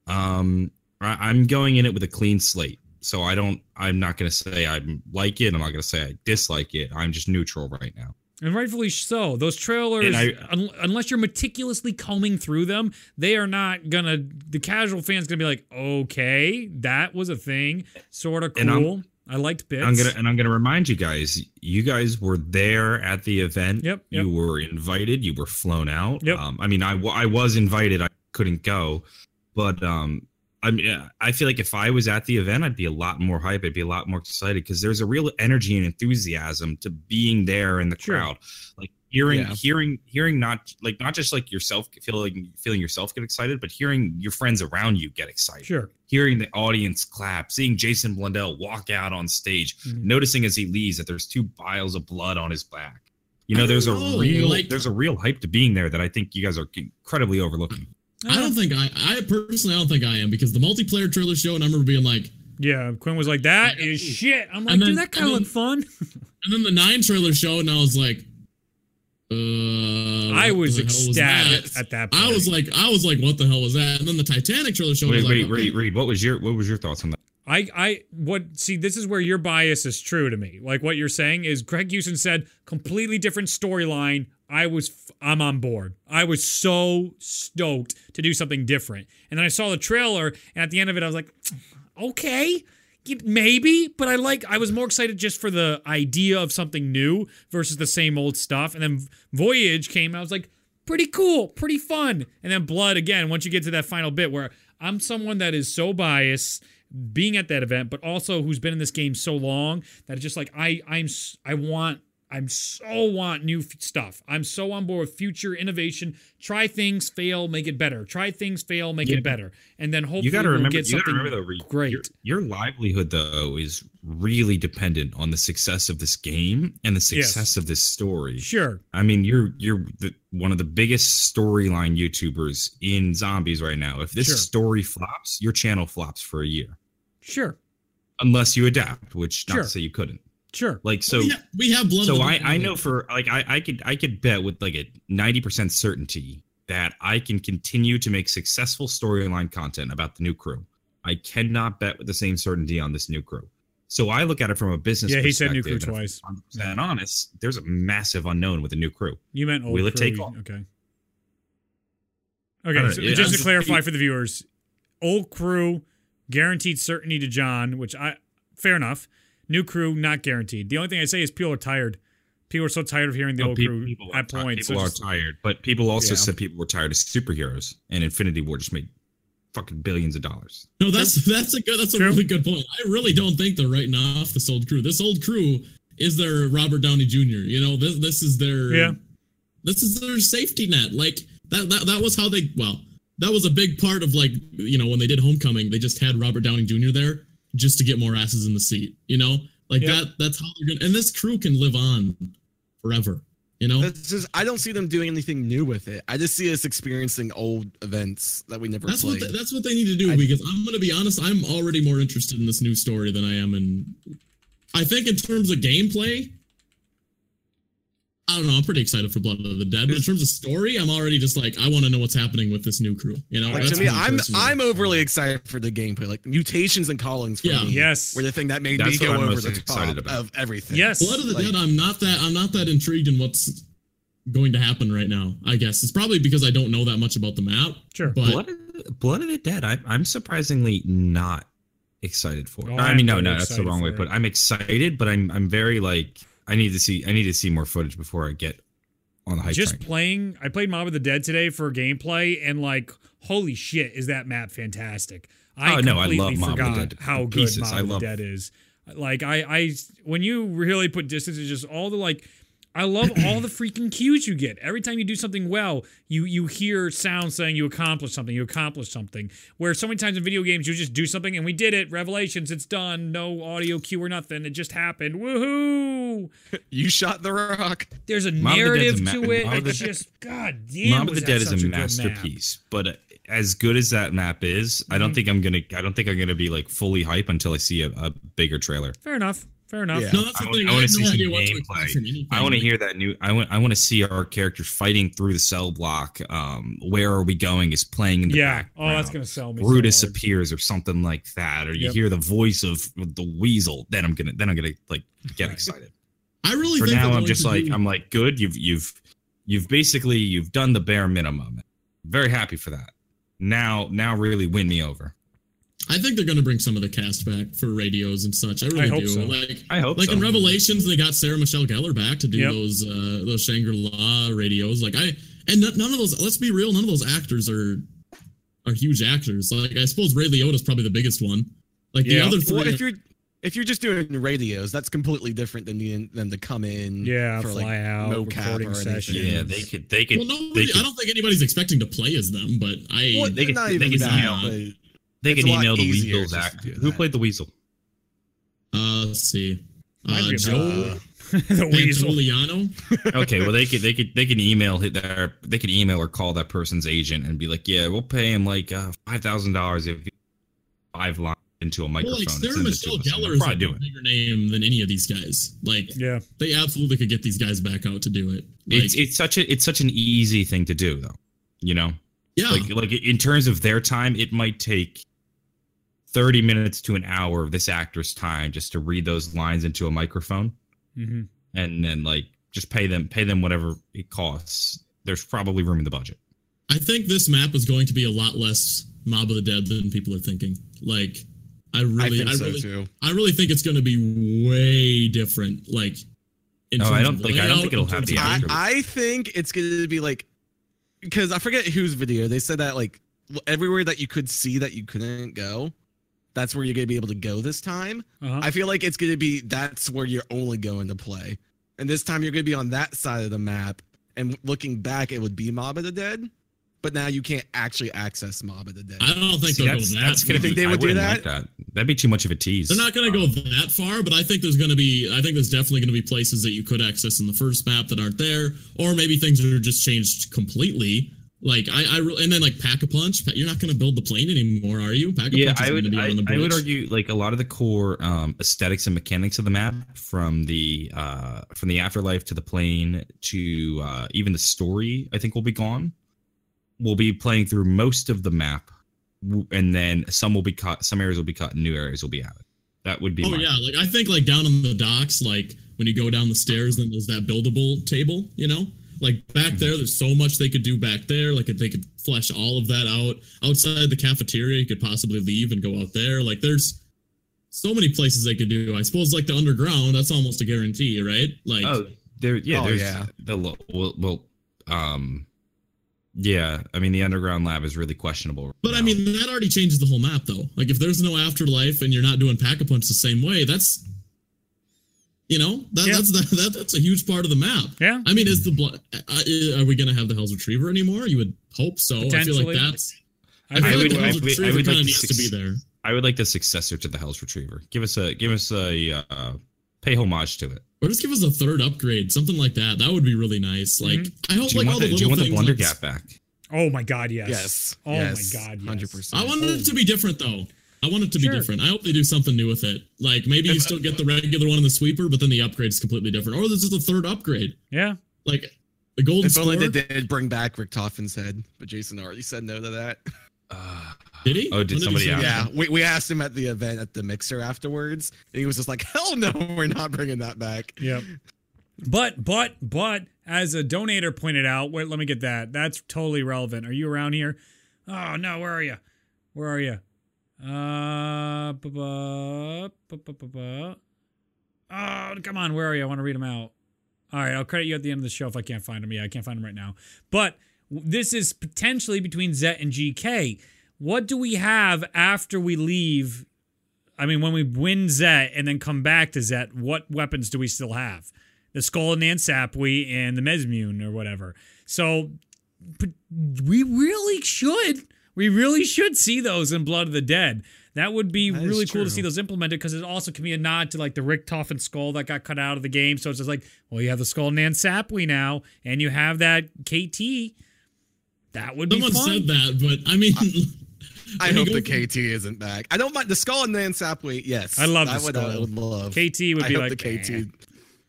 Um, I, I'm going in it with a clean slate, so I don't. I'm not going to say I like it. I'm not going to say I dislike it. I'm just neutral right now. And rightfully so. Those trailers, I- un- unless you're meticulously combing through them, they are not gonna. The casual fan's gonna be like, okay, that was a thing, sort of cool. I liked bits. I'm gonna and I'm gonna remind you guys. You guys were there at the event. Yep, yep. You were invited. You were flown out. Yep. Um, I mean, I, I was invited. I couldn't go, but um, I mean, I feel like if I was at the event, I'd be a lot more hype. I'd be a lot more excited because there's a real energy and enthusiasm to being there in the Sure. crowd. Like hearing, Yeah. hearing, hearing not like not just like yourself feeling feeling yourself get excited, but hearing your friends around you get excited Sure. hearing the audience clap, seeing Jason Blundell walk out on stage, Mhm. noticing as he leaves that there's two vials of blood on his back. You know, there's a don't real like- there's a real hype to being there that I think you guys are incredibly overlooking. I don't think I, I personally, I don't think I am because the multiplayer trailer show, and I remember being like, Yeah, Quinn was like, "That is shit." I'm like, then- dude, that kind of and looked fun. and then the nine trailer show, and I was like, uh, I was the hell was ecstatic that? at that point. I was like, I was like, what the hell was that? And then the Titanic trailer show. Wait, was wait, like, wait, okay. Reed, what was your what was your thoughts on that? I, I, what, see, this is where your bias is true to me. Like what you're saying is Greg Houston said, completely different storyline. I was, I'm on board. I was so stoked to do something different. And then I saw the trailer, and at the end of it, I was like, okay, maybe, but I like, I was more excited just for the idea of something new versus the same old stuff. And then Voyage came, I was like, pretty cool, pretty fun. And then Blood again, once you get to that final bit where I'm someone that is so biased being at that event, but also who's been in this game so long that it's just like I I'm I want I'm so want new f- stuff. I'm so on board with future innovation. Try things, fail, make it better. Try things, fail, make Yeah. it better, and then hopefully You got to we'll remember. get You got to something remember though, Reed, great. Your, your livelihood though is really dependent on the success of this game and the Yes. success of this story. Sure, I mean, you're you're the, one of the biggest storyline YouTubers in zombies right now. If this Sure. story flops, your channel flops for a year, sure, unless you adapt. Which not Sure. to say you couldn't. sure. Like so, we, have, we have blood. so I I know for like I I could I could bet with like a ninety percent certainty that I can continue to make successful storyline content about the new crew. I cannot bet with the same certainty on this new crew. So I look at it from a business. Yeah, he said new crew perspective, and twice. I'm 100% honest. There's a massive unknown with the new crew. You meant old Will it crew. take off? Okay. Okay, so just to clarify for the viewers, old crew guaranteed certainty to John, which I fair enough. New crew not guaranteed. The only thing I say is people are tired. People are so tired of hearing the No, old peop- crew people are at ti- points. People So are just- tired, but people also Yeah. said people were tired of superheroes, and Infinity War just made fucking billions of dollars. No, that's that's a good. That's a True. really good point. I really don't think they're writing off this old crew. This old crew is their Robert Downey Jr. You know, this this is their Yeah. This is their safety net. Like that that that was how they. Well, that was a big part of like you know when they did Homecoming, they just had Robert Downey Jr. there just to get more asses in the seat. You know, like Yeah. that. That's how they're gonna. And this crew can live on forever. You know. It's just I don't see them doing anything new with it. I just see us experiencing old events that we never That's what played. they, that's what they need to do I- because I'm going to be honest. I'm already more interested in this new story than I am in. I think in terms of gameplay, I don't know. I'm pretty excited for Blood of the Dead, but in terms of story, I'm already just like I want to know what's happening with this new crew. You know, like to me, me I'm. I'm overly excited for the gameplay. Like mutations and callings for Yeah. me Yes. were the thing that made That's me go I'm over the top about. of everything. Yes. Blood of the Like- Dead. I'm not that. I'm not that intrigued in what's going to happen right now. I guess it's probably because I don't know that much about the map. Sure. But Blood of, Blood of the Dead, I, I'm surprisingly not excited for. Oh, I mean, no, no, that's the wrong way for to put. it. it. I'm excited, but I'm I'm very like I need to see I need to see more footage before I get on the hype just train. playing I played Mob of the Dead today for gameplay and like holy shit is that map fantastic. I Oh, no, I completely love Mob of the forgot Dead how good pieces. Mob I of the Dead is. Like I I when you really put distance it's just all the like I love all the freaking cues you get. Every time you do something well, you you hear sound saying you accomplished something, you accomplished something. Where so many times in video games you just do something and we did it, revelations, it's done, no audio cue or nothing, it just happened. Woohoo! You shot the rock. There's a the narrative a to it. It's just god damn. Mob of the Dead is a masterpiece, but uh, as good as that map is, I don't Mhm. think I'm gonna I don't think I'm gonna be like fully hype until I see a, a bigger trailer. Fair enough. Fair enough. Yeah. no, that's the I want- thing. I I, wanna see some idea what to expect gameplay. I want to hear that new. I want. I want to see our characters fighting through the cell block. Um, where are we going? Is playing in the Yeah. background. Oh, that's gonna sell me. Brutus so appears or something like that, or you Yep. hear the voice of the weasel. Then I'm gonna. Then I'm gonna like get excited. I really For think now, I'm just like do- I'm like good. You've you've you've basically you've done the bare minimum. Very happy for that. Now now really win me over. I think they're gonna bring some of the cast back for radios and such. I really hope do. so. Like I hope like so. in Revelations, they got Sarah Michelle Gellar back to do Yep. those uh those Shangri La radios. Like I and n- none of those. Let's be real, none of those actors are are huge actors. Like I suppose Ray Liotta's probably the biggest one. Like Yeah. the other three. Well, if you're if you're just doing radios, that's completely different than the, them to come in. Yeah, for fly like out, mocap recording or anything. sessions. Yeah, they could. They could. well, they nobody, could, I don't think anybody's expecting to play as them, but I. Well, they could- not they even could that, email. But they it's can email the weasel Weasel's just act. to do Who played the Weasel? uh, let's see. Might Uh, Joe Uh, the weasel. Okay, well they could they could they can email hit their they could email or call that person's agent and be like, yeah, we'll pay him like uh, five thousand dollars if you five lines into a microphone. Well, like and Sarah sends Michelle to us, and Gellar is probably like a it. bigger name than any of these guys. Like Yeah. they absolutely could get these guys back out to do it. Like, It's it's such a it's such an easy thing to do though. You know, yeah, like like in terms of their time, it might take. 30 minutes to an hour of this actor's time just to read those lines into a microphone hmm and then like just pay them pay them whatever it costs there's probably room in the budget I think this map is going to be a lot less Mob of the Dead than people are thinking. Like, I I really, think I, so really, too. I really think it's going to be way different. Like, in No, I don't of think- I don't think it'll in have terms the I. I think it's gonna be like because I forget whose video they said that like everywhere that you could see that you couldn't go, that's where you're gonna be able to go this time. Uh-huh. I feel like it's gonna be that's where you're only going to play, and this time you're gonna be on that side of the map. And looking back, it would be Mob of the Dead, but now you can't actually access Mob of the Dead. I don't think See, they'll that's, go that. that's gonna think be, they would do wouldn't like that? that that'd be too much of a tease They're not going to go that far, but I think there's going to be. I think there's definitely going to be places that you could access in the first map that aren't there, or maybe things are just changed completely. Like I, I re- and then like pack a punch. You're not going to build the plane anymore, are you? Pack a yeah punch i would I, I would argue like a lot of the core um aesthetics and mechanics of the map from the uh from the afterlife to the plane to uh even the story i think will be gone we'll be playing through most of the map and then some will be cut some areas will be cut and new areas will be added that would be Oh yeah, like I think like down on the docks, like when you go down the stairs, then there's that buildable table, you know. Like back there, there's so much they could do back there. Like if they could flesh all of that out outside the cafeteria, you could possibly leave and go out there. Like there's so many places they could do. I suppose like the underground, that's almost a guarantee, right? Like Oh, there, yeah, Oh, there's yeah. the lo- well, well, um, yeah. I mean, the underground lab is really questionable. right But I mean, that already changes the whole map, though. Like, if there's no afterlife and you're not doing pack a punch the same way, that's, you know, that, Yeah. that's that, that that's a huge part of the map. Yeah. I mean, is the blood? Uh, are we gonna have the Hell's Retriever anymore? You would hope so. I feel Potentially. like that's. I, I feel I like would- the I would- I would like kind to needs to be there. I would like the successor to the Hell's Retriever. Give us a, give us a, uh, pay homage to it. Or just give us a third upgrade, something like that. That would be really nice. Like, I hope Do you like all want the the, do you want the things. Blunder like- Gap back? Oh my god, yes. Yes. Oh yes, my god, yes. Hundred percent. I wanted it to be different though. I want it to Sure. be different. I hope they do something new with it. Like maybe you still get the regular one in the sweeper, but then the upgrade is completely different. Or this is the third upgrade. Yeah. Like the golden If score. only they did bring back Richtofen's head, but Jason already said no to that. Uh, Did he? Oh, did When he somebody say ask? that? Yeah, we, we asked him at the event at the mixer afterwards, and he was just like, "Hell no, we're not bringing that back." Yep. But but but as a donator pointed out, wait, let me get that. That's totally relevant. Are you around here? Oh no, where are you? Where are you? Uh, oh, come on, where are you? I want to read them out. All right, I'll credit you at the end of the show if I can't find them. Yeah, I can't find them right now. But this is potentially between Zet and GK. What do we have after we leave? I mean, when we win Zet and then come back to Zet, what weapons do we still have? The Skull and Nan Sapwe and the Masamune or whatever. So we really should. We really should see those in Blood of the Dead. That would be That is really cool to see those implemented because it also can be a nod to like the Richtofen skull that got cut out of the game. So it's just like, well, you have the skull Nan Sapwe now, and you have that KT. That would be Someone fun. said that, but I mean, I when you hope go the from- KT isn't back. I don't mind the skull and then Sapway. Yes, I love the that would, I would love. KT would I be hope like the KT. "Eh."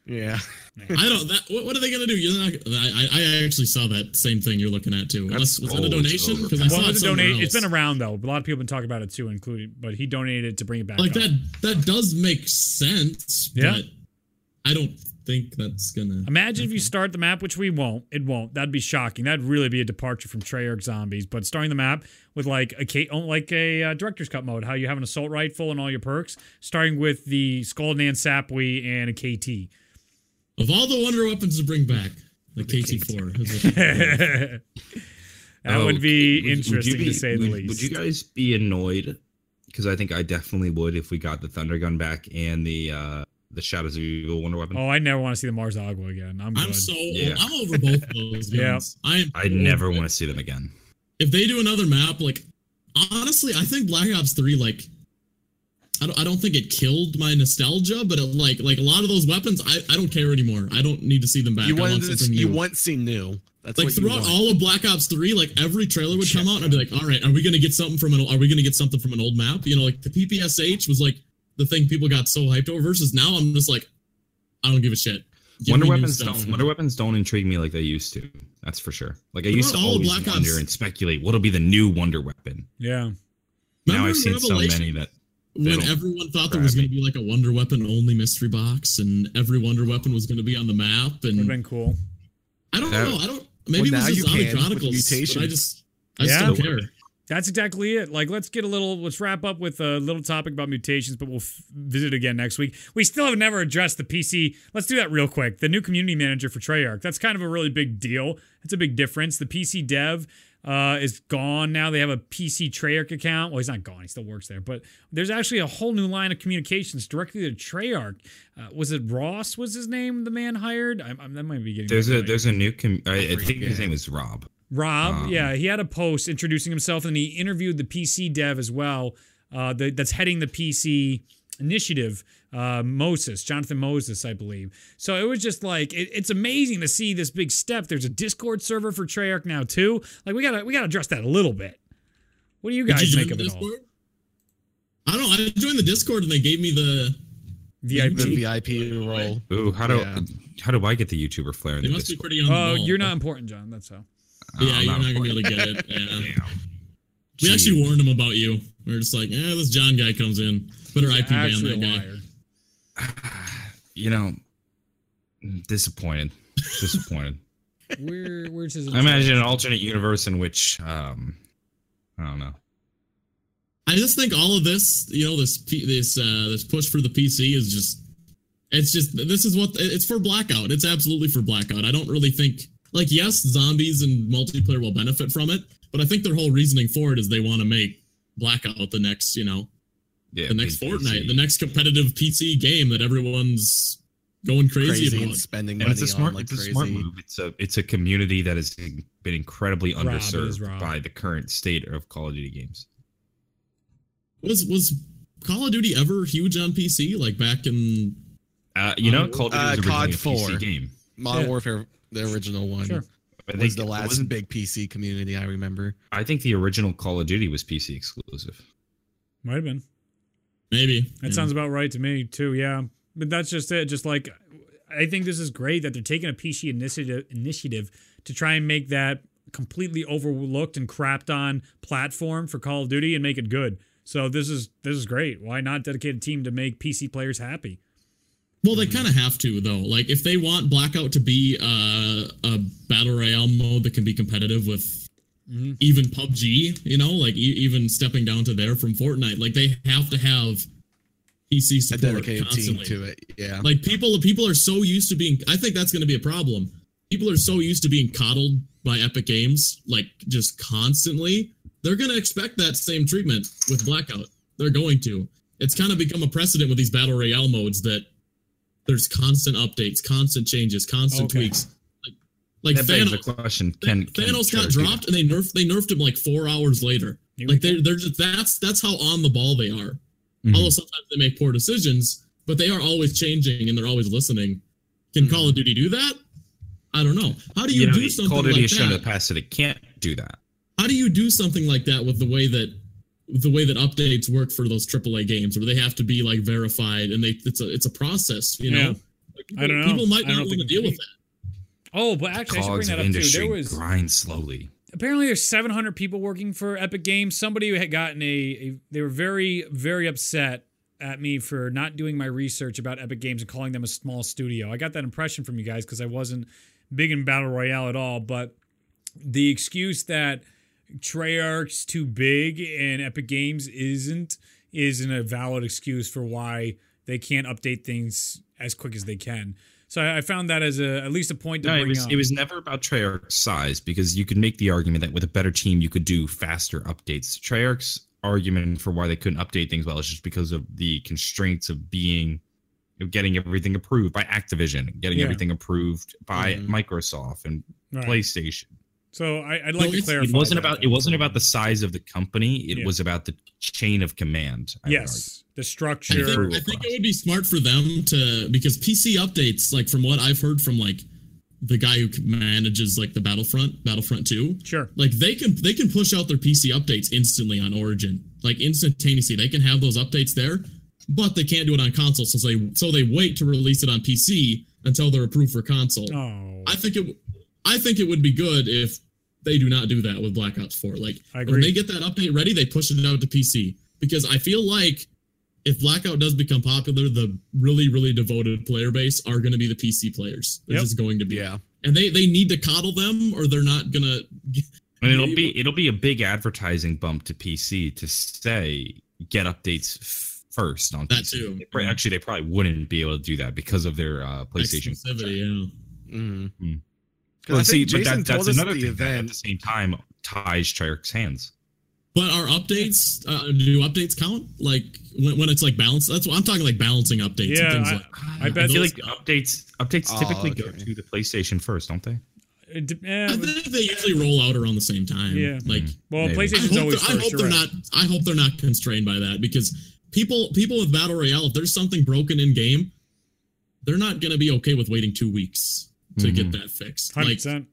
Yeah, I don't. That, what, what are they gonna do? You're not, I, I actually saw that same thing you're looking at too. Unless, was that a donation? Because I overpowered. saw Well, it it's, a somewhere donate, it's else. been around though. A lot of people have been talking about it too, including. But he donated to bring it back. like up. that. That does make sense. Yeah. But I don't think that's gonna. Imagine if you start the map, which we won't. It won't. That'd be shocking. That'd really be a departure from Treyarch zombies. But starting the map with like a oh, like a uh, director's cut mode, how you have an assault rifle and all your perks, starting with the Skull Nan Sapwe and a KT. Of all the wonder weapons to bring back, the KT4. is what- that Oh, would be would- would interesting be- to say the least. Would you guys be annoyed? Because I think I definitely would if we got the Thunder Gun back and the uh the Shadows of Evil Wonder Weapon. oh, I never want to see the Mars Agua again. I'm. I'm so Yeah. I'm over both of those Yeah. I am. I never want to see them again. If they do another map, like honestly, I think Black Ops Three, like. I don't, I don't think it killed my nostalgia, but it, like like a lot of those weapons, I, I don't care anymore. I don't need to see them back. You I want want to, you new. want to see new. That's like throughout all of Black Ops 3, like every trailer would come out and I'd be like, all right, are we gonna get something from an are we gonna get something from an old map? You know, like the PPSH was like the thing people got so hyped over versus now I'm just like, I don't give a shit. Give Wonder weapons stuff. don't. Wonder weapons don't intrigue me like they used to. That's for sure. Like I used to Throughout all always Black Ops- and speculate what'll be the new Wonder weapon. yeah. now Remember I've seen so many that when don't everyone thought there was gonna be like a Wonder Weapon only mystery box and every Wonder Weapon was gonna be on the map and Would have and been cool. I don't That- know. I don't maybe Well, it now was you just Zombie can with Chronicles. But I just I Yeah. just don't care. That's exactly it. Like, let's get a little, let's wrap up with a little topic about mutations, but we'll f- visit again next week. We still have never addressed the PC. Let's do that real quick. The new community manager for Treyarch. That's kind of a really big deal. It's a big difference. The PC dev uh, is gone now. They have a PC Treyarch account. Well, he's not gone. He still works there. But there's actually a whole new line of communications directly to Treyarch. Uh, was it Ross? Was his name the man hired? I, I, that might be getting. there's a name. there's a new. Com- I, I think his name is Rob. Rob, Um, yeah, he had a post introducing himself, and he interviewed the PC dev as well. Uh, the, that's heading the PC initiative, uh, Moses, Jonathan Moses, I believe. So it was just like it, it's amazing to see this big step. There's a Discord server for Treyarch now too. Like we gotta we gotta address that a little bit. What do you guys you make of the it all? Discord? I don't know. I joined the Discord and they gave me the VIP. the VIP role. Ooh, how do Yeah. how do I get the YouTuber flair? in They the must be pretty Oh, you're not important, John. That's how. Oh, Yeah, I'm you're not gonna be able to get it. Yeah. We actually warned him about you. We are just like, yeah, this John guy comes in. Better IP ban Actually, that a guy. liar. you know, disappointed. Disappointed. Where where's his? I imagine an alternate universe in which um I don't know. I just think all of this, you know, this this uh this push for the PC is just it's just this is what it's for blackout. It's absolutely for blackout. I don't really think like yes, zombies and multiplayer will benefit from it, but I think their whole reasoning for it is they want to make blackout the next, you know, Yeah, the next big Fortnite, PC. the next competitive PC game that everyone's going crazy, Crazy about. and spending and money it's a smart on like it's a smart move. It's a it's a community that has been incredibly Rob, underserved by the current state of Call of Duty games. Was was Call of Duty ever huge on PC? Like back in Uh, you know, Um, Call of Duty uh, was originally COD a 4. PC game. Modern Yeah. Warfare, the original one, Sure. I was the it last wasn't- big PC community I remember. I think the original Call of Duty was PC exclusive. Might have been. Maybe That yeah. sounds about right to me too. Yeah, but that's just it. Just like I think this is great that they're taking a PC initiative initiative to try and make that completely overlooked and crapped on platform for Call of Duty and make it good. So this is this is great. Why not dedicate a team to make PC players happy? Well, they kind of have to though. Like if they want Blackout to be uh, a battle royale mode that can be competitive with Mhm. even PUBG, you know, like e- even stepping down to there from Fortnite, like they have to have PC A support dedicated constantly. team to it. Yeah. Like people, people are so used to being. I think that's going to be a problem. People are so used to being coddled by Epic Games, like just constantly. They're going to expect that same treatment with Blackout. They're going to. It's kind of become a precedent with these battle royale modes that there's constant updates, constant changes, constant Okay. tweaks. Like, like that begs Thanos, the question: Can, can Thanos got dropped and they nerfed they nerfed him like four hours later. Here Like they go. they're just that's that's how on the ball they are. Mhm. Although sometimes they make poor decisions, but they are always changing and they're always listening. Can Call of Duty do that? I don't know. How do you, you know, do something Call of Duty like has shown in that? the past that it can't do that. How do you do something like that with the way that the way that updates work for those AAA games, where they have to be like verified and they it's a it's a process, you know. Yeah. Like, I don't know. People might don't want to deal with that. Oh, but actually, I should bring that up too. There was grind slowly. apparently there's 700 people working for Epic Games. Somebody had gotten a, a they were very very upset at me for not doing my research about Epic Games and calling them a small studio. I got that impression from you guys because I wasn't big in Battle Royale at all. But the excuse that Treyarch's too big and Epic Games isn't isn't a valid excuse for why they can't update things as quick as they can. So I, I found that as a at least a point to No, bring it was up. it was never about Treyarch's size because you could make the argument that with a better team you could do faster updates. Treyarch's argument for why they couldn't update things well is just because of the constraints of being of getting everything approved by Activision, getting Yeah. everything approved by Mhm. Microsoft and Right. PlayStation. So I, I'd No, like to clarify. It wasn't that, about it wasn't about the size of the company. It Yeah. was about the chain of command. I Yes, the I structure. think, I think it would be smart for them to because PC updates, like from what I've heard from like the guy who manages like the Battlefront, Battlefront Two, Sure. like they can they can push out their PC updates instantly on Origin, like instantaneously. They can have those updates there, but they can't do it on console. So they so they wait to release it on PC until they're approved for console. Oh, I think it I think it would be good if they do not do that with Black Ops 4. Like when they get that update ready, they push it out to PC because I feel like if Blackout does become popular, the really really devoted player base are going to be the PC players. They're Yep. just going to be. Yeah. And they they need to coddle them or they're not going to And it'll be it'll be a big advertising bump to PC to say get updates first on That PC. too. They pro- Actually, they probably wouldn't be able to do that because of their uh, PlayStation. exclusivity. Yeah. Mm-hmm. Hmm. I Well, see, think but that, that's another at the thing that at the same time ties Treyarch's hands. But are updates uh, do updates count? Like when, when it's like balanced? That's what I'm talking like balancing updates Yeah, and things I- like. I bet I feel those- like updates updates Oh, typically go to the PlayStation first, don't they? It de- eh, I think they usually roll out around the same time. Yeah. Like well, Maybe. I PlayStation's hope, always they're, I hope they're right. not. I hope they're not constrained by that because people people with battle royale, if there's something broken in game, they're not gonna be okay with waiting two weeks to Mhm. get that fixed. Hundred Like percent.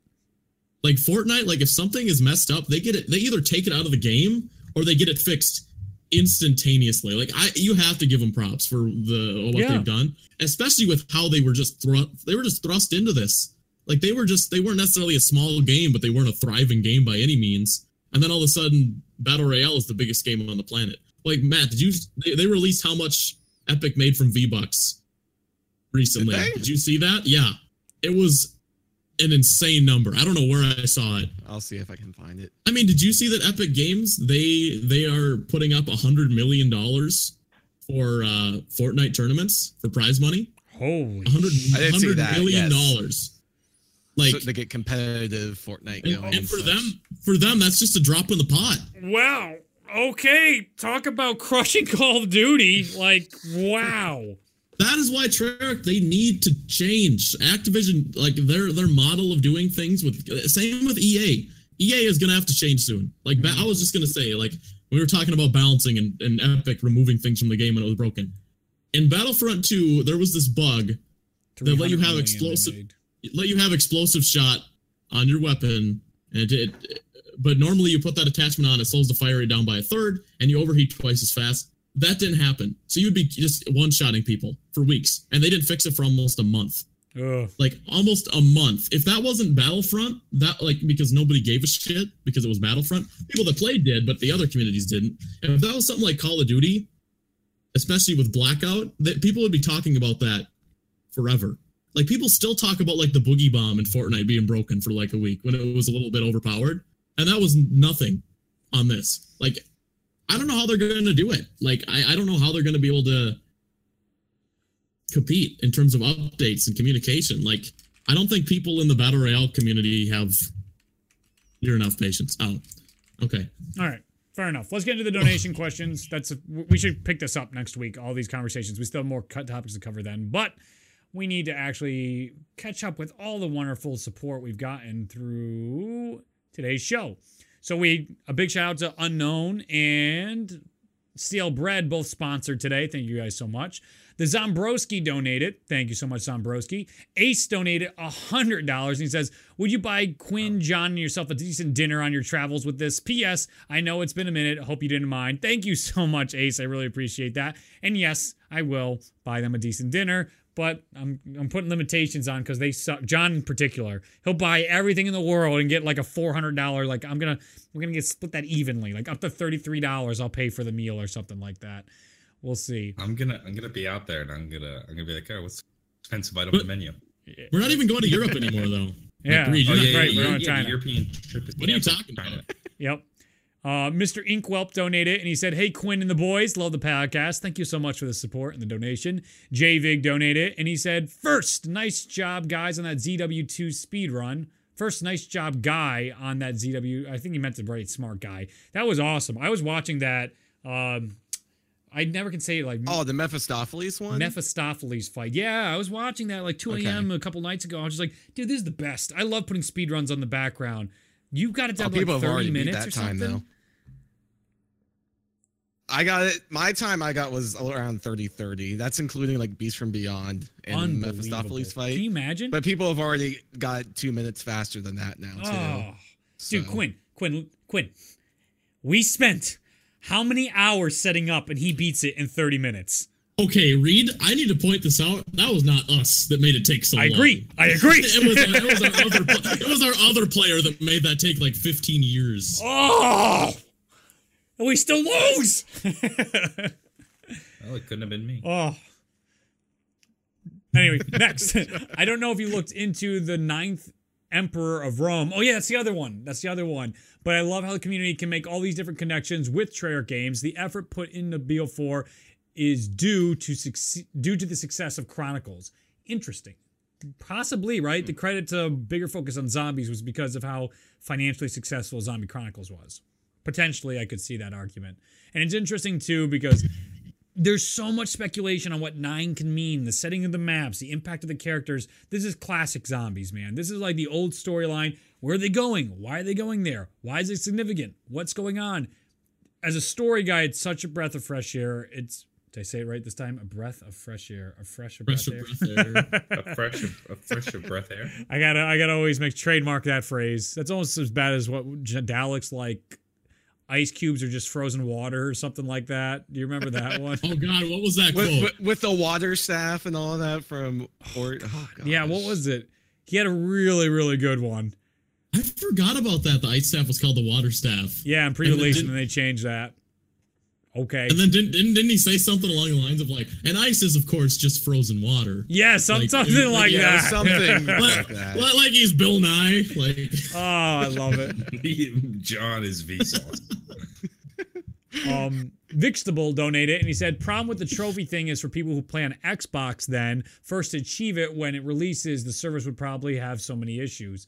like Fortnite, like if something is messed up, they get it. They either take it out of the game or they get it fixed instantaneously. Like I, you have to give them props for the what Yeah. they've done, especially with how they were just thrust. They were just thrust into this. Like they were just they weren't necessarily a small game, but they weren't a thriving game by any means. And then all of a sudden, Battle Royale is the biggest game on the planet. Like Matt, did you? They, they released how much Epic made from V Bucks recently. Did did you see that? Yeah, it was an insane number. I don't know where I saw it. I'll see if I can find it. I mean, did you see that Epic Games they they are putting up a hundred million dollars for uh Fortnite tournaments for prize money? Holy. A hundred I did see hundred that, million yes. dollars. Like so to get competitive Fortnite and, going. and for such. them for them that's just a drop in the pot. Wow. Okay. Talk about crushing Call of Duty. Like, wow. That is why Treyarch they need to change Activision like their their model of doing things with same with EA. EA is gonna have to change soon. Like I was just gonna say like we were talking about balancing and, and Epic removing things from the game when it was broken. In Battlefront 2, there was this bug that let you have explosive- they made. it let you have explosive shot on your weapon and it, it but normally you put that attachment on it slows the fire rate down by a third and you overheat twice as fast that didn't happen so you'd be just one-shotting people for weeks and they didn't fix it for almost a month. Ugh. like almost a month. If that wasn't battlefront that like because nobody gave a shit because it was battlefront people that played did but the other communities didn't. And if that was something like call of duty especially with blackout that people would be talking about that forever. Like people still talk about like the boogie bomb in fortnite being broken for like a week when it was a little bit overpowered and that was nothing on this. Like i don't know how they're gonna do it. Like i, I don't know how they're gonna be able to compete in terms of updates and communication. Like, I don't think people in the battle royale community have near enough patience. Oh, okay. All right. Fair enough. Let's get into the donation questions. That's a, we should pick this up next week. All these conversations. We still have more cut topics to cover then, but we need to actually catch up with all the wonderful support we've gotten through today's show. So we a big shout out to Unknown and Steel Bread, both sponsored today. Thank you guys so much. The Zombrowski donated. Thank you so much, Zombrowski. Ace donated $100 and he says, Would you buy Quinn, John, and yourself a decent dinner on your travels with this? P.S. I know it's been a minute. Hope you didn't mind. Thank you so much, Ace. I really appreciate that. And yes, I will buy them a decent dinner, but I'm, I'm putting limitations on because they suck. John in particular, he'll buy everything in the world and get like a $400. Like, I'm going to, we're to get split that evenly. Like up to $33 I'll pay for the meal or something like that. We'll see. I'm gonna I'm gonna be out there and I'm gonna I'm gonna be like, oh, what's expensive item on the menu? We're not even going to Europe anymore, though. Yeah. Like, Oh, you're yeah, right, yeah, we're yeah, on yeah, China. The European trip is What are you talking China. about? Yep. Uh, Mr. Inkwelp donated and he said, Hey, Quinn and the boys, love the podcast. Thank you so much for the support and the donation. JVig donated and he said, First, nice job, guys, on that ZW2 speed run. First, nice job, guy, on that ZW. I think he meant to write smart guy. That was awesome. I was watching that. Um, I never can say it like Oh, the Mephistopheles one. Mephistopheles fight. Yeah, I was watching that like 2 Okay. a.m. a couple nights ago. I was just like, dude, this is the best. I love putting speed runs on the background. you've got it Oh, down to people like have 30 already beat minutes that or time something. though. I got it. My time I got was around 30 30. That's including like Beast from Beyond and. Mephistopheles Can you imagine? But people have already got two minutes faster than that now, too. oh, dude, Quinn, Quinn, Quinn. We spent how many hours setting up and he beats it in 30 minutes? Okay, Reed, I need to point this out. That was not us that made it take so long. I long. agree. I agree. It was, our, it, was other, it was our other player that made that take like 15 years. oh, and we still lose. Oh, it couldn't have been me. Oh. Anyway, next. I don't know if you looked into the ninth emperor of Rome. Oh yeah, that's the other one. That's the other one. But I love how the community can make all these different connections with Treyarch games. The effort put into BO4 is due to due to the success of Chronicles. Interesting. Possibly, right? The credit to bigger focus on zombies was because of how financially successful Zombie Chronicles was. Potentially, I could see that argument. And it's interesting too because there's so much speculation on what nine can mean the setting of the maps the impact of the characters this is classic zombies man this is like the old storyline where are they going why are they going there why is it significant what's going on as a story guy it's such a breath of fresh air it's did i say it right this time a breath of fresh air a fresh breath, Fresh air. breath there. A fresh a fresh breath air. i gotta i gotta always make trademark that phrase that's almost as bad as what Dalek's like ice cubes are just frozen water or something like that do you remember that one Oh God, what was that With, quote? with, with the water staff and all that from Port. Oh, oh Yeah, what was it? He had a really, really good one. I forgot about that. The ice staff was called the water staff. Yeah, in pre-release, and didn't- then they changed that. Okay. And then didn't, didn't didn't he say something along the lines of like, and ice is of course just frozen water. yeah, some, like- something like, like Yeah, that. something like Like, that. like like he's Bill Nye. Like oh, I love it. John is Vsauce. Um, Vixtable donated, and he said, "Problem with the trophy thing is for people who play on Xbox. Then first achieve it when it releases, the service would probably have so many issues.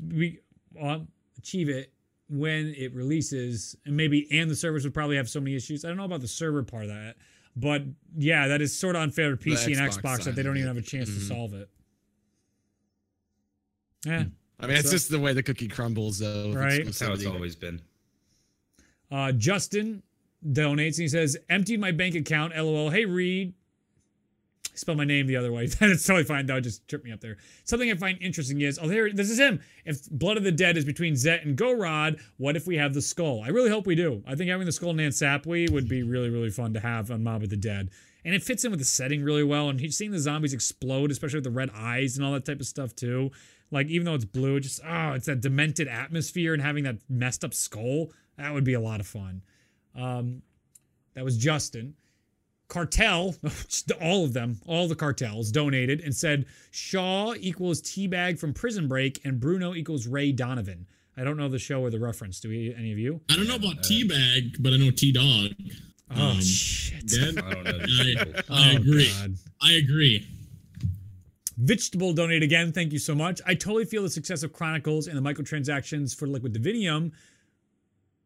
We uh, achieve it." When it releases, and maybe and the servers would probably have so many issues. I don't know about the server part of that, but yeah, that is sort of unfair to PC and Xbox Xbox that they don't even have a chance to Mhm. solve it. Yeah. I mean, it's So- just the way the cookie crumbles, though. Right. That's how it's always been. Uh, Justin donates and he says, emptied my bank account. LOL. Hey, Reed. I spelled my name the other way. That's totally fine. That would just trip me up there. Something I find interesting is, oh, here, this is him. If Blood of the Dead is between Zet and Gorod, what if we have the skull? I really hope we do. I think having the skull Nan Sapwe would be really, really fun to have on Mob of the Dead. And it fits in with the setting really well. And seeing the zombies explode, especially with the red eyes and all that type of stuff too. Like even though it's blue, it just oh, it's that demented atmosphere and having that messed up skull. That would be a lot of fun. Um, that was Justin. Cartel, all of them, all the cartels donated and said Shaw equals Teabag from Prison Break and Bruno equals Ray Donovan. I don't know the show or the reference. Do we, any of you? I don't know about teabag, but I know T Dog. Oh Um, shit! Dead. I don't know. I, Oh, I agree. God. I agree. Vegetable donate again. Thank you so much. I totally feel the success of Chronicles and the microtransactions for Liquid Divinium.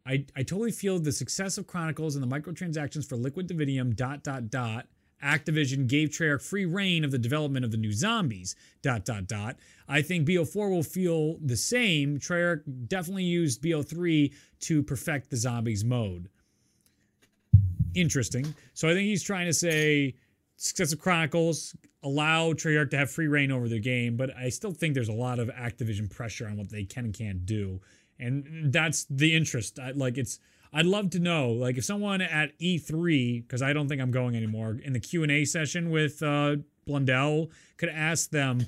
I, I totally feel the success of Chronicles and the microtransactions for Liquid Divinium. Dot dot dot. Activision gave Treyarch free reign of the development of the new zombies. Dot dot dot. I think BO4 will feel the same. Treyarch definitely used BO3 to perfect the zombies mode. Interesting. So I think he's trying to say Success of Chronicles allow Treyarch to have free reign over the game, but I still think there's a lot of Activision pressure on what they can and can't do, and that's the interest. I, like it's, I'd love to know, like if someone at E3, because I don't think I'm going anymore, in the Q and A session with uh, Blundell, could ask them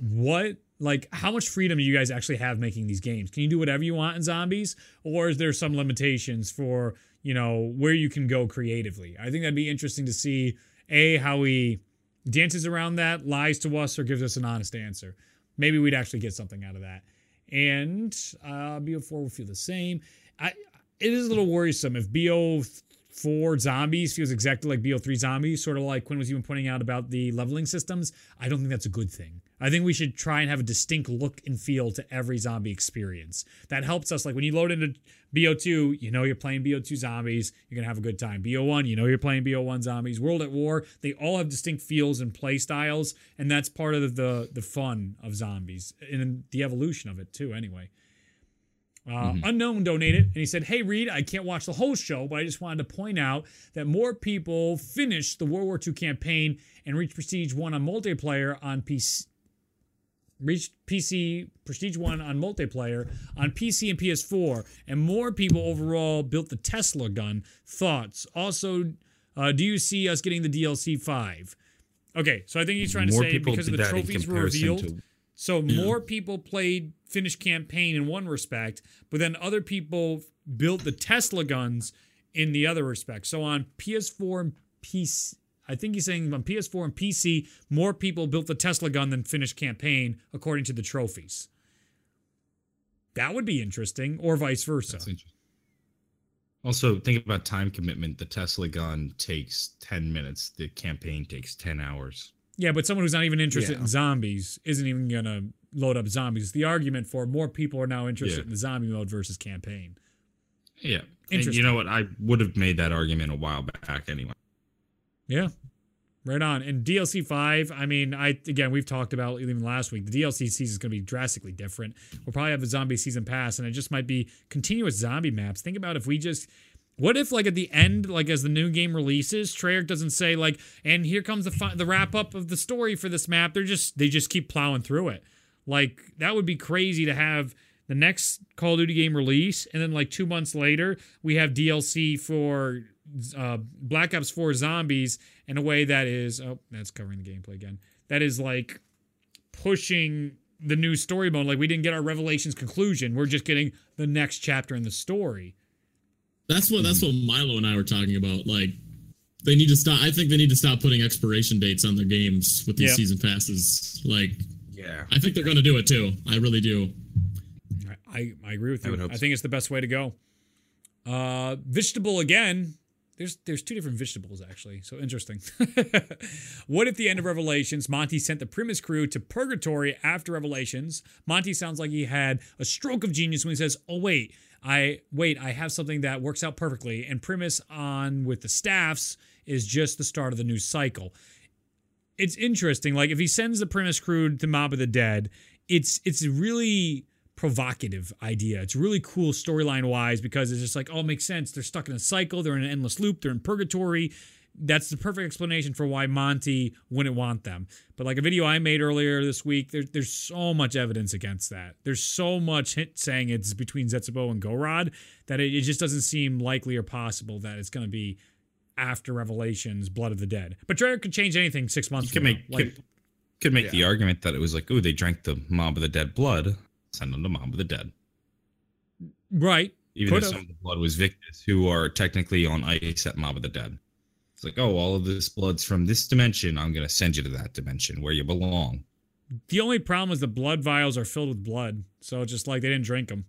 what like how much freedom do you guys actually have making these games? Can you do whatever you want in zombies, or is there some limitations for you know where you can go creatively? I think that'd be interesting to see a how he dances around that, lies to us, or gives us an honest answer. Maybe we'd actually get something out of that. And uh, BO4 will feel the same. I it is a little worrisome if BO4 zombies feels exactly like BO3 zombies, sort of like Quinn was even pointing out about the leveling systems. I don't think that's a good thing. I think we should try and have a distinct look and feel to every zombie experience. That helps us. Like when you load into BO2, you know you're playing BO2 zombies, you're gonna have a good time. BO1, you know you're playing BO1 zombies. World at War, they all have distinct feels and play styles, and that's part of the the fun of zombies and the evolution of it too. Anyway. Uh, Unknown donated and he said, Hey, Reed, I can't watch the whole show, but I just wanted to point out that more people finished the World War II campaign and reached Prestige 1 on multiplayer on PC. Reached PC Prestige 1 on multiplayer on PC and PS4, and more people overall built the Tesla gun. Thoughts? Also, uh, do you see us getting the DLC 5? Okay, so I think he's trying to More say because of the trophies were revealed. to- So more people played finished campaign in one respect, but then other people built the Tesla guns in the other respect. So on PS4 and PC, I think he's saying on PS4 and PC, more people built the Tesla gun than finished campaign, according to the trophies. That would be interesting, or vice versa. Also, think about time commitment. The Tesla gun takes 10 minutes. The campaign takes 10 hours. Yeah, but someone who's not even interested Yeah. in zombies isn't even gonna load up zombies. The argument for more people are now interested Yeah. in the zombie mode versus campaign. Yeah. And you know what? I would have made that argument a while back anyway. Yeah. Right on. And DLC five, I mean, I again we've talked about even last week. The DLC season is going to be drastically different. We'll probably have a zombie season pass, and it just might be continuous zombie maps. Think about if we just, what if like at the end, like as the new game releases, Treyarch doesn't say like, and here comes the fi- the wrap up of the story for this map. They're just they just keep plowing through it. Like that would be crazy to have the next Call of Duty game release, and then like two months later we have DLC for uh, Black Ops 4 Zombies in a way that is oh that's covering the gameplay again. That is like pushing the new story mode. Like we didn't get our Revelations conclusion. We're just getting the next chapter in the story. That's what that's what Milo and I were talking about. Like they need to stop. I think they need to stop putting expiration dates on their games with these season passes. Like Yeah. I think they're going to do it too. I really do. I, I, I agree with you. would I, hope so. think it's the best way to go. Uh, vegetable again. There's there's two different vegetables actually. So interesting. what if the end of Revelations, Monty sent the Primis crew to purgatory after Revelations? Monty sounds like he had a stroke of genius when he says, "Oh wait, I wait, I have something that works out perfectly." And Primis on with the staffs is just the start of the new cycle it's interesting. Like if he sends the Primis crew to Mob of the Dead, it's it's a really provocative idea. It's really cool storyline wise because it's just like, oh, it makes sense. They're stuck in a cycle. They're in an endless loop. They're in purgatory. That's the perfect explanation for why Monty wouldn't want them. But like a video I made earlier this week, there, there's so much evidence against that. There's so much hint saying it's between Zetsubou and Gorod that it, it just doesn't seem likely or possible that it's going to be after Revelations, Blood of the Dead. But Treyarch could change anything six months You could from make now. Like, could, could make the argument that it was like, oh, they drank the Mob of the Dead blood. Send them to Mob of the Dead. right. Even Could if some of the blood was Victis, who are technically on ice at Mob of the Dead. It's like, oh, all of this blood's from this dimension. I'm gonna send you to that dimension where you belong. The only problem is the blood vials are filled with blood. So it's just like they didn't drink them.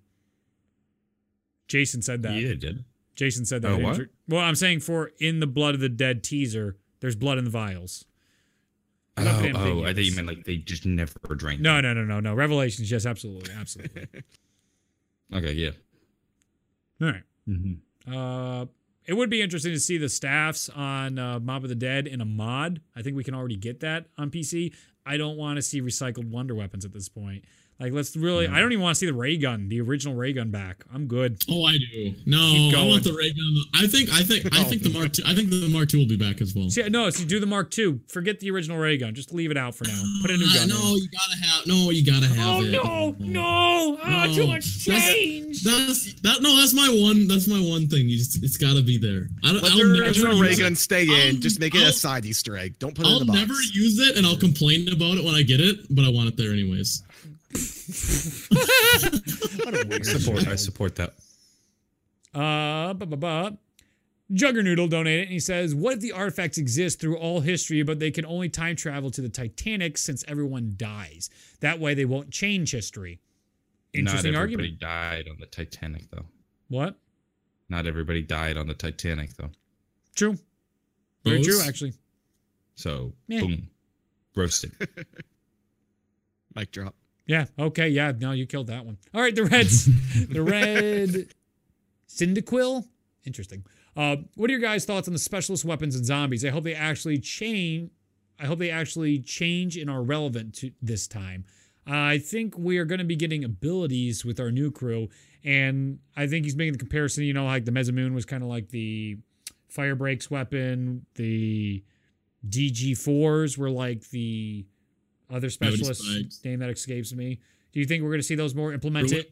Jason said that. Yeah, it did. Jason said that. Oh, what? well, I'm saying for in the Blood of the Dead teaser, there's blood in the vials. Oh, oh. I thought you meant like they just never drank. No, no, no, no, no. Revelations, yes, absolutely. Absolutely. Okay, yeah. All right. Mm-hmm. Uh, it would be interesting to see the staffs on uh, Mob of the Dead in a mod. I think we can already get that on PC. I don't want to see recycled wonder weapons at this point. Like, let's really. I don't even want to see the ray gun, the original ray gun back. I'm good. Oh, I do. No, I want the ray gun. I think. I think. I think the Mark. II, I think the Mark II will be back as well. See, no, see, do the Mark II. Forget the original ray gun. Just leave it out for now. Put a new Ah, gun. no, in. you gotta have. No, you gotta have Oh it. no, no! Ah, No. too much That's- change. That's that. No, that's my one. That's my one thing. You just. It's gotta be there. I don't. Let I'll the never original ray gun stay in. I'll- Just make it a I'll- side Easter egg. Don't put it in I'll the box. never use it, and I'll complain about it when I get it. But I want it there anyways. what a I weird support. I support that. Uh, ba ba ba. Juggernoodle donated and he says, What if the artifacts exist through all history, but they can only time travel to the Titanic since everyone dies? That way they won't change history. Interesting Not everybody argument. died on the Titanic, though. What? Not everybody died on the Titanic, though. True. Very Those? true, actually. So, Yeah. boom, roasted. Mic drop. Yeah. Okay. Yeah. No, you killed that one. All right. The Reds. the Red Cyndaquil. Interesting. Uh, what are your guys' thoughts on the specialist weapons and zombies? I hope they actually change. I hope they actually change and are relevant to this time. I think we are going to be getting abilities with our new crew, and I think he's making the comparison. You know, like the Masamune was kind of like the Firebreak's weapon. The DG4s were like the other specialists. spikes. Name that escapes me. Do you think we're going to see those more implemented?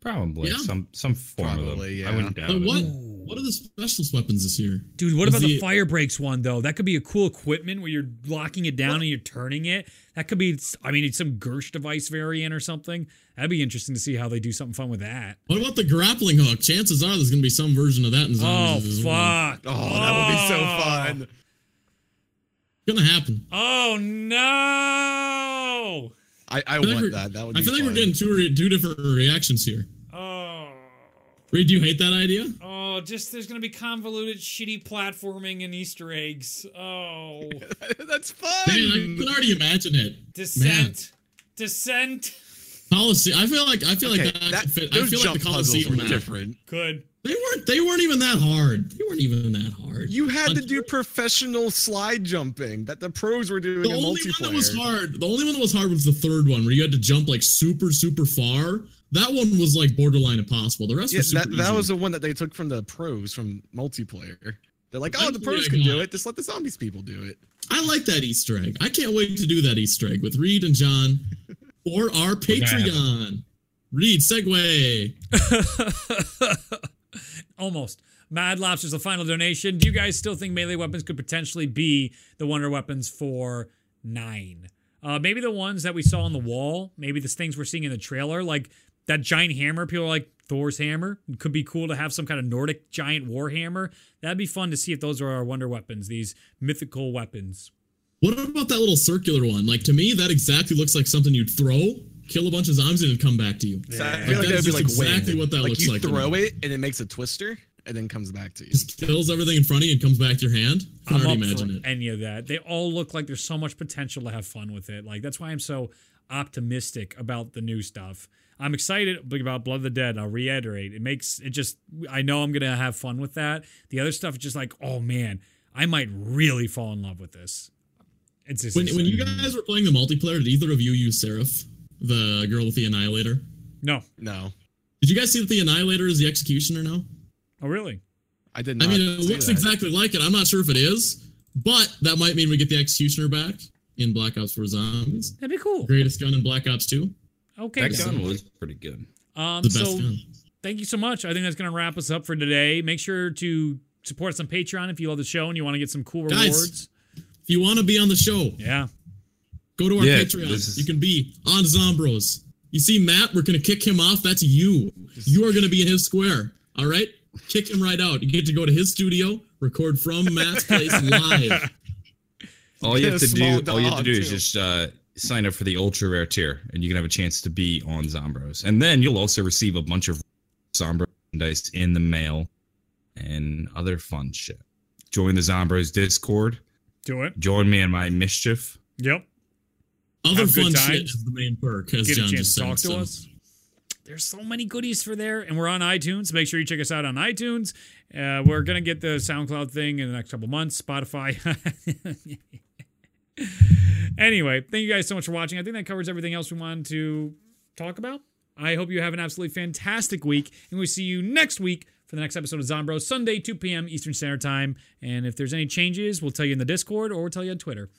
Probably Yeah. some some form Probably, of them. I wouldn't doubt But it. what what are the specialist weapons this year? Dude, what Is about the, the- Firebreak's one though? That could be a cool equipment where you're locking it down and you're turning it. That could be, I mean, it's some Gersh device variant or something. That'd be interesting to see how they do something fun with that. What about the grappling hook? Chances are there's gonna be some version of that in Oh zombies as well. fuck! Oh, that would be so Oh. fun. Gonna happen. Oh no! I, I I feel like we're- that. That would be I feel like we're getting two re- two different reactions here. Oh. Reed, do you hate that idea? Oh, just there's gonna be convoluted, shitty platforming and Easter eggs. Oh, That's Man, I can already imagine it. descent, descent. Policy. I feel like I feel Okay, like that, that, could fit. I feel like the puzzles Coliseum were different. Could They weren't. They weren't even that hard. They weren't even that hard. You had to do professional slide jumping that the pros were doing The in only multiplayer. one that was hard. The only one that was hard was the third one, where you had to jump like super, super far. That one was like borderline impossible. The rest Yeah, was super that, that was the one that they took from the pros from multiplayer. They're like, oh, the pros can do it. Just let the zombies people do it. I like that Easter egg. I can't wait to do that Easter egg with Reed and John or our Patreon. Reed, segue. Almost. Mad Lobster's the final donation. Do you guys still think melee weapons could potentially be the wonder weapons for nine? Uh, maybe the ones that we saw on the wall. Maybe the things we're seeing in the trailer, like that giant hammer. People are like Thor's hammer. It could be cool to have some kind of Nordic giant war hammer. That'd be fun to see if those are our wonder weapons. These mythical weapons. What about that little circular one? Like to me, that exactly looks like something you'd throw, kill a bunch of zombies, and it'd come back to you. So I Yeah. feel Like, like that's that would be just like exactly wind. what that like looks you like to throw it and it makes a twister and then comes back to you. Just kills everything in front of you and comes back to your hand. I can I'm already imagine for it. any of that. They all look like there's so much potential to have fun with it. Like that's why I'm so optimistic about the new stuff. I'm excited about Blood of the Dead. I'll reiterate. It makes it just I know I'm gonna have fun with that. The other stuff is just like, oh man, I might really fall in love with this. It's just When, when you guys were playing the multiplayer, did either of you use Seraph, the girl with the Annihilator? no. No, Did you guys see that the Annihilator is the Executioner now? Oh really? I did not. I mean, it looks that. exactly like it. I'm not sure if it is, but that might mean we get the Executioner back in Black Ops 4 Zombies. That'd be cool. Greatest gun in Black Ops 2. Okay. That gun was pretty good. Um, The best so gun. thank you so much. I think that's going to wrap us up for today. Make sure to support us on Patreon if you love the show and you want to get some cool Guys. rewards. If you want to be on the show, Yeah. Go to our Yeah, Patreon. is- You can be on Zombros. You see Matt, we're going to kick him off. That's you. You are going to be in his square. All right? Kick him right out. You get to go to his studio, record from Matt's place live. All you have to do, all you have to dog, do is just uh, sign up for the ultra rare tier, and you can have a chance to be on Zombros. And then you'll also receive a bunch of Zombros merchandise in the mail and other fun shit. Join the Zombros Discord. Do it. Join me in my mischief. Yep. Other fun shit is the main perk, as get John a chance just to said. to so. us. There's so many goodies for there, and we're on iTunes. Make sure you check us out on iTunes. Uh, we're gonna get the SoundCloud thing in the next couple months. Spotify. anyway, thank you guys so much for watching. I think that covers everything else we wanted to talk about. I hope you have an absolutely fantastic week, and we'll see you next week for the next episode of Zombro, Sunday, 2 p.m. Eastern Standard Time. And if there's any changes, we'll tell you in the Discord or we'll tell you on Twitter.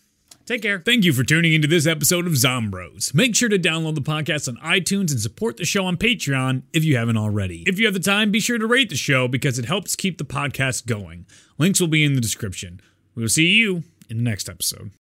Take care. Thank you for tuning into this episode of Zombros. Make sure to download the podcast on iTunes and support the show on Patreon if you haven't already. If you have the time, be sure to rate the show because it helps keep the podcast going. Links will be in the description. We will see you in the next episode.